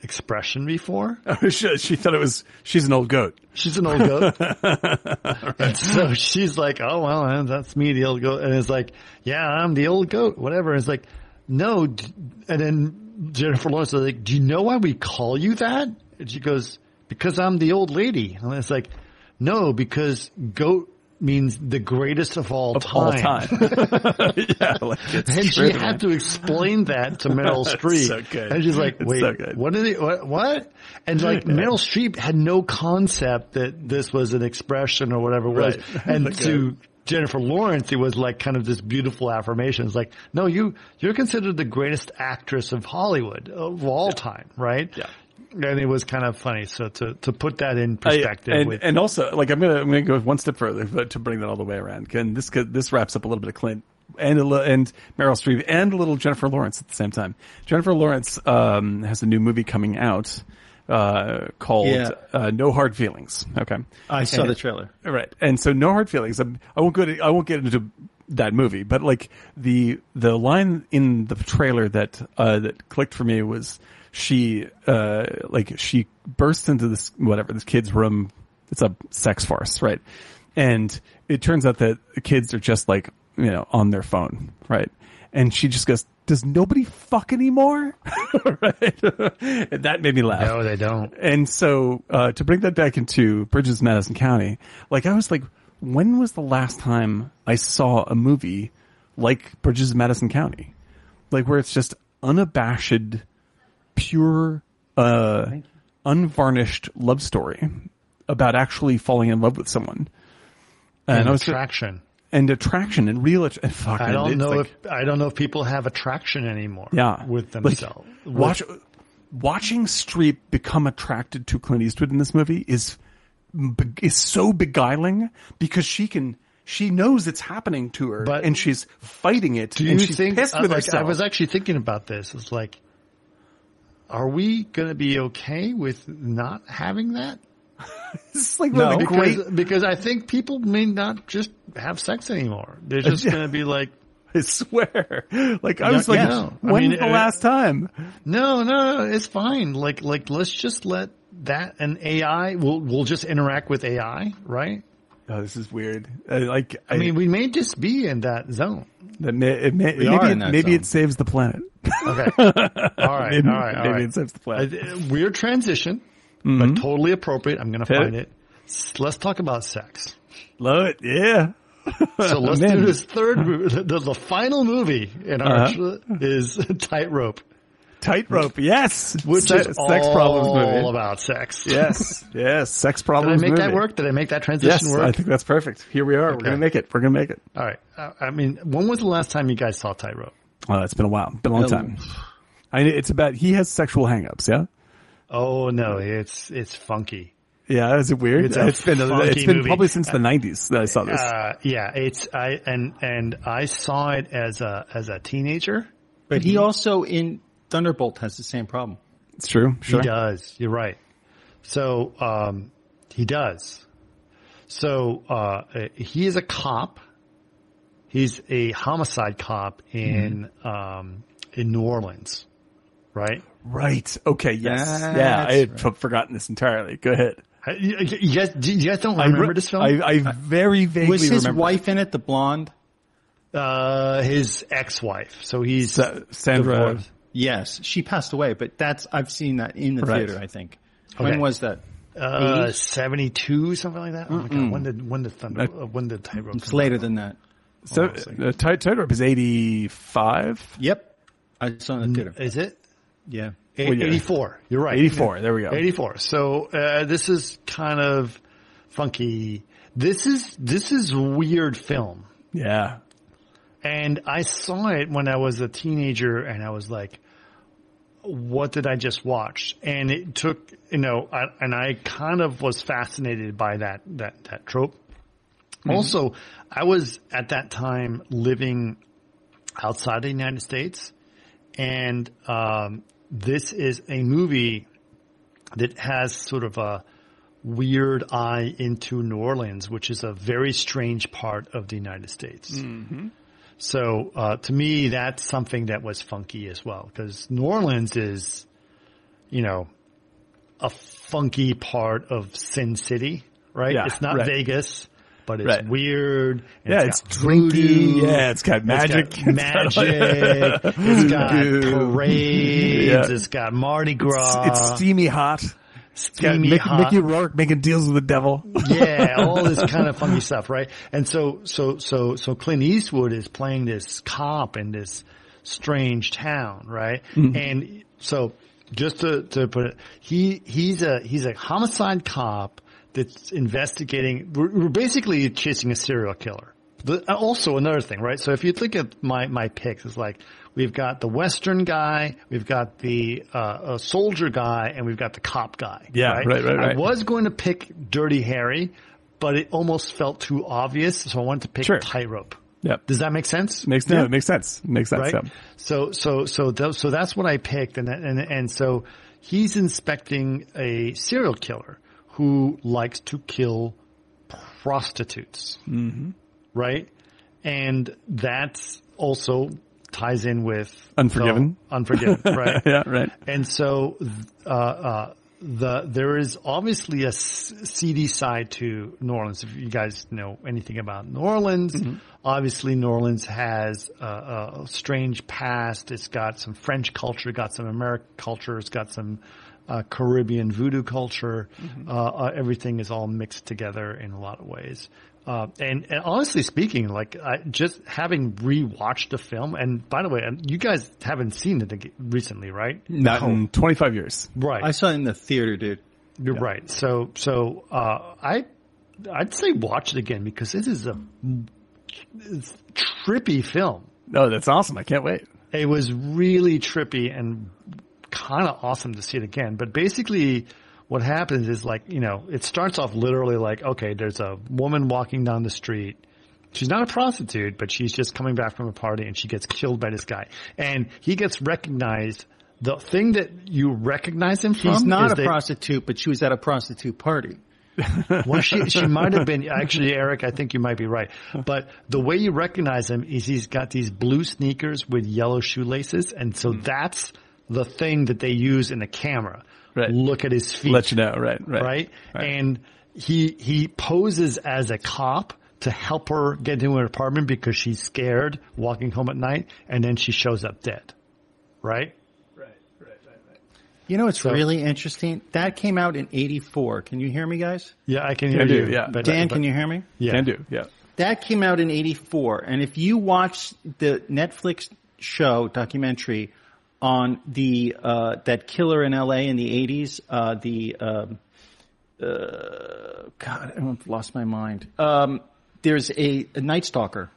S1: expression before.
S2: Oh, she, she thought it was she's an old goat.
S1: She's an old goat. And so she's like, oh, well, uh, that's me, the old goat. And it's like, yeah, I'm the old goat, whatever. And it's like, no. And then Jennifer Lawrence is like, do you know why we call you that? And she goes, because I'm the old lady. And it's like, no, because goat means the greatest of all
S2: Of
S1: time.
S2: all time. yeah, like
S1: And she had to explain that to Meryl Streep.
S2: so good.
S1: And she's like, wait,
S2: so
S1: what did it, what, what? And like Meryl Streep had no concept that this was an expression or whatever it was.
S2: Right.
S1: And
S2: Like
S1: to Jennifer Lawrence, it was like kind of this beautiful affirmation. It's like, no, you, you're considered the greatest actress of Hollywood of all time, right?
S2: Yeah.
S1: And it was kind of funny. So to to put that in
S2: I-
S1: perspective,
S2: and,
S1: with,
S2: and also, like, I'm gonna I'm gonna go one step further but to bring that all the way around. And this this wraps up a little bit of Clint and a, li- and Meryl Streep and a little Jennifer Lawrence at the same time. Jennifer Lawrence um, has a new movie coming out uh, called
S3: Yeah.
S2: uh, No Hard Feelings. Okay,
S3: I saw
S2: And-
S3: the trailer.
S2: Right. And so no hard feelings. I'm, I won't go to, I won't get into that movie, but like the, the line in the trailer that, uh, that clicked for me was she, uh, like she bursts into this, whatever, this kid's room. It's a sex farce, right? And it turns out that the kids are just like, you know, on their phone, right? And she just goes, does nobody fuck anymore? right? and that made me laugh.
S1: no, they don't.
S2: And so, uh, to bring that back into Bridges, Madison County, like I was like, when was the last time I saw a movie like Bridges, of Madison County? Like where it's just unabashed, pure, uh, unvarnished love story about actually falling in love with someone. And,
S1: And
S2: I was
S1: attraction.
S2: and attraction and real, att- and fuck,
S1: I don't know
S2: like-
S1: if I don't know if people have attraction anymore.
S2: yeah,
S1: with themselves. With-
S2: watch watching Streep become attracted to Clint Eastwood in this movie is is so beguiling because she can she knows it's happening to her
S1: But-
S2: and she's fighting it
S1: Do you
S2: and she's
S1: think?
S2: pissed
S1: uh,
S2: with
S1: like,
S2: herself.
S1: I was actually thinking about this. It's like, are we going to be okay with not having that?
S2: It's like
S3: No,
S1: Because
S2: great.
S1: because I think people may not just have sex anymore. They're just going to be like,
S2: I swear, like I was like,
S1: yeah. I
S2: when's
S1: mean,
S2: the
S1: uh,
S2: last time?
S1: no, no, it's fine. Like like let's just let that and AI. We'll we'll just interact with AI, right?
S2: Oh, this is weird. Uh, like I,
S1: I mean, we may just be in that zone.
S2: that may, it may,
S3: We
S2: maybe
S3: are
S2: it,
S3: in that
S2: maybe
S3: zone.
S2: it saves the planet.
S1: Okay. all right.
S2: maybe,
S1: all right. All
S2: maybe
S1: right.
S2: it saves the planet.
S1: Uh, Weird transition,
S2: Mm-hmm.
S1: but totally appropriate. I'm going to find
S2: it.
S1: it. Let's talk about sex.
S2: Love it, yeah.
S1: So let's
S2: I'm
S1: do this third movie. The, the final movie in our
S2: Uh-huh.
S1: is Tightrope,
S2: Tightrope, yes.
S1: which
S2: Se-
S1: is
S2: sex
S1: all
S2: problems movie.
S1: All about sex.
S2: Yes, yes, sex problems.
S1: Did I
S2: problems.
S1: make that work? Did I make that transition
S2: Yes,
S1: work?
S2: I think that's perfect. Here we are. We're gonna make it. We're gonna make it.
S1: All right. Uh, I mean, when was the last time you guys saw Tightrope?
S2: Oh, it's been a while. Been a long
S3: No.
S2: time. I, it's about he has sexual hangups. Yeah.
S1: Oh no, it's it's funky.
S2: Yeah, is it weird?
S1: It's a
S2: been
S1: funky
S2: it's been
S1: movie.
S2: probably since the nineties that I saw this.
S1: Uh, yeah, it's I and and I saw it as a as a teenager.
S3: But he also in Thunderbolt has the same problem.
S2: it's true. Sure.
S1: He does. You're right. So um, he does. So uh, he is a cop. He's a homicide cop in um, in New Orleans, right?
S2: Right. Okay. Yes.
S3: That's
S2: yeah. I had
S3: right.
S2: forgotten this entirely. Go ahead.
S1: Uh, You, you guys, you guys don't
S2: I
S1: remember
S2: re-
S1: this film?
S2: I, I very vaguely
S3: Was his
S2: remember.
S3: wife in it, the blonde?
S1: uh, his ex-wife. So he's
S2: Sa- Sandra.
S1: divorced.
S3: Yes, she passed away, but that's I've seen that in the
S2: Right.
S3: theater. I think.
S1: Okay.
S3: When was that?
S1: Uh, seventy-two, something like that. Oh my god! When did when did Thunder? Uh, when did Tightrope?
S3: It's
S1: come out?
S3: later than that.
S2: So,
S1: Hold on a second.
S2: uh, tight tightrope is eighty five.
S3: Yep, I saw it in the theater.
S1: Is it?
S3: Yeah,
S2: Well, yeah.
S1: 84. You're right.
S2: 84, there we go.
S1: 84. So, uh, this is kind of funky. This is, this is weird film.
S2: Yeah.
S1: And I saw it when I was a teenager and I was like, what did I just watch? And it took, you know, I, and I kind of was fascinated by that, that, that trope. Also, I was at that time living outside the United States and, um, this is a movie that has sort of a weird eye into New Orleans, which is a very strange part of the United States. So uh, to me, that's something that was funky as well, because New Orleans is, you know, a funky part of Sin City, right?
S2: Yeah,
S1: it's not
S2: right.
S1: Vegas, but it's
S2: Right.
S1: weird.
S2: Yeah,
S1: got
S2: it's drinky. Yeah, it's got magic.
S1: It's got magic. it's got parades.
S2: Yeah.
S1: It's got Mardi Gras.
S2: it's steamy hot.
S1: Steamy
S2: Mick-
S1: hot.
S2: Mickey Rourke making deals with the devil.
S1: yeah, all this kind of funny stuff, right? And so, so, so, so Clint Eastwood is playing this cop in this strange town, right? Mm-hmm. And so, just to, to put it, he, he's a, he's a homicide cop that's investigating, we're, we're basically chasing a serial killer. The, also another thing, right? So if you think of my, my picks, it's like, we've got the Western guy, we've got the uh, uh, soldier guy, and we've got the cop guy.
S2: Yeah, right, right,
S1: I
S2: right.
S1: was going to pick Dirty Harry, but it almost felt too obvious, so I wanted to pick
S2: Sure.
S1: Tightrope.
S2: Yep.
S1: Does that make sense?
S2: Makes no, it makes sense. Makes sense.
S1: right?
S2: yeah.
S1: So, so, so, th- so that's what I picked, and and and so he's inspecting a serial killer who likes to kill prostitutes, mm-hmm. right? And that's also ties in with
S2: Unforgiven.
S1: Unforgiven, right?
S2: Yeah, right.
S1: And so, uh, uh, the there is obviously a seedy side to New Orleans. If you guys know anything about New Orleans, obviously New Orleans has a, a strange past. It's got some French culture, got some American culture, it's got some uh, Caribbean voodoo culture. Uh, uh, everything is all mixed together in a lot of ways. Uh, and, and honestly speaking, like I, just having rewatched the film, and by the way, and you guys haven't seen it recently, right?
S2: Not in 25 years.
S1: Right.
S3: I saw it in the theater, dude.
S1: You're right. So, so, uh, I, I'd say watch it again because this is a it's trippy film.
S2: Oh, that's awesome. I can't wait.
S1: It was really trippy and kind of awesome to see it again. But basically what happens is like, you know, it starts off literally like, okay, there's a woman walking down the street. She's not a prostitute, but she's just coming back from a party and she gets killed by this guy. And he gets recognized. The thing that you recognize him from
S3: She's not a prostitute, but she was at a prostitute party.
S1: Well, she she might have been actually, Erick. I think you might be right. But the way you recognize him is he's got these blue sneakers with yellow shoelaces, and so hmm. that's the thing that they use in the camera.
S2: Right.
S1: Look at his feet.
S2: Let you know. Right. Right.
S1: right?
S2: Right.
S1: And he he poses as a cop to help her get into an apartment because she's scared walking home at night, and then she shows up dead. Right. Right, right, right, right.
S3: You know, it's
S1: So-
S3: really interesting. That came out in '84. Can you hear me, guys?
S1: Yeah, I can hear
S2: Can do,
S1: you.
S2: yeah.
S1: But,
S3: Dan,
S1: but-
S3: can you hear me?
S1: Yeah.
S2: Can do. Yeah.
S3: That came out in '84, and if you watch the Netflix show documentary on the uh, that killer in L.A. in the '80s, uh, the um, uh, God, I've lost my mind. Um, there's a, a Night Stalker,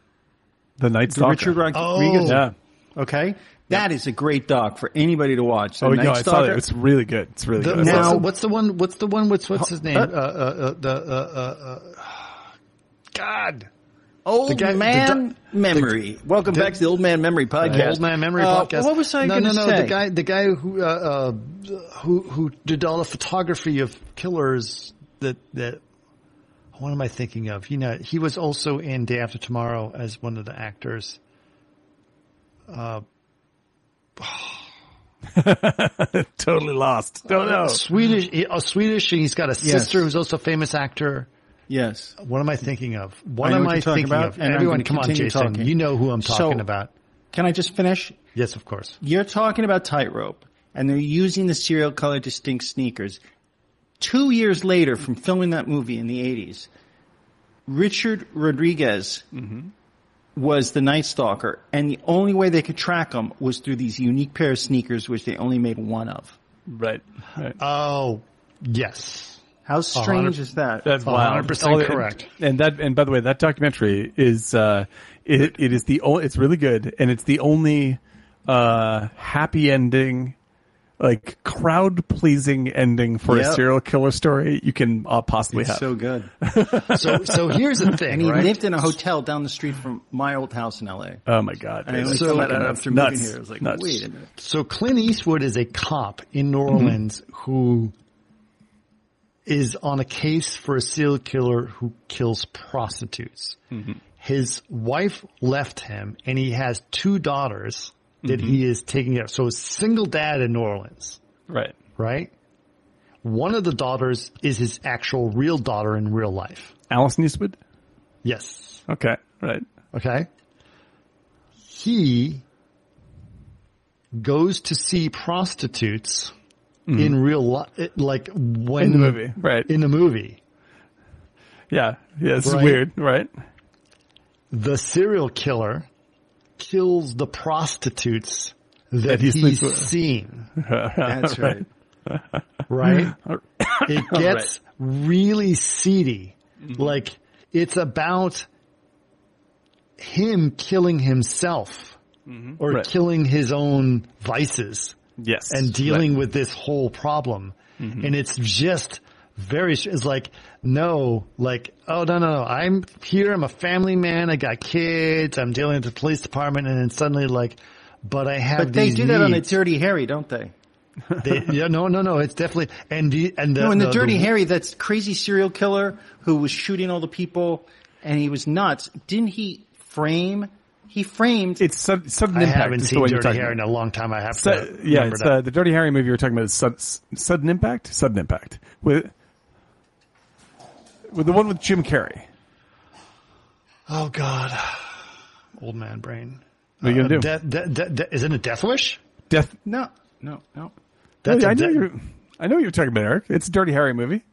S2: The Night
S3: the
S2: Stalker.
S3: Richard Rodriguez.
S2: Yeah.
S3: Okay, that is a great doc for anybody to watch. The
S2: Oh,
S3: Night
S2: no, I saw
S3: Stalker.
S2: that. It's really good. It's really
S1: The-
S2: good. I
S1: what's, the,
S2: it.
S1: what's the one? What's the one? What's what's his name? Uh, uh, uh, the uh, uh, uh, God,
S3: Old
S1: guy-
S3: man
S1: doc-
S3: memory. Welcome
S1: the-
S3: back to the Old Man Memory podcast.
S1: Old Man Memory
S3: Uh,
S1: Podcast.
S3: What was I
S1: no,
S3: going to
S1: no, no,
S3: say?
S1: The guy, the guy who uh, uh, who who did all the photography of killers. That that. What am I thinking of? You know, he was also in Day After Tomorrow as one of the actors.
S2: totally lost. Don't know.
S1: Swedish, a Swedish. He's got a sister who's also a famous actor.
S3: Yes.
S1: What am I thinking of? What
S3: I
S1: am
S3: what
S1: I
S3: you're talking
S1: thinking
S3: about,
S1: of?
S3: and
S1: Everyone, come on, Jason.
S3: talking.
S1: You know who I'm talking
S3: So-
S1: about.
S3: Can I just finish?
S1: Yes, of course.
S3: You're talking about tightrope, and they're using the serial killer distinct sneakers. Two years later, from filming that movie in the '80s, Richard Rodriguez mm-hmm. was the Night Stalker, and the only way they could track him was through these unique pair of sneakers, which they only made one of.
S2: Right. right.
S1: Oh, yes.
S3: How strange is that?
S2: That's
S1: A
S2: wild.
S1: hundred percent
S2: Oh, and-
S1: correct.
S2: And that, and by the way, that documentary is, uh, it, it is the, o- it's really good and it's the only, uh, happy ending, like crowd pleasing ending for a serial killer story you can uh, possibly
S3: It's
S2: have.
S3: so good.
S1: So, so here's the thing,
S3: And he
S1: right?
S3: lived in a hotel down the street from my old house in LA.
S2: oh my God.
S3: And I only
S1: So-
S3: found out after
S2: Nuts.
S3: moving here. I was like,
S2: Nuts.
S3: wait a minute.
S1: So Clint Eastwood is a cop in New Orleans who is on a case for a serial killer who kills prostitutes. Mm-hmm. His wife left him and he has two daughters that he mm-hmm. is taking care of. So a single dad in New Orleans,
S2: Right.
S1: right? One of the daughters is his actual real daughter in real life.
S2: Allison Eastwood?
S1: Yes.
S2: Okay. Right.
S1: Okay. He goes to see prostitutes Mm-hmm. in real life, like when
S2: In the movie. Right.
S1: In the movie,
S2: yeah. Yeah. It's
S1: Right.
S2: weird. Right.
S1: the serial killer kills the prostitutes that,
S2: he
S1: he's
S2: sleeps with.
S1: seen.
S3: That's right.
S1: Right? it gets really seedy. Mm-hmm. Like it's about him killing himself. Mm-hmm. or
S2: Right.
S1: killing his own vices
S2: Yes.
S1: and dealing with this whole problem. Mm-hmm. And it's just very, it's like, no, like, oh, no, no, no, I'm here. I'm a family man. I got kids. I'm dealing with the police department. And then suddenly like, but I have
S3: But they
S1: these
S3: do that on the. Dirty Harry, don't they?
S1: They- yeah, no, no, no. It's definitely, and the, and the,
S3: No, in the, Dirty Harry, that's crazy serial killer who was shooting all the people, and he was nuts. Didn't he frame? He framed.
S2: It's sud- sudden
S1: I haven't seen Dirty Harry in a long time. I have
S2: Su-
S1: to.
S2: yeah, it's
S1: that.
S2: uh, the Dirty Harry movie you were talking about is sud- sudden impact. Sudden impact with with the one with Jim Carrey.
S1: Oh God, old man brain.
S2: What are you gonna do?
S1: Uh, de- de- de- de- isn't it Death Wish?
S2: Death.
S3: no, no, no.
S1: That's
S2: I
S1: a
S2: know
S1: de-
S2: you're. I know you're talking about Erick. It's a Dirty Harry movie.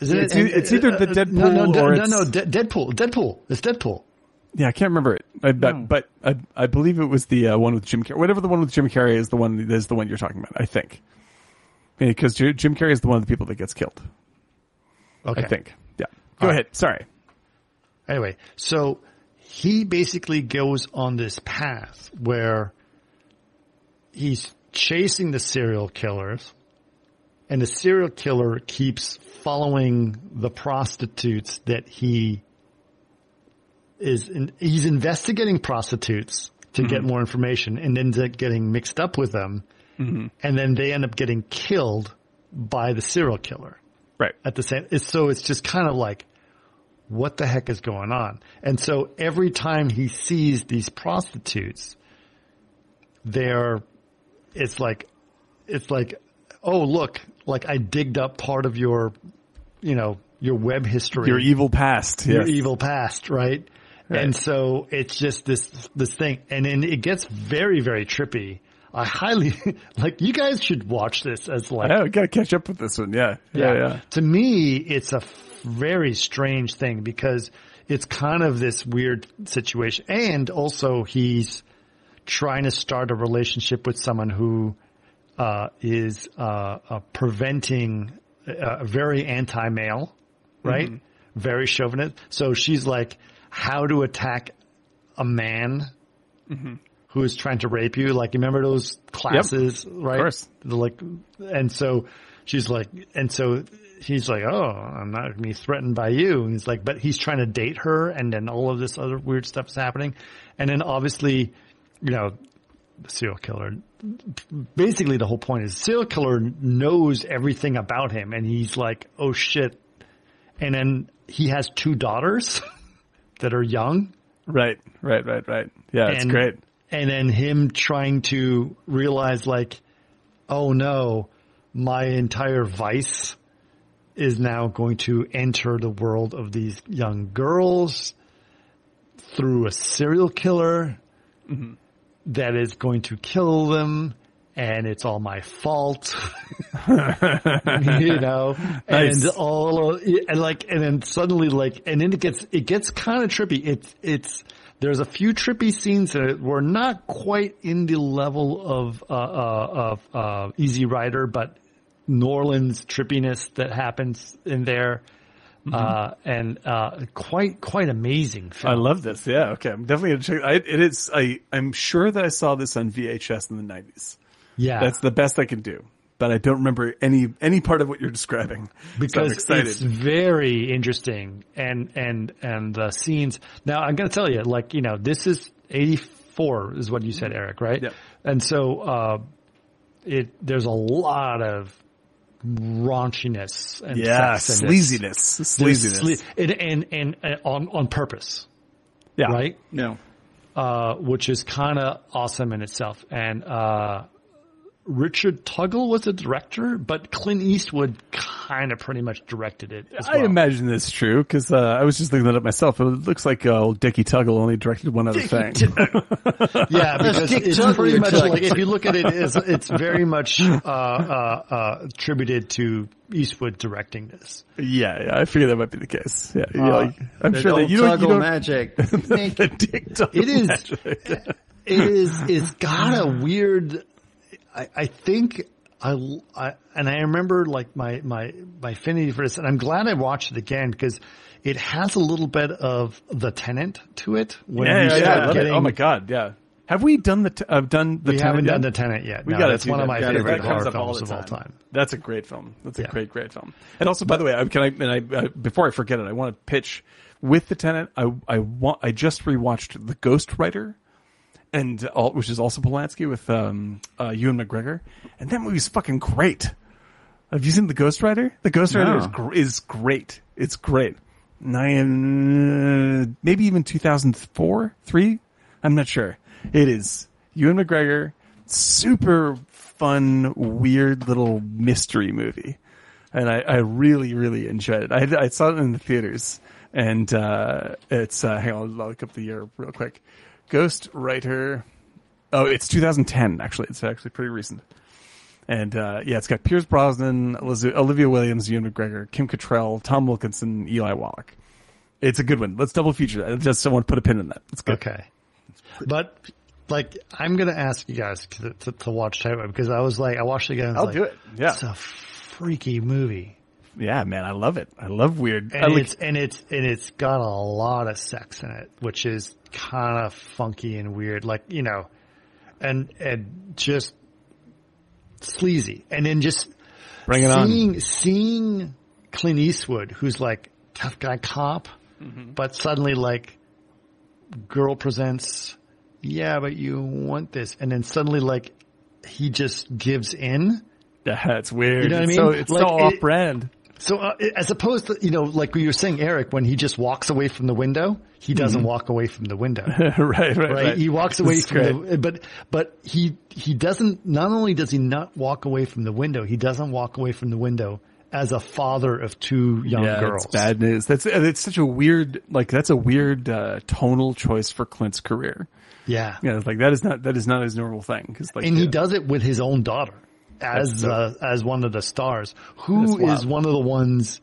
S1: Isn't
S2: It's
S1: it?
S2: e- it's either the
S1: uh, no, no,
S2: Dead Pool
S1: de-
S2: or
S1: no,
S2: it's-
S1: no, de- Dead Pool. Deadpool. It's Dead Pool.
S2: Yeah, I can't remember it. I, but but I, I believe it was the uh, one with Jim Carrey. Whatever the one with Jim Carrey is the one is the one you're talking about. I think because Jim Carrey is the one of the people that gets killed.
S1: Okay.
S2: I think. Yeah. Go
S1: All
S2: ahead. Sorry.
S1: Anyway, so he basically goes on this path where he's chasing the serial killers and the serial killer keeps following the prostitutes that he is in, he's investigating prostitutes to get mm-hmm. more information and ends up getting mixed up with them mm-hmm. and then they end up getting killed by the serial killer
S2: Right.
S1: at the same. It's, so it's just kind of like, what the heck is going on? And so every time he sees these prostitutes, they're, it's like, it's like, oh look, like I digged up part of your, you know, your web history,
S2: Your evil past.
S1: your
S2: yes.
S1: evil past, right?
S2: Right.
S1: And so it's just this this thing, and then it gets very very trippy. I highly like you guys should watch this as like
S2: Yeah, we gotta catch up with this one. Yeah. Yeah. Yeah.
S1: to me, it's a very strange thing because it's kind of this weird situation. And also he's trying to start a relationship with someone who, uh, is, uh, uh preventing, uh, very anti-male, right? Very chauvinist. So she's like, how to attack a man mm-hmm. who is trying to rape you. Like, you remember those classes, right?
S2: course.
S1: The, Like, and so she's like, and so he's like, oh, I'm not going to be threatened by you. And he's like, but he's trying to date her, and then all of this other weird stuff is happening. And then obviously, you know, the serial killer. Basically, the whole point is serial killer knows everything about him, and he's like, oh shit. And then he has two daughters that are young.
S2: Right. Right. Right. Right. Yeah. It's great.
S1: And then him trying to realize like, oh no, my entire vice is now going to enter the world of these young girls through a serial killer mm-hmm. that is going to kill them and it's all my fault. you know,
S2: Nice.
S1: and all, of- and like, and then suddenly like, and then it gets, it gets kind of trippy. It's, it's, there's a few trippy scenes that were not quite in the level of, uh, uh, of, uh, Easy Rider, but Norland's trippiness that happens in there. Uh, and, uh, quite, quite amazing film.
S2: I love this. Yeah. Okay. I'm definitely gonna check. I, it is. I. I'm sure that I saw this on VHS in the 90s.
S1: Yeah.
S2: That's the best I can do. But I don't remember any any part of what you're describing.
S1: Because
S2: excited.
S1: it's very interesting and and and the scenes. Now I'm going to tell you, like you know, this is 84 is what you said, Erick, right?
S2: Yep.
S1: And so uh, it there's a lot of raunchiness and
S2: yeah,
S1: sex in this.
S2: sleaziness, sleaziness.
S1: sle- and, and and and on on purpose,
S2: yeah,
S1: right?
S3: No.
S1: Uh, which is kind of awesome in itself. And uh, Richard Tuggle was the director, but Clint Eastwood kind of pretty much directed it as
S2: I
S1: well.
S2: imagine that's true because uh, I was just looking that up myself. It looks like uh, old Dickie Tuggle only directed one other thing.
S1: Yeah, because
S3: Dick
S1: it's
S3: Tuggle
S1: pretty much like if you look at it, it's, it's very much uh, uh, uh, attributed to Eastwood directing this.
S2: yeah, yeah, I figure that might be the case. Yeah, you're
S1: Uh,
S2: like, I'm sure that you don't. You don't
S3: magic.
S2: the Dick Tuggle
S1: It is.
S2: magic.
S1: It is. It's got a weird. I, I think I, I and I remember like my my my affinity for this, and I'm glad I watched it again because it has a little bit of the tenant to it when
S2: Yeah, yeah, yeah, I
S1: start
S2: love it.
S1: getting
S2: Oh my god, yeah. Have we done the t- uh, done the
S1: tenant.
S2: we
S1: haven't
S2: yet?
S1: done the Tenant yet.
S2: We
S1: no,
S2: got
S1: that's one of my
S3: gotta
S1: favorite horror
S2: up all
S1: films of all time.
S2: That's a great film. That's a
S1: Yeah.
S2: great, great film. And also, by the way, I, can I, and I, uh, before I forget it, I want to pitch with the tenant. I, I want, I just rewatched The Ghost Writer and all, which is also Polanski with, um, uh, Ewan McGregor. And that movie's fucking great. Have you seen The Ghost Writer? The Ghost Writer
S3: No.
S2: is, gr- is great. It's great. Nine, maybe even 2004, three? I'm not sure. It is Ewan McGregor, super fun, weird little mystery movie. And I, I really, really enjoyed it. I, I saw it in the theaters and, uh, it's, uh, hang on, I'll look up the year real quick. Ghost Writer. Oh, it's 2010, actually. It's actually pretty recent. And, uh, yeah, it's got Pierce Brosnan, Eliz- Olivia Williams, Ewan McGregor, Kim Cattrall, Tom Wilkinson, Eli Wallach. It's a good one. Let's double feature that. I just want to put a pin in that. It's good.
S1: Okay. But like, I'm gonna ask you guys to, to, to watch Tightrope because I was like, I watched it again.
S2: I'll
S1: was
S2: do it. Yeah.
S1: It's a freaky movie.
S2: Yeah, man, I love it. I love weird. I
S1: And
S2: like-
S1: it's, and it's, and it's got a lot of sex in it, which is kind of funky and weird. Like, you know, and, and just sleazy. And then just
S2: Bring it on.
S1: seeing, seeing Clint Eastwood, who's like tough guy cop,
S2: Mm-hmm.
S1: but suddenly like girl presents, yeah, but you want this. And then suddenly like he just gives in.
S2: That's weird.
S1: You know what I mean?
S2: so, it's
S1: Like,
S2: so
S1: it-
S2: off brand.
S1: So uh, as opposed to, you know, like you were saying, Erick, when he just walks away from the window, he doesn't walk away from the window.
S2: right, right, right,
S1: right? He walks away
S2: This is
S1: from
S2: great.
S1: the, but, but he, he doesn't, not only does he not walk away from the window, he doesn't walk away from the window as a father of two young
S2: yeah,
S1: girls.
S2: it's bad news. That's it's such a weird like that's a weird uh, tonal choice for Clint's career.
S1: Yeah.
S2: Yeah, it's like that is not that is not his normal thing because like
S1: And he does it with his own daughter as, uh, as one of the stars, who is one of the ones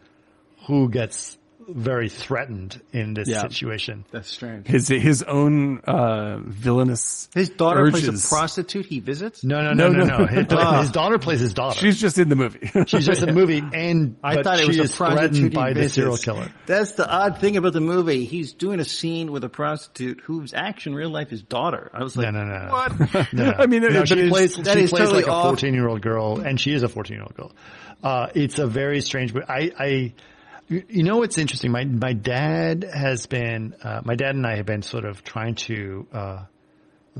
S1: who gets very threatened in this
S2: Yeah.
S1: situation.
S3: That's strange.
S2: his his own uh, villainous
S3: His daughter
S2: urges.
S3: plays a prostitute he visits?
S1: No, no, no,
S2: No,
S1: no,
S2: no.
S1: no. His, his daughter plays his daughter.
S2: She's just in the movie.
S1: She's just in the movie, and
S3: I thought it was a
S1: is threatened
S3: prostitute
S1: by
S3: he
S1: the serial killer.
S3: That's the odd thing about the movie. He's doing a scene with a prostitute whose action real life is daughter. I was like,
S1: No, no, no, no.
S3: what?
S1: No,
S2: I mean,
S1: no, she plays.
S3: that
S1: she
S3: is
S1: plays
S3: totally
S1: like a fourteen-year-old girl, and she is a fourteen-year-old girl. Uh, it's a very strange. But I, I, you know, what's interesting. My my dad has been. Uh, my dad and I have been sort of trying to. Uh,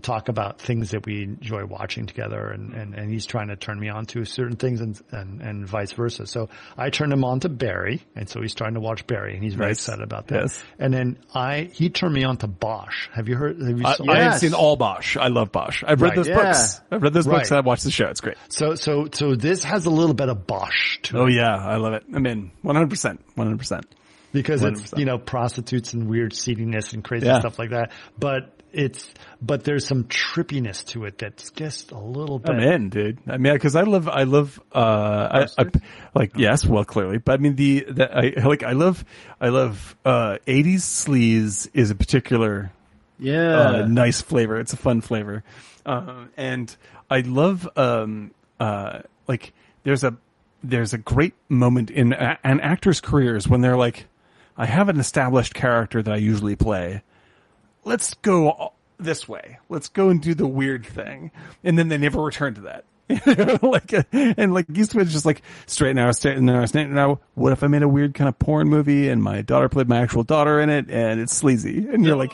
S1: talk about things that we enjoy watching together and, mm-hmm. and, and he's trying to turn me on to certain things and, and, and vice versa. So I turned him on to Barry and so he's trying to watch Barry and he's very
S2: Nice.
S1: excited about that.
S2: Yes.
S1: And then I, he turned me on to Bosch. Have you heard, have you
S2: uh,
S1: saw-
S2: I have seen all Bosch. I love Bosch. I've read
S1: Right.
S2: those
S3: Yeah.
S2: books. I've read those books. And I've watched the show. It's great.
S1: So, so, so this has a little bit of Bosch to
S2: Oh
S1: it
S2: yeah, I love it. I'm in 100. percent 100. percent
S1: because it's,
S2: 100%.
S1: you know, prostitutes and weird seediness and crazy
S2: Yeah.
S1: stuff like that. But it's, but there's some trippiness to it that's just a little bit.
S2: I'm in, dude. I mean, because I love, I love, uh, I, I, like yes, well, clearly, but I mean the, the I like, I love, I love, uh, 80s sleaze is a particular
S3: Yeah.
S2: uh, nice flavor. It's a fun flavor. Um, and I love, um, uh, like there's a, there's a great moment in a, an actor's careers when they're like, I have an established character that I usually play. Let's go this way. Let's go and do the weird thing. And then they never return to that. like, uh, and like Eastwood's just like straight now, straight now, straight now. What if I made a weird kind of porn movie and my daughter played my actual daughter in it and it's sleazy? And you're like,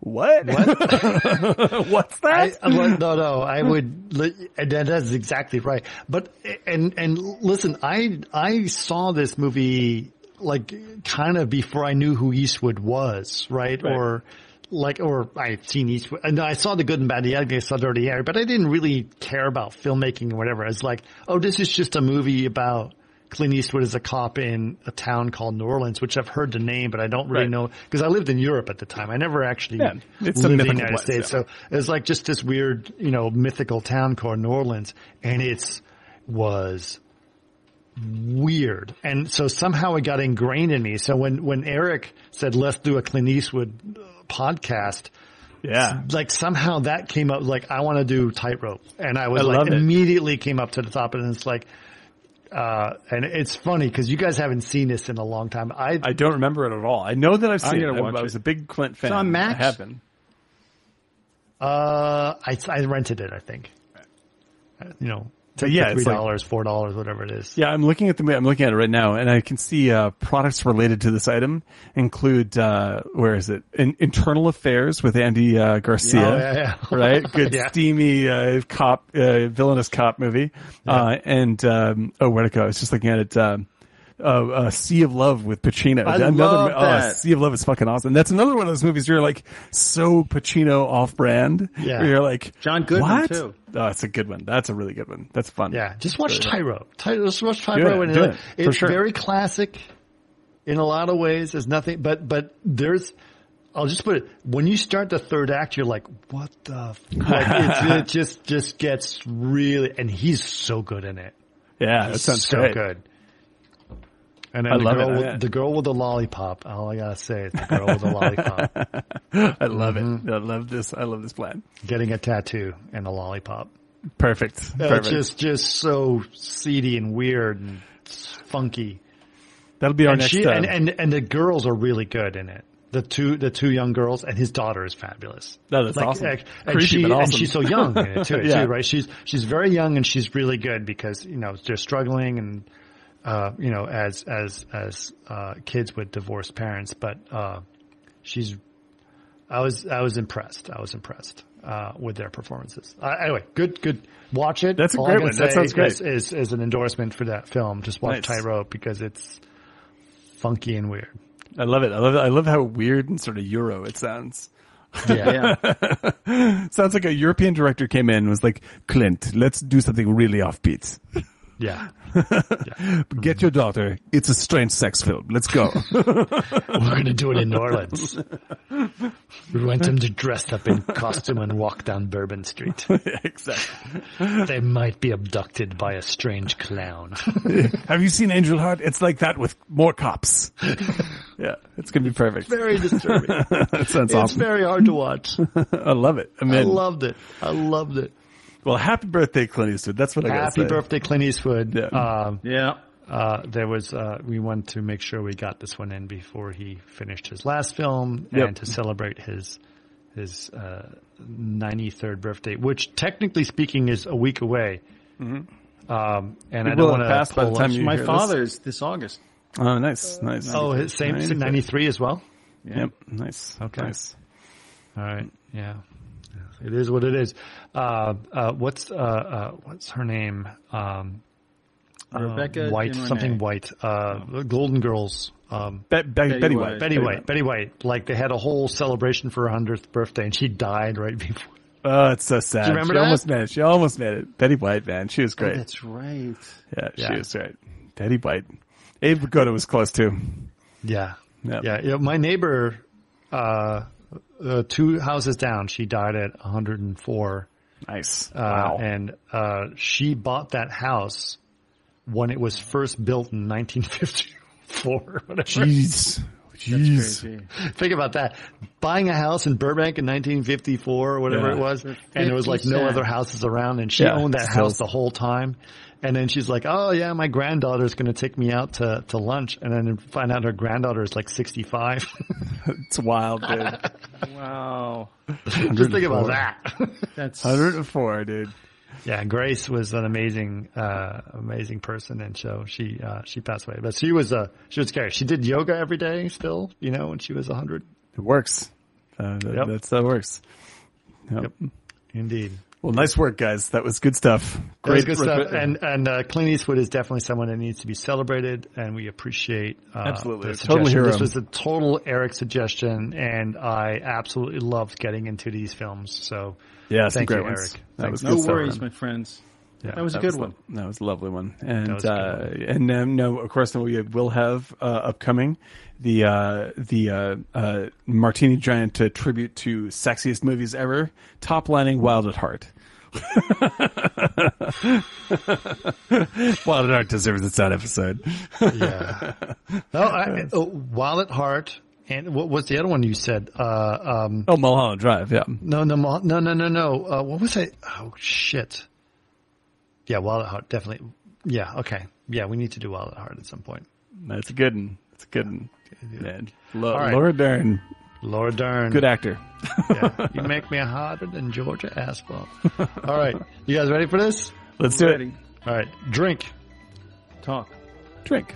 S2: what? What's
S1: I,
S2: that?
S1: well, no, no, I would, li- and that is exactly right. But, and, and listen, I, I saw this movie like kind of before I knew who Eastwood was, right?
S2: Right.
S1: Or like, or I've seen Eastwood, and I saw the good and bad, the ugly, I saw Dirty Harry, but I didn't really care about filmmaking or whatever. It's like, oh, this is just a movie about Clint Eastwood as a cop in a town called New Orleans, which I've heard the name, but I don't really
S2: Right.
S1: know because I lived in Europe at the time. I never actually
S2: Yeah, it's
S1: lived in the United
S2: place,
S1: States.
S2: yeah.
S1: So it was like just this weird, you know, mythical town called New Orleans and it's was weird. And so somehow it got ingrained in me. So when, when Erick said, let's do a Clint Eastwood podcast,
S2: Yeah.
S1: like somehow that came up, like I want to do tightrope. And I was
S2: I
S1: like,
S2: love it.
S1: immediately came up to the top and it's like, uh, and it's funny because you guys haven't seen this in a long time. I,
S2: I don't remember it at all. I know that I've seen it.
S3: gonna
S2: I,
S3: watch
S2: I was
S3: it.
S2: a big Clint fan.
S3: on Max?
S2: I have been.
S1: Uh, I, I rented it, I think. Uh, You know,
S2: Yeah,
S1: three
S2: it's like-
S1: dollars, four dollars, whatever it is.
S2: Yeah, I'm looking at the I'm looking at it right now, and I can see uh, products related to this item include uh, where is it? In, Internal Affairs with Andy uh, Garcia,
S1: Oh, yeah, yeah.
S2: right? Good
S1: Yeah.
S2: steamy uh, cop, uh, villainous cop movie. Uh, and um, oh, where to go? I was just looking at it. Um, uh, uh, Sea of Love with Pacino.
S3: I
S2: Another,
S3: love
S2: oh,
S3: that.
S2: Sea of Love is fucking awesome. That's another one of those movies you're like so Pacino off brand.
S1: Yeah.
S2: You're like
S3: John Goodman,
S2: what?
S3: too.
S2: Oh, it's a good one. That's a really good one. That's fun.
S1: Yeah, just watch Tyro. Ty- just watch Tyro.
S2: it,
S1: and it- it's
S2: sure.
S1: very classic in a lot of ways. There's nothing, but but there's. I'll just put it. When you start the third act, you're like, "What the?" Like, it just just gets really, and he's so good in it.
S2: Yeah, that sounds
S1: so
S2: great.
S1: good. And then
S2: I
S1: the
S2: love
S1: girl,
S2: it,
S1: with, the girl with the lollipop. All I gotta say is the girl with the lollipop
S2: I love it. I love this. I love this plan.
S1: getting a tattoo and a lollipop.
S2: Perfect.
S1: Uh, just just so seedy and weird and funky.
S2: That'll be our
S1: and
S2: next.
S1: she
S2: uh,
S1: and, and and the girls are really good in it. The two the two young girls and his daughter is fabulous.
S2: No, that's awesome.
S1: And,
S2: Creepy,
S1: she
S2: but
S1: and she's so young in it too,
S2: Yeah.
S1: too, right? She's she's very young and she's really good because you know they're struggling and uh, you know as as as uh, kids with divorced parents, but uh, she's. I was I was impressed. I was impressed uh, with their performances. Uh, anyway, good good. Watch it.
S2: That's a
S1: All
S2: great one. That sounds great.
S1: Is, is is an endorsement for that film. Just watch
S2: Nice.
S1: Tightrope because it's funky and weird.
S2: I love it. I love. it. I love how weird and sort of Euro it sounds.
S3: Yeah.
S2: Sounds like a European director came in and was like, Clint, let's do something really offbeat.
S1: Yeah.
S2: Get your daughter. It's a strange sex film. Let's go.
S1: We're going to do it in New Orleans. We want them to dress up in costume and walk down Bourbon Street.
S2: exactly.
S1: They might be abducted by a strange clown.
S2: Have you seen Angel Heart? It's like that with more cops. yeah, it's gonna be perfect.
S1: very disturbing.
S2: That sounds
S1: It's
S2: awesome.
S1: very hard to watch.
S2: I love it. I mean,
S1: I loved it. I loved it.
S2: Well, happy birthday, Clint Eastwood. That's what I got.
S1: Happy
S2: say.
S1: birthday, Clint Eastwood.
S2: Yeah.
S1: Um,
S3: yeah.
S1: uh, there was, uh, we wanted to make sure we got this one in before he finished his last film
S2: Yep.
S1: and to celebrate his, his, uh, 93rd birthday, which technically speaking is a week away. Um, and I don't want
S2: to passed by the
S1: pull
S2: time you
S3: My
S2: hear this.
S3: father's this August.
S2: Oh, nice, nice.
S1: Oh, his same 93 as well?
S2: Yep, nice.
S1: Okay.
S2: nice.
S1: All right. Yeah. It is what it is. Uh, uh, what's, uh, uh, what's her name? Um, uh,
S3: Rebecca
S1: White,
S3: De Mornay.
S1: something White, uh, Golden Girls, um,
S2: Be- Be- Betty,
S3: Betty
S2: White.
S3: White.
S1: Betty White, Betty White. Like they had a whole celebration for her hundredth birthday, and she died right before.
S2: Oh, it's so sad.
S1: Do you remember
S2: she
S1: that?
S2: almost made it. She almost made it. Betty White, man, she was great.
S3: That's right.
S2: yeah, she was great. Betty White. Abe Vigoda was close too.
S1: Yeah,
S2: Yep.
S1: yeah. yeah. My neighbor, uh, uh, two houses down, she died at 104.
S2: Nice.
S1: Uh,
S2: wow.
S1: And uh, she bought that house when it was first built in 1954. Whatever.
S2: Jeez. Jeez.
S3: Crazy.
S1: Think about that. Buying a house in Burbank in 1954 or whatever
S2: Yeah.
S1: it was, and there was like no other houses around, and she
S2: Yeah,
S1: owned that house the whole time. And then she's like, "Oh yeah, my granddaughter's going to take me out to to lunch," and then find out her granddaughter is like 65.
S2: It's wild, dude.
S3: Wow.
S1: Just think about that.
S3: That's
S2: 104, dude.
S1: yeah, Grace was an amazing, uh, amazing person, and so she uh, she passed away. But she was uh, she was scary. She did yoga every day still, you know, when she was 100.
S2: It works. Uh, that,
S1: Yep.
S2: That's that works. Yep.
S1: Indeed.
S2: Well, nice work, guys. That was good stuff. Great
S1: good stuff. And and uh, Clint Eastwood is definitely someone that needs to be celebrated, and we appreciate uh,
S2: Absolutely.
S1: the
S2: Total hero.
S1: This was a total Erick suggestion, and I absolutely loved getting into these films. So
S2: yeah, some
S1: thank
S2: great
S1: you,
S2: ones.
S1: Erick.
S2: That
S1: Thanks.
S2: was
S3: no
S2: good stuff,
S3: worries,
S2: man.
S3: my friends.
S1: Yeah,
S3: that was a good
S2: was
S3: one.
S2: lo- That was a lovely one. And
S1: was a good
S2: uh,
S1: one.
S2: and um, no, of course, we will have uh, upcoming the uh, the uh, uh, Martini Giant uh, tribute to sexiest movies ever, top lining Wild at Heart. Wild at Heart deserves its own episode.
S1: yeah. oh, I, oh, Wild at Heart, and what was the other one you said? Uh, um,
S2: Oh, Mulholland Drive, yeah.
S1: no, no, no, no, no, no, no. Uh, what was it? Oh shit. Yeah, Wild at Heart, definitely. Yeah, okay. Yeah, we need to do Wild at Heart at some point.
S2: That's a good one. That's a good one. Yeah. Lo-
S1: right.
S2: Laura Dern.
S1: Laura Dern.
S2: Good actor.
S1: yeah. You make me hotter than Georgia asphalt. All right. You guys ready for this?
S2: Let's do
S3: ready. it.
S1: All right. Drink.
S3: Talk.
S2: Drink.